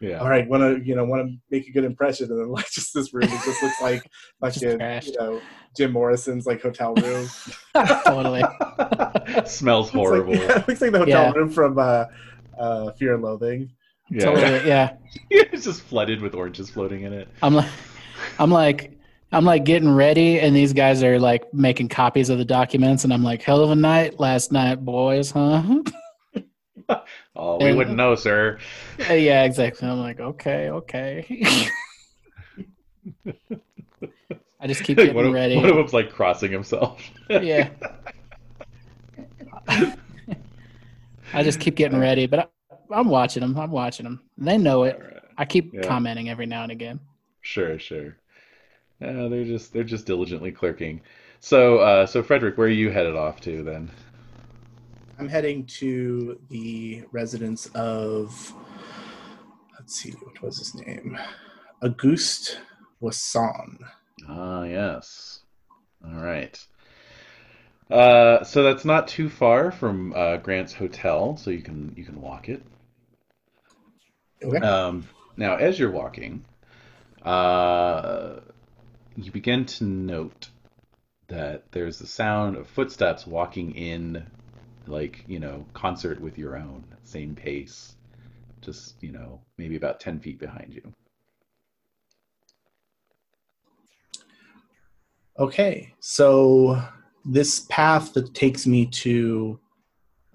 Yeah. all right, want to you know want to make a good impression, and then like just this room, it just looks like Just fucking trashed. you know Jim Morrison's like hotel room. totally. Smells It's like- horrible. yeah, it looks like the hotel Yeah. room from uh, uh, Fear and Loathing. Yeah. Totally. Yeah. it's just flooded with oranges floating in it. I'm like, I'm like, I'm like getting ready, and these guys are like making copies of the documents, and I'm like, hell of a night last night, boys, huh? Oh, we And- wouldn't know, sir. Uh, yeah, exactly. I'm like, okay, okay. I just keep getting one, of, ready. one of them's like crossing himself. yeah. I just keep getting ready, but I, I'm watching them. I'm watching them. They know it. Right. I keep Yeah. commenting every now and again. Sure, sure. Yeah, they're just they're just diligently clerking. So, uh, so Frederick, where are you headed off to then? I'm heading to the residence of, let's see, what was his name? Auguste Poisson. Ah, yes. All right. Uh, so that's not too far from uh, Grant's hotel, so you can you can walk it. Okay. Um, now, as you're walking, uh, you begin to note that there's the sound of footsteps walking in, like, you know, concert with your own, same pace, just, you know, maybe about 10 feet behind you. Okay, so this path that takes me to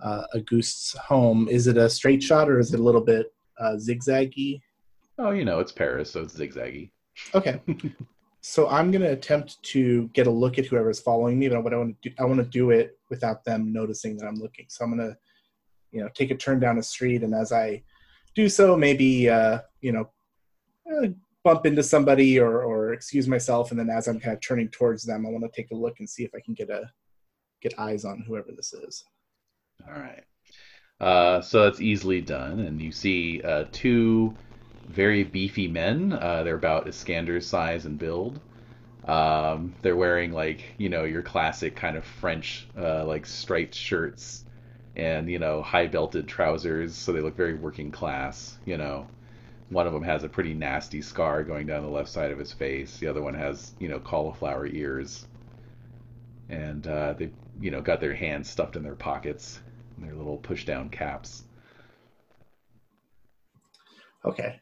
uh, Auguste's home, is it a straight shot or is it a little bit uh, zigzaggy? Oh, you know, it's Paris, so it's zigzaggy. Okay. so I'm going to attempt to get a look at whoever's following me, but what I want to do, I want to do it without them noticing that I'm looking. So I'm going to, you know, take a turn down a street, and as I do so, maybe, uh, you know, uh, bump into somebody or, or excuse myself, and then as I'm kind of turning towards them, I want to take a look and see if I can get a get eyes on whoever this is. All right. Uh, so that's easily done, and you see uh, two very beefy men. Uh, they're about Iskander's size and build. Um, they're wearing like you know your classic kind of French uh, like striped shirts and you know high belted trousers, so they look very working class. You know, one of them has a pretty nasty scar going down the left side of his face. The other one has you know cauliflower ears, and uh, they you know got their hands stuffed in their pockets and their little push down caps. Okay.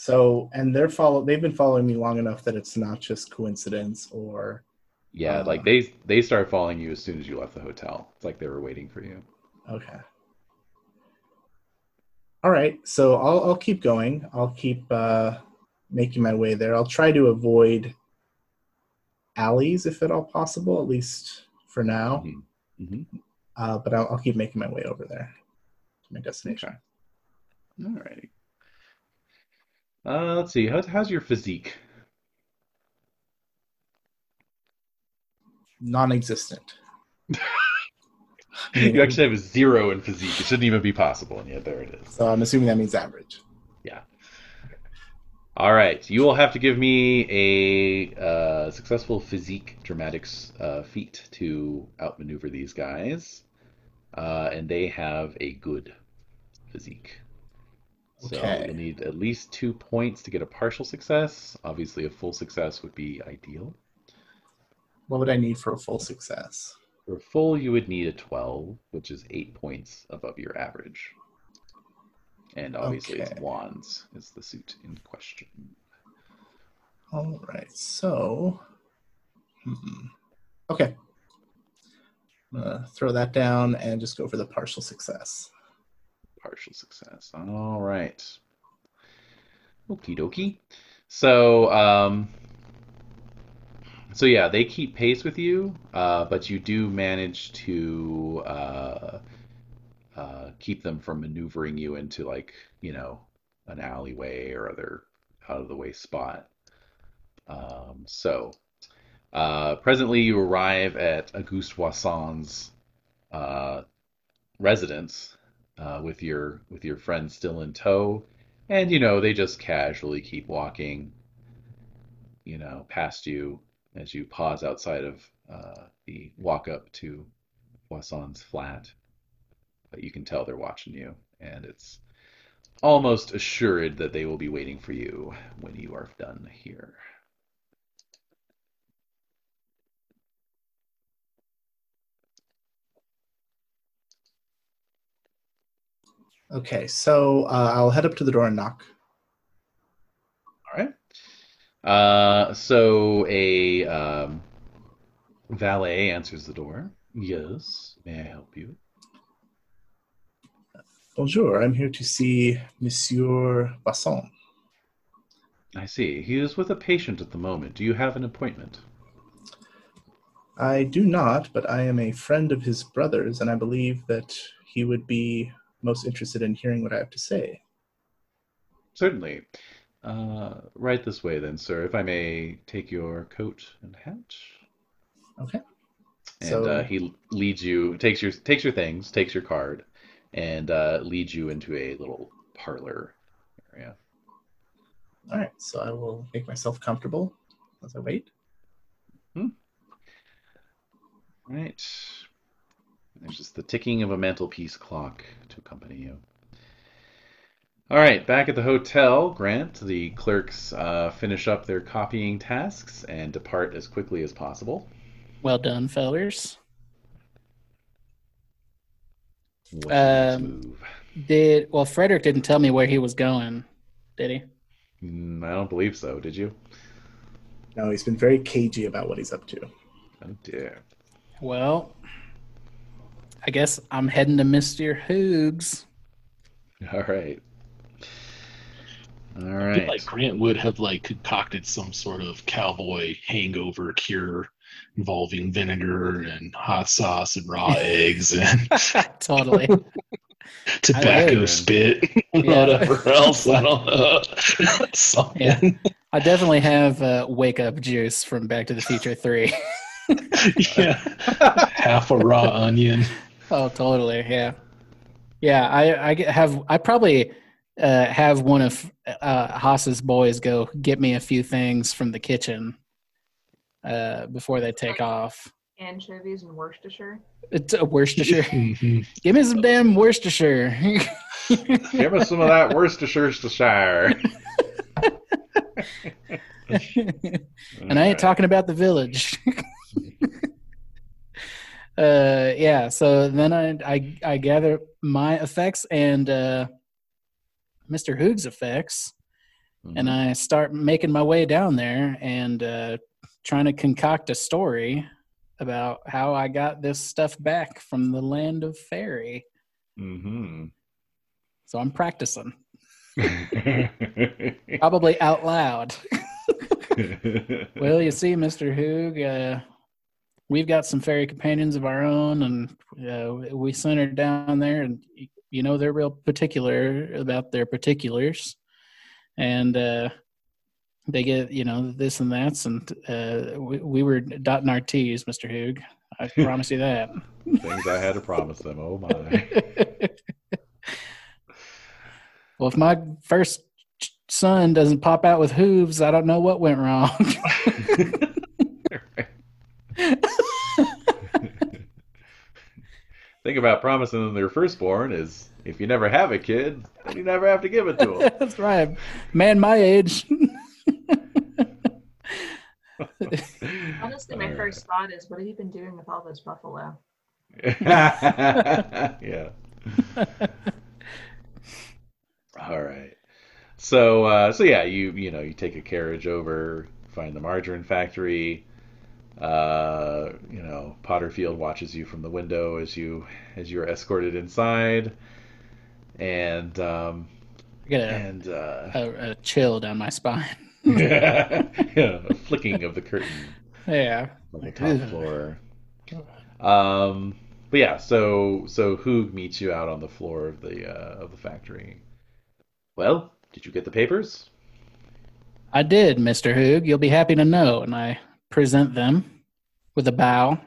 So, and they're follow. They've been following me long enough that it's not just coincidence or Yeah, Uh, like they they start following you as soon as you left the hotel. It's like they were waiting for you. Okay. All right. So I'll I'll keep going. I'll keep uh, making my way there. I'll try to avoid alleys if at all possible, at least for now. hmm Uh, but I'll, I'll keep making my way over there to my destination. Okay. Alrighty. Uh, let's see. How's how's your physique? Non-existent. You actually have a zero in physique. It shouldn't even be possible, and yet there it is. So I'm assuming that means average. Yeah. All right, you will have to give me a uh, successful physique dramatics uh, feat to outmaneuver these guys, uh, and they have a good physique. So Okay. you'll need at least two points to get a partial success. Obviously, a full success would be ideal. What would I need for a full success? For full, you would need a 12, which is eight points above your average. And obviously, it's wands is the suit in question. All right. So, hmm. okay. I'm gonna throw that down and just go for the partial success. Partial success. All right. Okie dokie. So, um, so yeah, they keep pace with you, uh, but you do manage to uh, uh, keep them from maneuvering you into like you know an alleyway or other out of the way spot. Um, so, uh, presently you arrive at Auguste Poisson's uh, residence uh, with your with your friend still in tow, and you know they just casually keep walking, you know, past you as you pause outside of uh, the walk up to Poisson's flat. But you can tell they're watching you, and it's almost assured that they will be waiting for you when you are done here. Okay, so uh, I'll head up to the door and knock. All right. Uh, so a um, valet answers the door. Yes, may I help you? Bonjour, I'm here to see Monsieur Poisson. I see. He is with a patient at the moment. Do you have an appointment? I do not, but I am a friend of his brother's, and I believe that he would be most interested in hearing what I have to say. Certainly. Uh, right this way, then, sir. If I may take your coat and hat. Okay. And So- uh, he leads you, takes your takes your things, takes your card, and uh, leads you into a little parlor area. All right, so I will make myself comfortable as I wait. Right. There's just the ticking of a mantelpiece clock to accompany you. All right, back at the hotel, Grant, the clerks uh, finish up their copying tasks and depart as quickly as possible. Well done, fellers. What's Um. Did well? Frederick didn't tell me where he was going, did he? Mm, I don't believe so. Did you? No, he's been very cagey about what he's up to. Oh dear. Well, I guess I'm heading to Mister Hoogs. All right. All right. I feel like Grant would have like concocted some sort of cowboy hangover cure involving vinegar and hot sauce and raw eggs and totally. tobacco spit, Yeah. whatever else. I don't know. Something. Yeah. I definitely have uh, wake up juice from Back to the Future Three. Yeah. Half a raw onion. Oh, totally. Yeah, yeah. I I have I probably uh, have one of uh, Haas's boys go get me a few things from the kitchen uh, before they take off. Anchovies and Worcestershire. It's a Worcestershire. Give me some damn Worcestershire. Give us some of that Worcestershire. and I ain't talking about the village. uh, yeah. So then I, I I gather my effects and uh, Mr. Hoog's effects, and I start making my way down there and uh, trying to concoct a story about how I got this stuff back from the land of fairy. Mm-hmm. So I'm practicing, probably out loud. Well, you see, Mister Hoog, uh, we've got some fairy companions of our own, and uh, we sent her down there, and you know they're real particular about their particulars, and uh, they get you know this and that's, and uh, we, we were dotting our T's, Mister Hoog. I promise you that. Things I had to promise them. Oh my. well, if my first son doesn't pop out with hooves, I don't know what went wrong. thing about promising them their firstborn is if you never have a kid, then you never have to give it to them. That's right. Man my age. Honestly, my All first thought is, what have you been doing with all those buffalo? yeah. All right. So uh, so yeah, you you know you take a carriage over, find the margarine factory. Uh, you know Potterfield watches you from the window as you as you are escorted inside, and um, I get a, and uh, a, a chill down my spine. yeah, a flicking of the curtain yeah. on the top floor. Um, but yeah, so so Hoog meets you out on the floor of the uh, of the factory. Well, did you get the papers? I did, Mr. Hoog. You'll be happy to know. And I present them with a bow.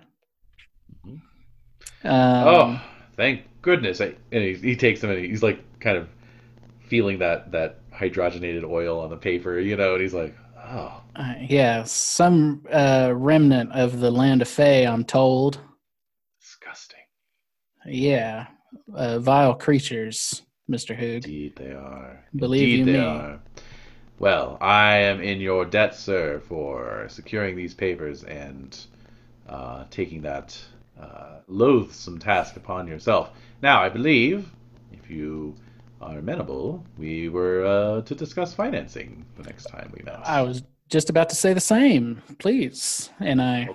Um, oh, thank goodness! I, and he, he takes them and he's like kind of feeling that that hydrogenated oil on the paper, you know, and he's like, oh, uh, yeah, some uh, remnant of the land of Fae, I'm told. disgusting. Yeah, uh, vile creatures, Mr. Hoog. Indeed they are. Believe Indeed you they me. are. Well, I am in your debt, sir, for securing these papers and uh, taking that uh, loathsome task upon yourself. Now, I believe, if you are amenable, we were uh, to discuss financing the next time we met. I was just about to say the same, please. And I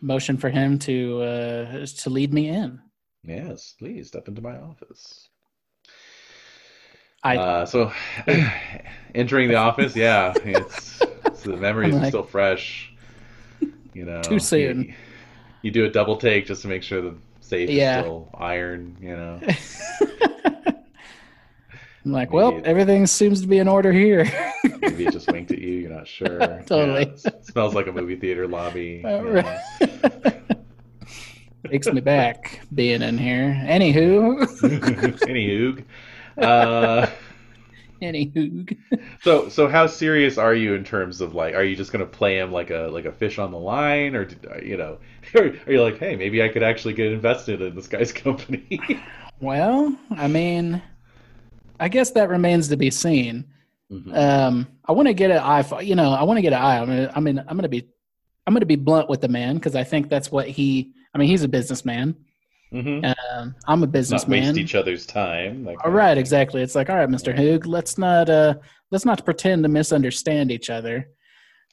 motion for him to uh, to lead me in. Yes, please step into my office. I Uh, so, entering the office, yeah, it's, it's the memories I'm are still fresh. You know, Too soon. You, you do a double take just to make sure the safe Yeah. is still iron. You know, I'm like, Maybe well, it- everything seems to be in order here. maybe it just winked at you. You're not sure. Totally. Yeah, it smells like a movie theater lobby. Oh, you right. Takes me back being in here. Anywho, Anywho, uh, anywho. so so how serious are you in terms of like, are you just gonna play him like a like a fish on the line, or did- uh, you know, are you like, hey, maybe I could actually get invested in this guy's company? Well, I mean, I guess that remains to be seen. Mhm. Um, I want to get an eye. For, you know, I want to get an eye. I mean, I mean, I'm gonna be, I'm gonna be blunt with the man because I think that's what he. I mean, he's a businessman. Mhm. Um, I'm a businessman. Not waste each other's time. that All right, exactly. It's like, all right, Mr. Hoog, let's not uh let's not pretend to misunderstand each other.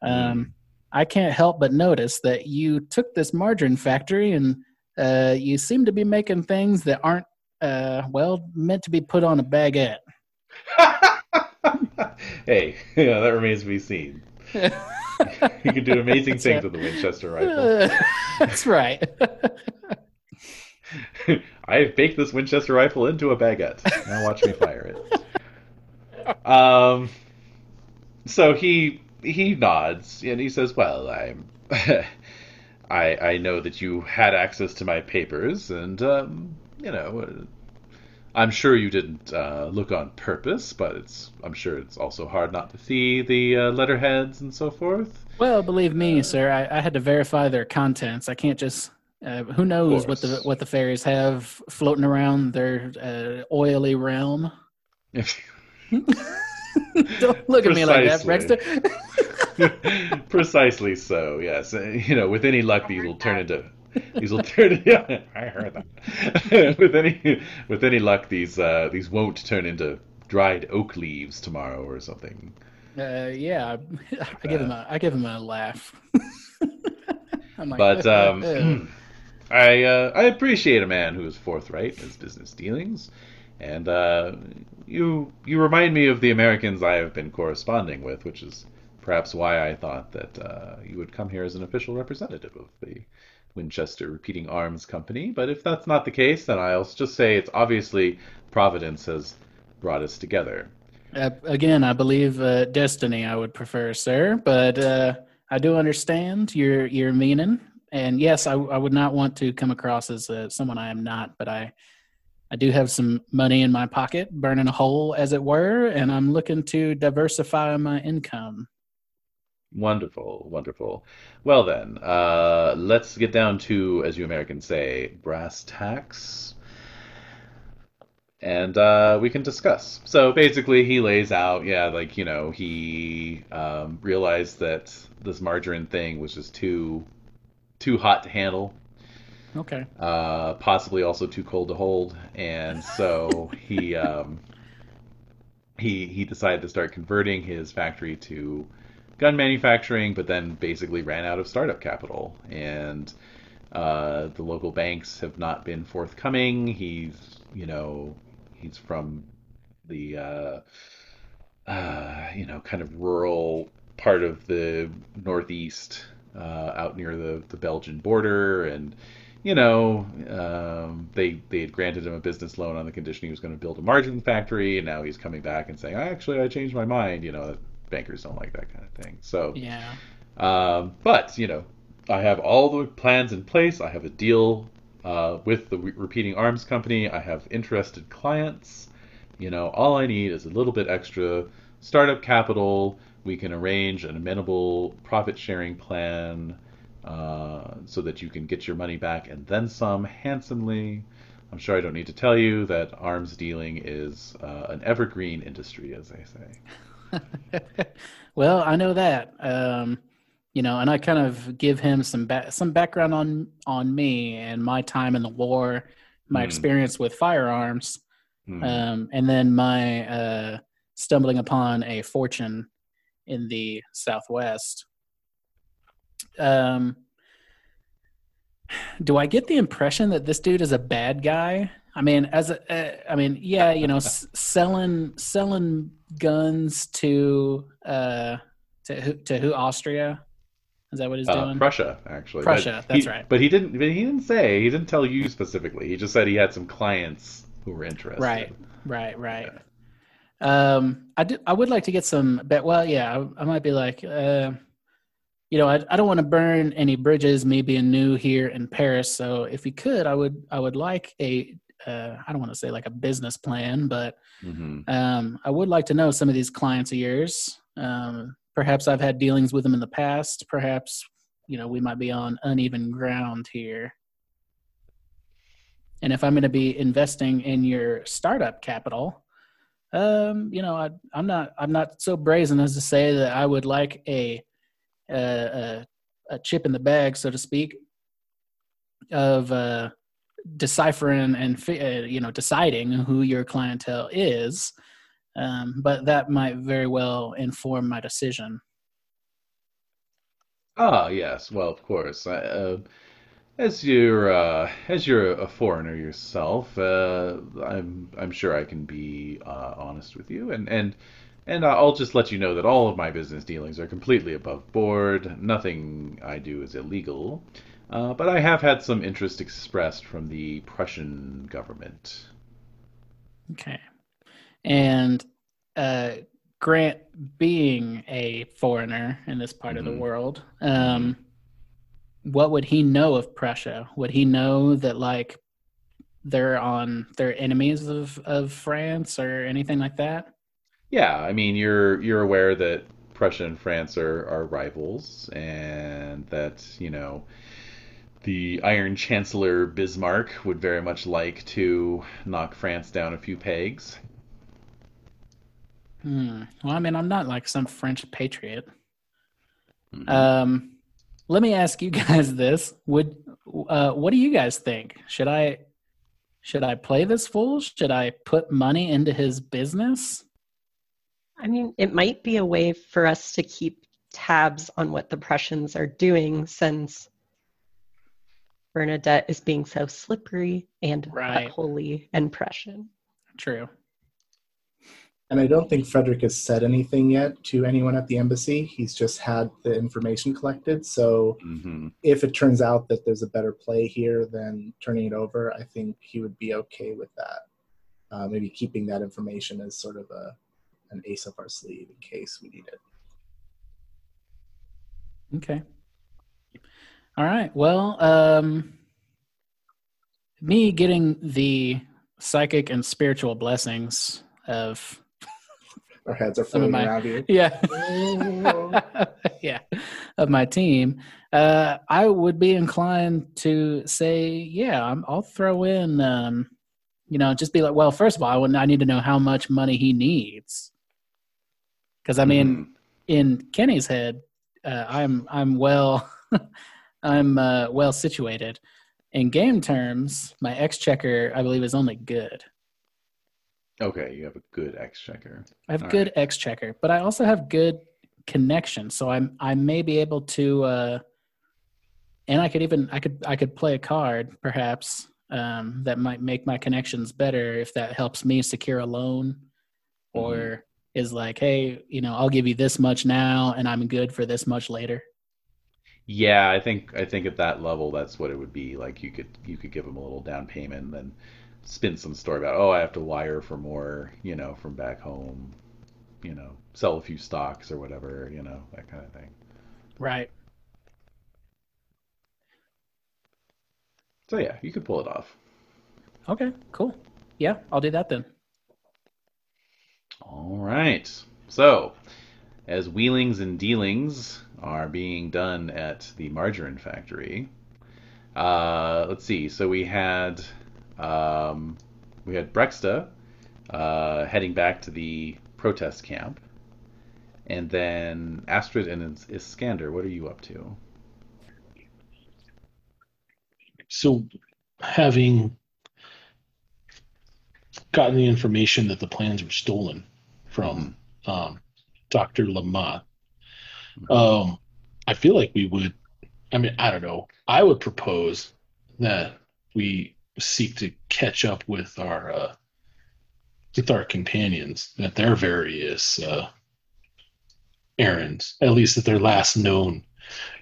Um I can't help but notice that you took this margarine factory and uh you seem to be making things that aren't uh well meant to be put on a baguette. hey, yeah, that remains to be seen. You can do amazing things right. with a Winchester rifle. That's right. I have baked this Winchester rifle into a baguette. Now watch me fire it. Um, so he he nods and he says, "Well, I'm I I know that you had access to my papers, and um, you know, uh, I'm sure you didn't uh, look on purpose, but it's I'm sure it's also hard not to see the uh, letterheads and so forth." well, believe me, sir, I, I had to verify their contents. I can't just uh, who knows what the what the fairies have floating around their uh, oily realm. Don't look at me like that. Breksta. Precisely so. Yes. Uh, You know, with any luck, these will turn into these will turn. Yeah, I heard that. with any with any luck, these uh, these won't turn into dried oak leaves tomorrow or something. Uh, yeah, I, I give him a I give him a laugh. I'm like, But "Uh, um, I uh, I appreciate a man who is forthright in his business dealings, and uh, you you remind me of the Americans I have been corresponding with, which is perhaps why I thought that uh, you would come here as an official representative of the Winchester Repeating Arms Company. But if that's not the case, then I'll just say it's obviously Providence has brought us together. uh, again, I believe uh, destiny. I would prefer, sir, but uh, I do understand your your meaning, and yes, I, I would not want to come across as uh, someone I am not. But I I do have some money in my pocket, burning a hole, as it were, and I'm looking to diversify my income. Wonderful, wonderful. Well then, uh, let's get down to, as you Americans say, brass tacks. and uh, we can discuss. So basically, he lays out, yeah, like you know, he um, realized that this margarine thing was just too too hot to handle, Okay. uh, possibly also too cold to hold, and so he um, he he decided to start converting his factory to gun manufacturing, but then basically ran out of startup capital, and uh, the local banks have not been forthcoming. He's you know he's from the uh, uh, you know kind of rural part of the northeast uh, out near the, the Belgian border and you know um, they they had granted him a business loan on the condition he was going to build a margarine factory and now he's coming back and saying actually I changed my mind you know bankers don't like that kind of thing so Yeah. um, but you know, I have all the plans in place. I have a deal uh, with the re- repeating arms company. I have interested clients. You know, all I need is a little bit extra startup capital. We can arrange an amenable profit sharing plan uh, so that you can get your money back and then some handsomely. I'm sure I don't need to tell you that arms dealing is uh, an evergreen industry, as they say. well, I know that. Um, you know, and I kind of give him some ba- some background on on me and my time in the war, my Hmm. experience with firearms, Hmm. um, and then my uh, stumbling upon a fortune in the Southwest. Um, do I get the impression that this dude is a bad guy? I mean, as a, uh, I mean, yeah, you know, s- selling selling guns to uh to who, to who Austria? Is that what he's Uh, doing? Prussia, actually. Prussia, But that's he- right. But he didn't. But he didn't say. He didn't tell you specifically. He just said he had some clients who were interested. Right, right, right. Um, I do, I would like to get some. But well, yeah, I, I might be like, uh, you know, I, I don't want to burn any bridges. Me being new here in Paris, so if you could, I would, I would like a. Uh, I don't want to say like a business plan, but hmm um, I would like to know some of these clients of yours. Um, perhaps I've had dealings with them in the past. Perhaps you know we might be on uneven ground here. And if I'm going to be investing in your startup capital, um, you know, I, I'm not I'm not so brazen as to say that I would like a a, a, a chip in the bag, so to speak, of uh, deciphering and uh, you know deciding who your clientele is. Um, but that might very well inform my decision. Ah, yes. Well, of course. I, uh, as you're uh, as you're a foreigner yourself, uh, I'm I'm sure I can be uh, honest with you, and and and I'll just let you know that all of my business dealings are completely above board. Nothing I do is illegal. Uh, but I have had some interest expressed from the Prussian government. Okay. And uh, Grant, being a foreigner in this part of Mhm. the world, um, what would he know of Prussia? Would he know that like they're on they're enemies of of France or anything like that? Yeah, I mean you're you're aware that Prussia and France are, are rivals, and that you know the Iron Chancellor Bismarck would very much like to knock France down a few pegs. Hmm. Well, I mean, I'm not like some French patriot. Mhm. Um, let me ask you guys this: Would uh, what do you guys think? Should I should I play this fool? Should I put money into his business? I mean, it might be a way for us to keep tabs on what the Prussians are doing since Bernadette is being so slippery and Right. holy and Prussian. True. And I don't think Frederick has said anything yet to anyone at the embassy. He's just had the information collected. So Mhm. if it turns out that there's a better play here than turning it over, I think he would be okay with that. Uh, maybe keeping that information as sort of a an ace up our sleeve in case we need it. Okay. All right. Well, um, me getting the psychic and spiritual blessings of Our heads are floating my- around here. yeah yeah of my team uh i would be inclined to say yeah I'm, i'll throw in um you know, just be like, well, first of all, I, would, I need to know how much money he needs. Because I mean, Mhm. in Kenny's head, uh, I'm I'm well, I'm uh, well situated. In game terms, my exchequer, I believe, is only good. Okay, you have a good exchequer. I have All good exchequer, but I also have good connection. So I'm I may be able to, uh, and I could even I could I could play a card perhaps um, that might make my connections better if that helps me secure a loan, or is like, hey, you know, I'll give you this much now, and I'm good for this much later. Yeah, I think I think at that level, that's what it would be. Like you could you could give them a little down payment, and then spin some story about, oh, I have to wire for more, you know, from back home, you know, sell a few stocks or whatever, you know, that kind of thing. Right. So yeah, you could pull it off. Okay. Cool. Yeah, I'll do that then. All right. So, as wheelings and dealings are being done at the margarine factory, uh, let's see. So we had um, we had Breksta uh, heading back to the protest camp, and then Astrid and Iskander. What are you up to? So, having gotten the information that the plans were stolen from um, Dr. Lamotte, um, I feel like we would. I mean, I don't know. I would propose that we seek to catch up with our uh, with our companions at their various uh, errands, at least at their last known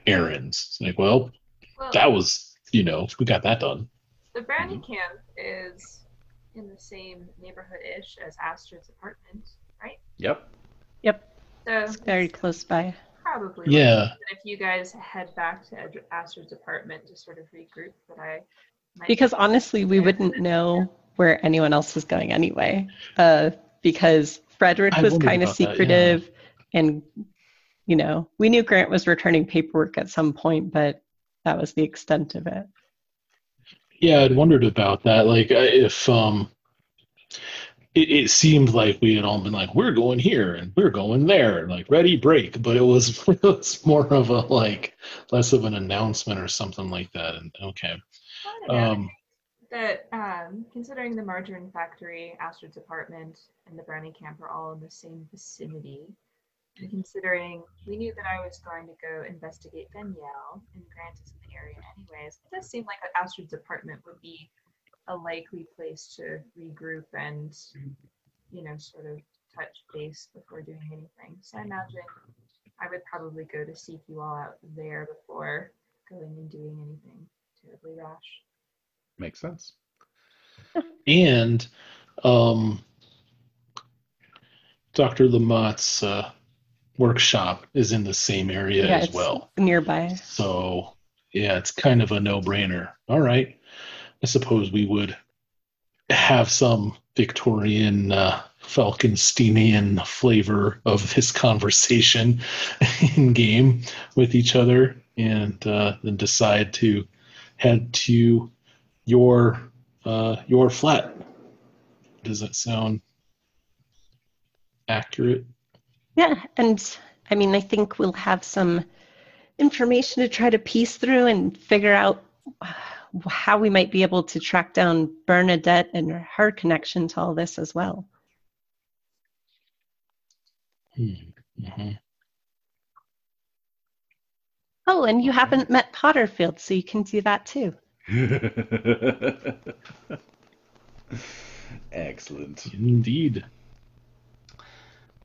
errands. It's like, well, Well, that was you know we got that done. the brownie camp is in the same neighborhood-ish as Astrid's apartment, right? Yep. Yep. So It's very close by. probably Yeah. that if you guys head back to Astrid's apartment to sort of regroup, that I might Because honestly, we wouldn't know where anyone else is going anyway. Uh, because Frederick was kind of about that, yeah. secretive, and you know, we knew Grant was returning paperwork at some point, but that was the extent of it. Yeah, I'd wondered about that. Like, uh, if um, it, it seemed like we had all been like, we're going here and we're going there, like ready break, but it was it was more of a like less of an announcement or something like that. And okay, I don't know. Um, that um, considering the margarine factory, Astrid's apartment, and the brownie camp are all in the same vicinity, and considering we knew that I was going to go investigate Danielle and Grant is in the area anyways, it does seem like Astrid's apartment would be a likely place to regroup and, you know, sort of touch base before doing anything. So I imagine I would probably go to seek you all out there before going and doing anything terribly rash. Makes sense. and um, Dr. Lamotte's uh, workshop is in the same area yeah, as it's well. nearby. So, yeah, it's kind of a no brainer. All right. I suppose we would have some Victorian uh, Falkensteinian flavor of this conversation in game with each other and uh, then decide to head to your uh, your flat. Does that sound accurate? Yeah, and I mean, I think we'll have some information to try to piece through and figure out uh, how we might be able to track down Bernadette and her connection to all this as well. Mhm. Oh, and you haven't met Potterfield, so you can do that too. Excellent. Indeed.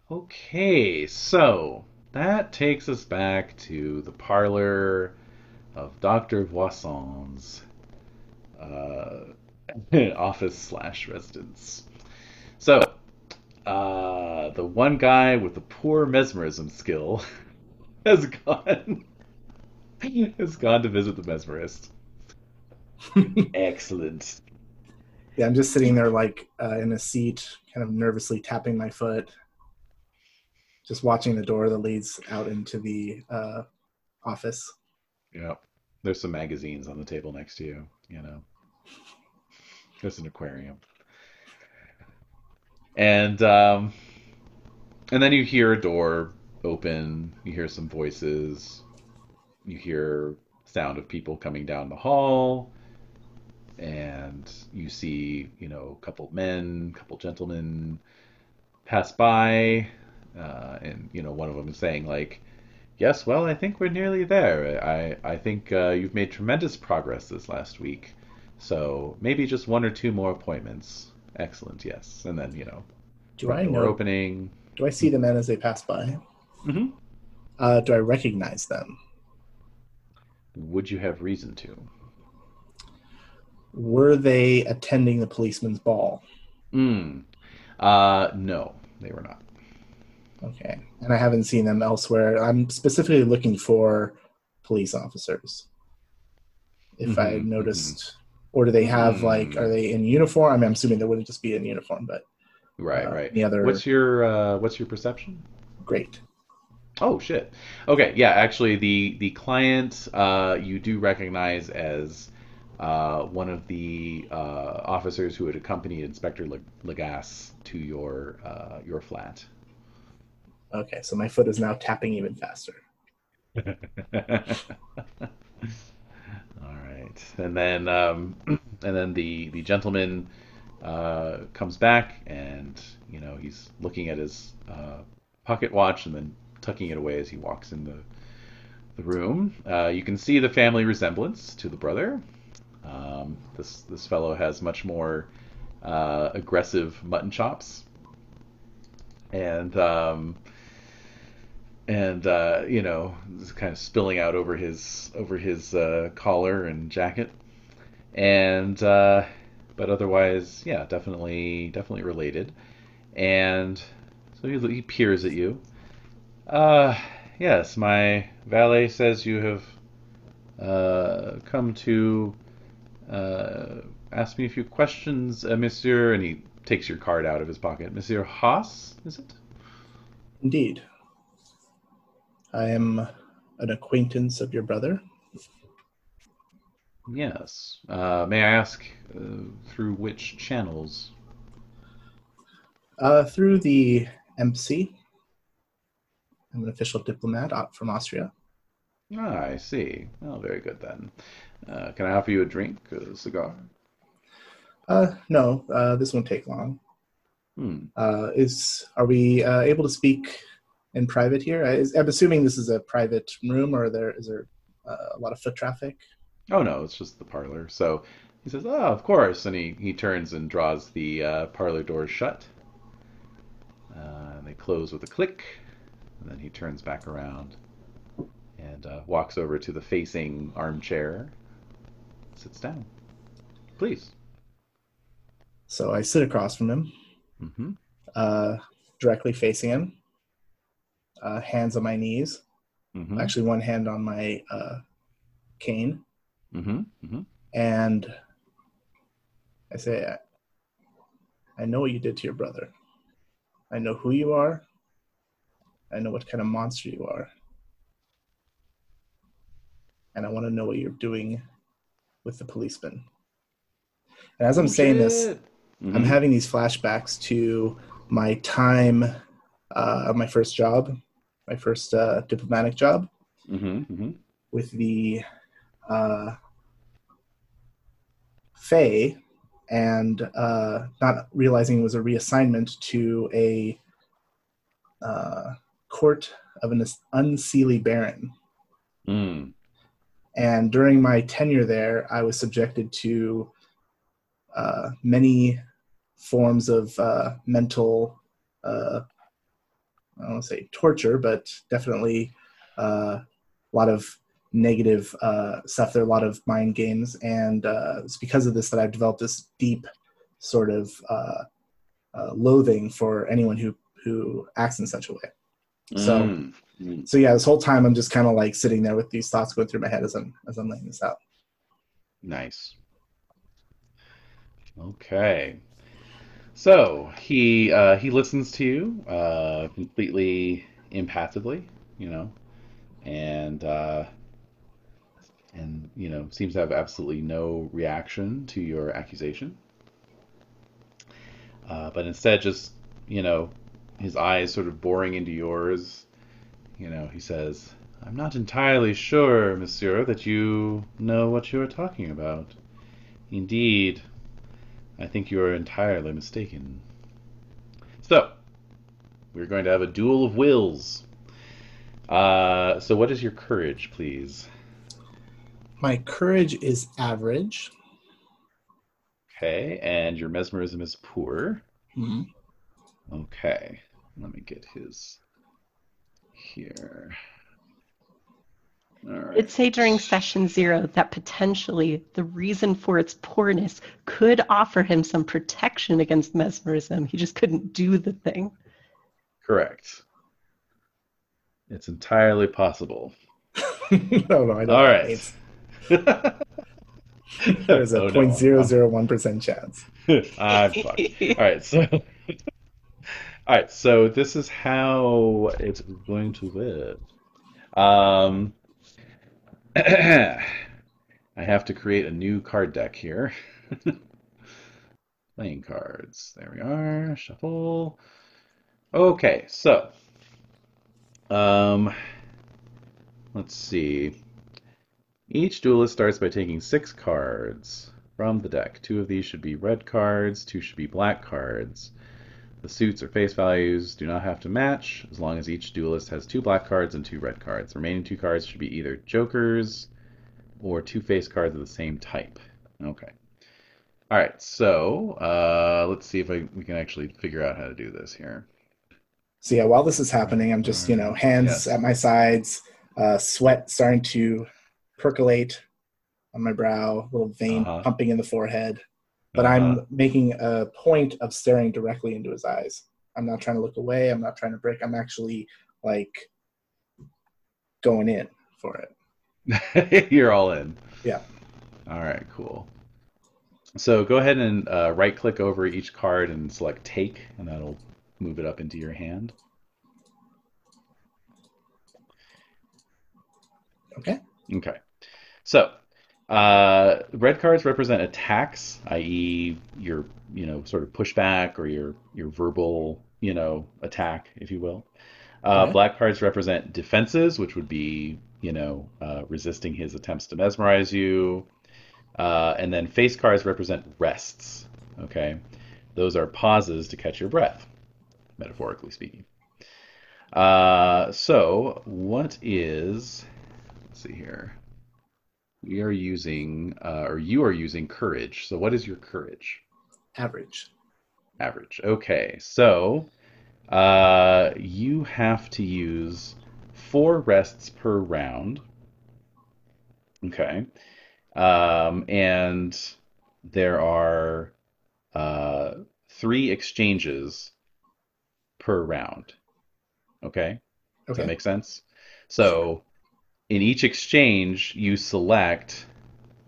Okay, so that takes us back to the parlor of Dr. Voisin's uh, office slash residence. So, uh, the one guy with the poor mesmerism skill has gone has gone to visit the mesmerist. Excellent. Yeah, I'm just sitting there like uh, in a seat, kind of nervously tapping my foot, just watching the door that leads out into the uh, office. Yeah. There's some magazines on the table next to you, you know. There's an aquarium. and um, and then you hear a door open. You hear some voices. You hear sound of people coming down the hall, and you see you know a couple men, a couple gentlemen pass by, uh, and you know one of them is saying like. Yes, well, I think we're nearly there. I, I think uh, you've made tremendous progress this last week. So maybe just one or two more appointments. Excellent, yes. And then, you know, Do I door know? opening. Do I see the men as they pass by? hmm Uh, do I recognize them? Would you have reason to? Were they attending the policeman's ball? Mm. Uh, no, they were not. Okay. And I haven't seen them elsewhere. I'm specifically looking for police officers. If I Mhm, noticed, or do they have like, Mm. are they in uniform? I mean, I'm assuming they wouldn't just be in uniform, but Right, uh, right. Any other? What's your uh, what's your perception? great. Oh shit. Okay, yeah, actually the the client uh, you do recognize as uh, one of the uh, officers who had accompanied Inspector Le- Legas to your uh, your flat. Okay, so my foot is now tapping even faster. All right, and then um, and then the the gentleman uh, comes back, and you know he's looking at his uh, pocket watch, and then tucking it away as he walks in the the room. Uh, you can see the family resemblance to the brother. Um, this this fellow has much more uh, aggressive mutton chops, and um, and uh, you know, kind of spilling out over his over his uh, collar and jacket, and uh, but otherwise, yeah, definitely definitely related, and so he, he peers at you. Uh, yes, my valet says you have uh, come to uh, ask me a few questions, uh, Monsieur, and he takes your card out of his pocket. Monsieur Haas, is it? Indeed. I am an acquaintance of your brother. Yes. Uh, may I ask uh, through which channels? Uh, through the MC. I'm an official diplomat from Austria. Ah, I see. Oh, very good then. Uh, can I offer you a drink, a cigar? Uh, no, uh, this won't take long. Hmm. Uh, is are we uh, able to speak in private here? I, is, I'm assuming this is a private room, or there is there uh, a lot of foot traffic? Oh no, it's just the parlor. So he says, "Oh, of course," and he, he turns and draws the uh, parlor doors shut. Uh, they close with a click, and then he turns back around and uh, walks over to the facing armchair, sits down. Please. So I sit across from him, Mm-hmm. uh, directly facing him, uh, hands on my knees. Mm-hmm. Actually, one hand on my uh, cane, Mm-hmm. Mm-hmm. and I say, I, I know what you did to your brother. I know who you are. I know what kind of monster you are. And I want to know what you're doing with the policeman. And as I'm saying this, I'm Mm-hmm. having these flashbacks to my time uh, my first job, my first uh, diplomatic job Mm-hmm. Mm-hmm. with the uh, Fae, and uh, not realizing it was a reassignment to a uh, court of an unseelie baron. Mm. And during my tenure there, I was subjected to uh, many forms of uh, mental, uh, I don't want to say torture, but definitely uh, a lot of negative uh, stuff. There are a lot of mind games, and uh, it's because of this that I've developed this deep sort of uh, uh, loathing for anyone who who acts in such a way. So- Mm. So yeah, this whole time I'm just kind of like sitting there with these thoughts going through my head as I'm as I'm laying this out. Nice. Okay. So he uh, he listens to you uh, completely impassively, you know, and uh, and you know seems to have absolutely no reaction to your accusation, uh, but instead just you know, his eyes sort of boring into yours, you know, he says, I'm not entirely sure, monsieur, that you know what you are talking about. Indeed, I think you are entirely mistaken. So, we're going to have a duel of wills. Uh, so, what is your courage, please? My courage is average. Okay, and your mesmerism is poor. hmm Okay, let me get his here. All right. It'd say during session zero that potentially the reason for its poorness could offer him some protection against mesmerism. He just couldn't do the thing. Correct. It's entirely possible. no, no, I don't. All right. It's- There's a Oh, no. point zero zero one percent chance. Ah, I'm fucked. All right, so all right, so this is how it's going to live. Um, I have to create a new card deck here. Playing cards. There we are. Shuffle. Okay, so um, let's see. Each duelist starts by taking six cards from the deck. Two of these should be red cards, two should be black cards. The suits or face values do not have to match as long as each duelist has two black cards and two red cards. The remaining two cards should be either jokers or two face cards of the same type. Okay. All right, so uh, let's see if I, we can actually figure out how to do this here. So yeah, while this is happening, I'm just you know hands Yes. at my sides, uh, sweat starting to percolate on my brow, little vein Uh-huh. pumping in the forehead. But Uh, I'm making a point of staring directly into his eyes. I'm not trying to look away. I'm not trying to break. I'm actually like going in for it. You're all in. Yeah. All right, cool. So go ahead and uh, right click over each card and select take, and that'll move it up into your hand. Okay. Okay. So, uh, red cards represent attacks, i.e., your you know sort of pushback or your your verbal you know attack, if you will. Uh, Okay. Black cards represent defenses, which would be you know uh, resisting his attempts to mesmerize you. Uh, and then face cards represent rests. Okay, those are pauses to catch your breath, metaphorically speaking. Uh, so, what is Let's see here. We are using, uh, or you are using courage. So what is your courage? Average. Average. Okay, so uh, you have to use four rests per round. Okay. Um, and there are uh, three exchanges per round. Okay. Does that Okay. make sense? So, in each exchange, you select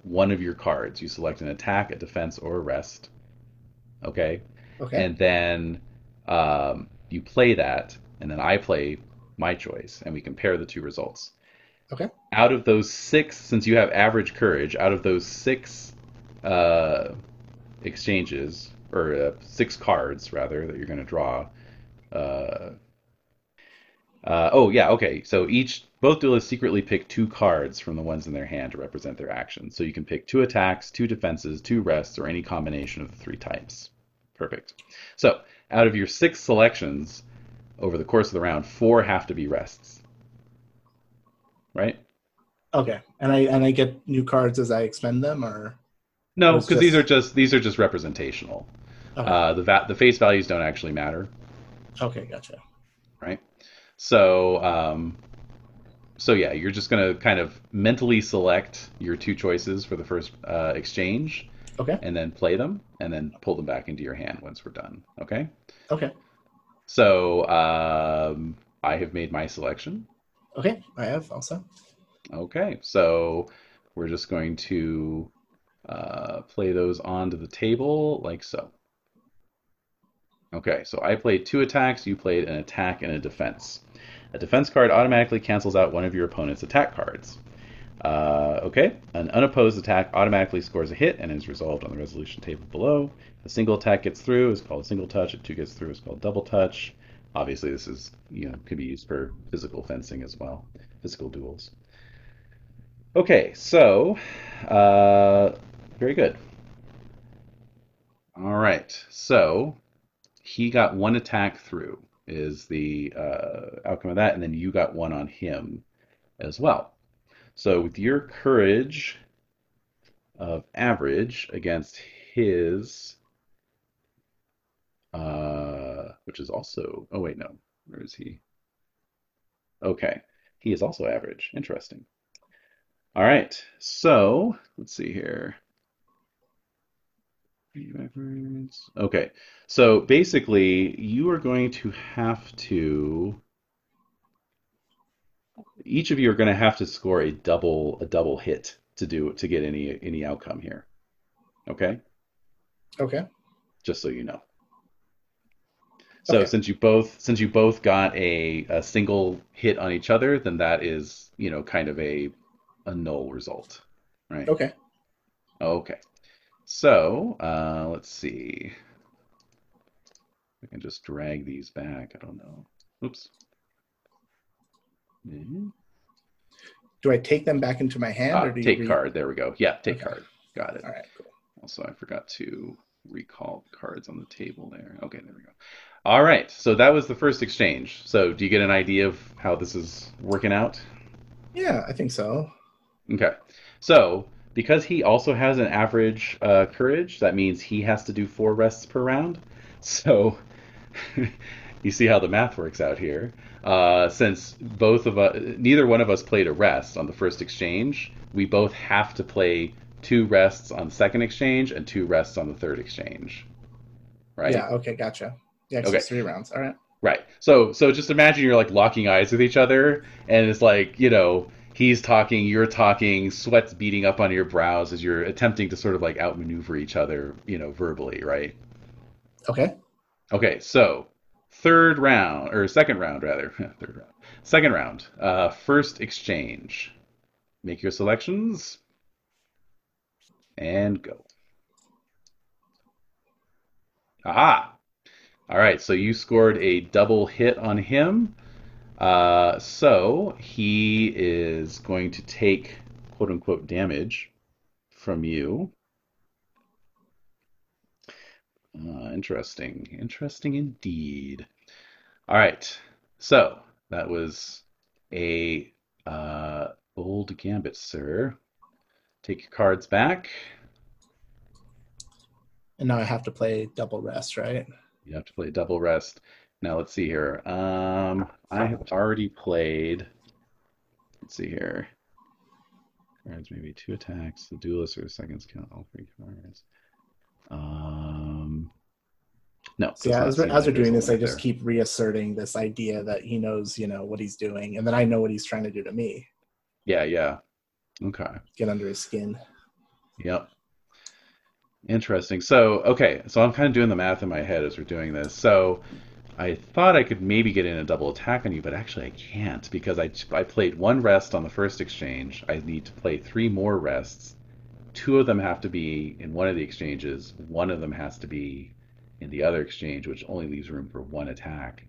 one of your cards. You select an attack, a defense, or a rest. Okay? Okay. And then um, you play that, and then I play my choice, and we compare the two results. Okay. Out of those six, since you have average courage, out of those six uh, exchanges, or uh, six cards, rather, that you're going to draw, uh, uh, oh yeah, okay. So each both duelists secretly pick two cards from the ones in their hand to represent their actions. So you can pick two attacks, two defenses, two rests, or any combination of the three types. Perfect. So out of your six selections over the course of the round, four have to be rests. Right? okay. And I and I get new cards as I expend them, or No, because these are just these are just representational. okay. Uh, the va- the face values don't actually matter. okay, gotcha. right? So, um, so yeah, you're just gonna kind of mentally select your two choices for the first uh, exchange, Okay. and then play them, and then pull them back into your hand once we're done. Okay. Okay. So, um, I have made my selection. Okay. I have also. Okay, so we're just going to uh, play those onto the table like so. Okay, so I played two attacks, you played an attack and a defense. A defense card automatically cancels out one of your opponent's attack cards. Uh, okay, an unopposed attack automatically scores a hit and is resolved on the resolution table below. A single attack gets through is called a single touch. A two gets through is called double touch. Obviously, this is you know could be used for physical fencing as well, physical duels. Okay, so uh, very good. All right, so he got one attack through is the uh, outcome of that, and then you got one on him as well. So with your courage of average against his, uh, which is also, oh wait, no, where is he? Okay, he is also average. Interesting. All right, so let's see here. Okay, so basically, you are going to have to. Each of you are going to have to score a double a double hit to do to get any any outcome here. Okay, Okay. just so you know. So Okay. since you both since you both got a, a single hit on each other, then that is you know kind of a a null result, right? Okay. Okay. So, uh, let's see. I can just drag these back. I don't know. Oops. Mhm. Do I take them back into my hand, Ah, or do you take re- card. There we go. Yeah, take Okay. card. Got it. All right. Cool. Also, I forgot to recall the cards on the table there. Okay, there we go. All right. So that was the first exchange. So, do you get an idea of how this is working out? Yeah, I think so. Okay. So, because he also has an average uh, courage, that means he has to do four rests per round. So, you see how the math works out here. Uh, since both of us, neither one of us played a rest on the first exchange, we both have to play two rests on the second exchange and two rests on the third exchange. Right? Yeah. Okay. Gotcha. Yeah. Okay. three rounds. All right. Right. So so just imagine you're like locking eyes with each other and it's like, you know, he's talking, you're talking, sweat's beating up on your brows as you're attempting to sort of like outmaneuver each other, you know, verbally, right? Okay. Okay, so third round or second round rather, third round. Second round. Uh first exchange. Make your selections and go. Aha. All right, so you scored a double hit on him. Uh, so he is going to take quote unquote damage from you. Uh, interesting. Interesting indeed. All right, so that was a uh, bold gambit, sir. Take your cards back. And now I have to play double rest, right? You have to play double rest. Now let's see here. Um, I have already played. Let's see here. Cards maybe two attacks. The duelist or the seconds count all three cards. Um, no. So yeah, as we're, as we're doing this, I just there. keep reasserting this idea that he knows, you know, what he's doing, and then I know what he's trying to do to me. Yeah, yeah. Okay. Get under his skin. Yep. Interesting. So, okay, so I'm kind of doing the math in my head as we're doing this. So, I thought I could maybe get in a double attack on you, but actually I can't because I I played one rest on the first exchange. I need to play three more rests. Two of them have to be in one of the exchanges. One of them has to be in the other exchange, which only leaves room for one attack.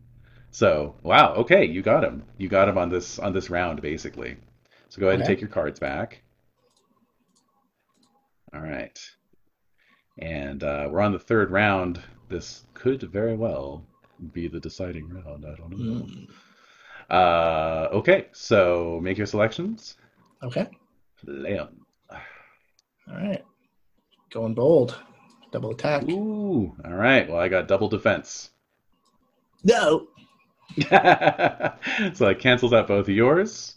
So, wow, okay, you got him. You got him on this on this round basically. So go ahead and take your cards back. All right. And uh, we're on the third round. This could very well be the deciding round. I don't know. Mm. Uh, okay, so make your selections. Okay. Leon. All right. Going bold. Double attack. Ooh, all right. Well, I got double defense. No. so that cancels out both of yours.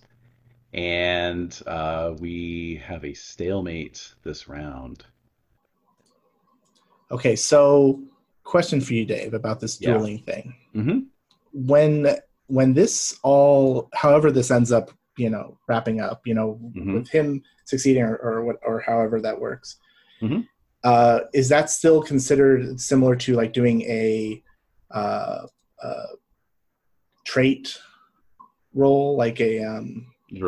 And uh, we have a stalemate this round. Okay. So, question for you, Dave, about this Yeah. dueling thing. hmm When when this all, however this ends up, you know, wrapping up, you know, Mhm. with him succeeding or or what or however that works, Mhm. uh, is that still considered similar to like doing a uh, uh, trait roll, like a um,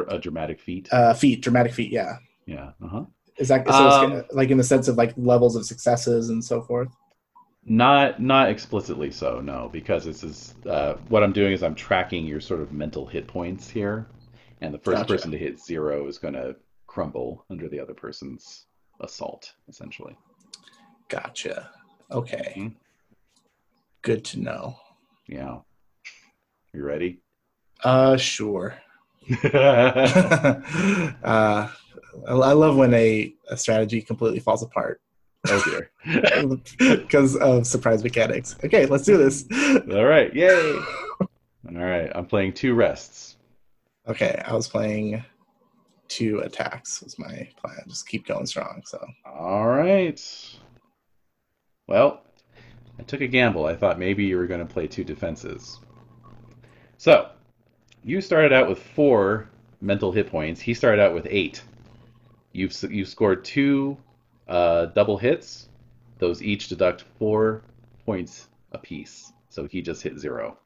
a dramatic feat. Uh, feat, dramatic feat. Yeah. yeah. Uh-huh. Is that so? Um, like in the sense of like levels of successes and so forth? Not not explicitly so, no, because this is uh, what I'm doing is I'm tracking your sort of mental hit points here, and the first Gotcha. person to hit zero is going to crumble under the other person's assault, essentially. Gotcha. Okay. Mhm. Good to know. Yeah. You ready? Uh, sure. uh, I, I love when a, a strategy completely falls apart oh dear. because of surprise mechanics. Okay, let's do this. All right, yay! All right, I'm playing two rests. Okay, I was playing two attacks was my plan. Just keep going strong. So All right. Well, I took a gamble. I thought maybe you were going to play two defenses. So, you started out with four mental hit points. He started out with eight. You've you've scored two uh, double hits. Those each deduct four points apiece. So he just hit zero.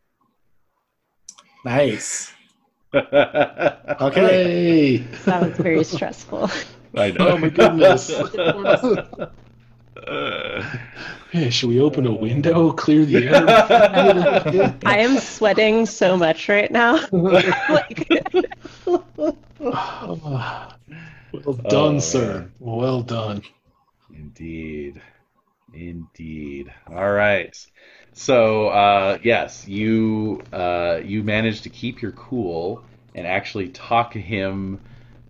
nice. okay. Okay. That was very stressful. I know. Oh my goodness. Uh, Hey, should we open a window, clear the air? I am sweating so much right now. like, well done, Oh, sir. Well done. Indeed. Indeed. All right. So, uh, yes, you uh, you managed to keep your cool and actually talk him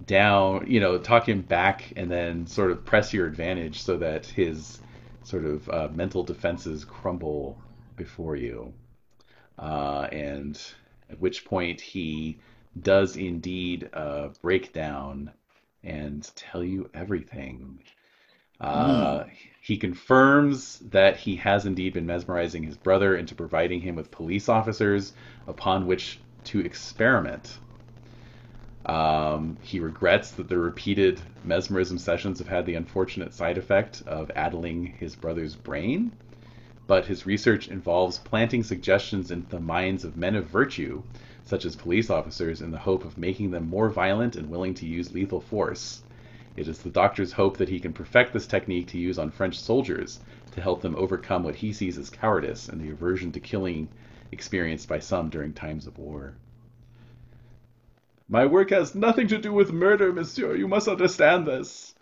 down, you know, talk him back and then sort of press your advantage so that his sort of uh, mental defenses crumble before you. Uh, and at which point he does indeed uh, break down and tell you everything. Uh, He confirms that he has indeed been mesmerizing his brother into providing him with police officers upon which to experiment. Um, he regrets that the repeated mesmerism sessions have had the unfortunate side effect of addling his brother's brain, but his research involves planting suggestions into the minds of men of virtue, such as police officers, in the hope of making them more violent and willing to use lethal force. It is the doctor's hope that he can perfect this technique to use on French soldiers to help them overcome what he sees as cowardice and the aversion to killing experienced by some during times of war. My work has nothing to do with murder, monsieur. You must understand this.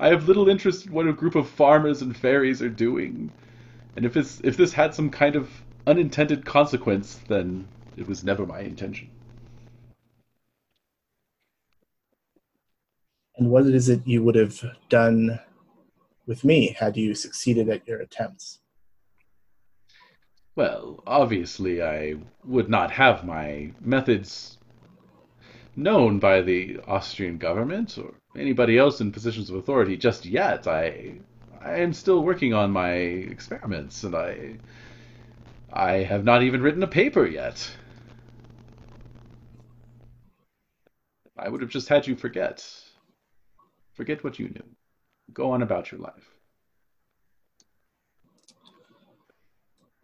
I have little interest in what a group of farmers and fairies are doing. And if if this had some kind of unintended consequence, then it was never my intention. And what is it you would have done with me had you succeeded at your attempts? Well, obviously, I would not have my methods known by the Austrian government or anybody else in positions of authority just yet. I I am still working on my experiments, and I I have not even written a paper yet. I would have just had you forget. Forget what you knew. Go on about your life.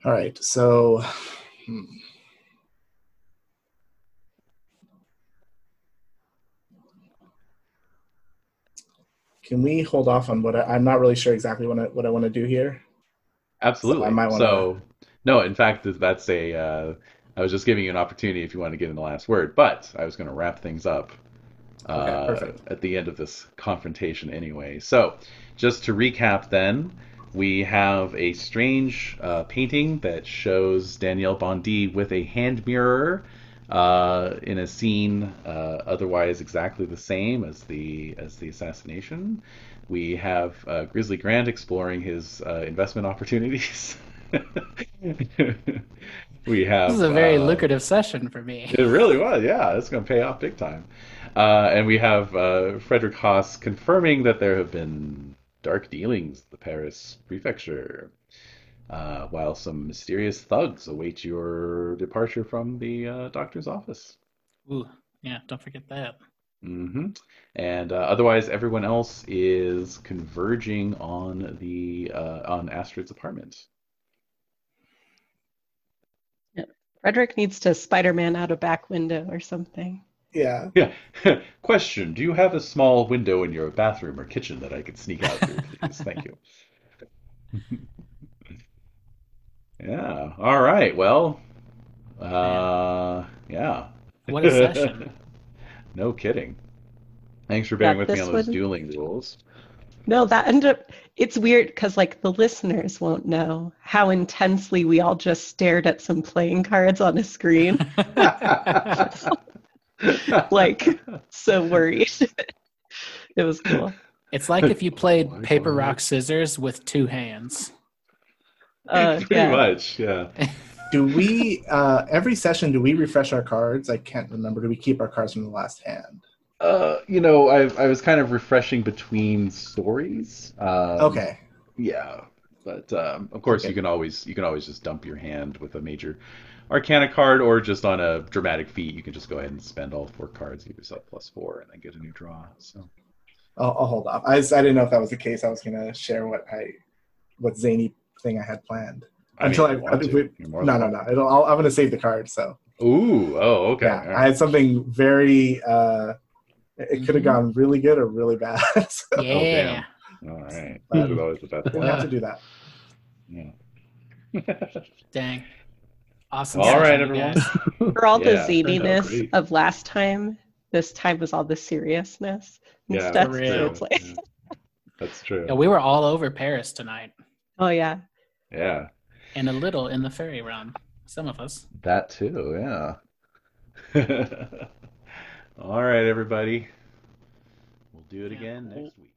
All right, so hmm. can we hold off on what I, I'm not really sure exactly what I, what I want to do here. Absolutely. I might wanna- So, no, in fact, that's a. Uh, I was just giving you an opportunity if you want to get in the last word, but I was going to wrap things up Okay, at the end of this confrontation anyway. So, just to recap, then we have a strange uh, painting that shows Danielle Bondi with a hand mirror uh, in a scene uh, otherwise exactly the same as the as the assassination. We have uh, Grizzly Grant exploring his uh, investment opportunities. we have This is a very uh, lucrative session for me. It really was, yeah. It's going to pay off big time. Uh, and we have uh, Frederick Haas confirming that there have been dark dealings at the Paris prefecture, uh, while some mysterious thugs await your departure from the uh, doctor's office. Ooh, yeah, don't forget that. hmm And uh, otherwise, everyone else is converging on the uh, on Astrid's apartment. Frederick needs to Spider-Man out a back window or something. Yeah. Yeah. Question: Do you have a small window in your bathroom or kitchen that I could sneak out through, please? Thank you. Yeah. All right. Well, uh, yeah. What a session. No kidding. Thanks for bearing Yeah, with me this on those one- dueling rules. No, that ended up, it's weird because like the listeners won't know how intensely we all just stared at some playing cards on a screen. like, so worried. it was cool. It's like if you played my paper, God. rock, scissors with two hands. Uh, Pretty yeah. much, yeah. Do we uh every session do we refresh our cards? I can't remember. Do we keep our cards from the last hand? Uh, you know, I I was kind of refreshing between stories. Um, Okay. Yeah, but um, of course Okay. you can always you can always just dump your hand with a major Arcana card, or just on a dramatic feat, you can just go ahead and spend all four cards, give yourself plus four, and then get a new draw. So I'll, I'll hold off. I, just- I didn't know if that was the case. I was gonna share what I what zany thing I had planned. I Until mean, I- if you want I- to, we- you're more No, no, no. It'll, I'll, I'm gonna save the card. So welcome. Ooh, oh, okay. yeah, all I had something very. uh It could have Mhm. gone really good or really bad. so Yeah. All right, that is always the best didn't have to do that. Yeah. Dang. Awesome. All right, everyone. For all the Yeah, turned out zaniness great. of last time, this time was all the seriousness Yeah, stuff. for So real. like, Yeah. That's true. Yeah, we were all over Paris tonight, oh yeah. Yeah, and a little in the ferry run. Some of us. that too. Yeah. All right, everybody. We'll do it Yeah. again next week.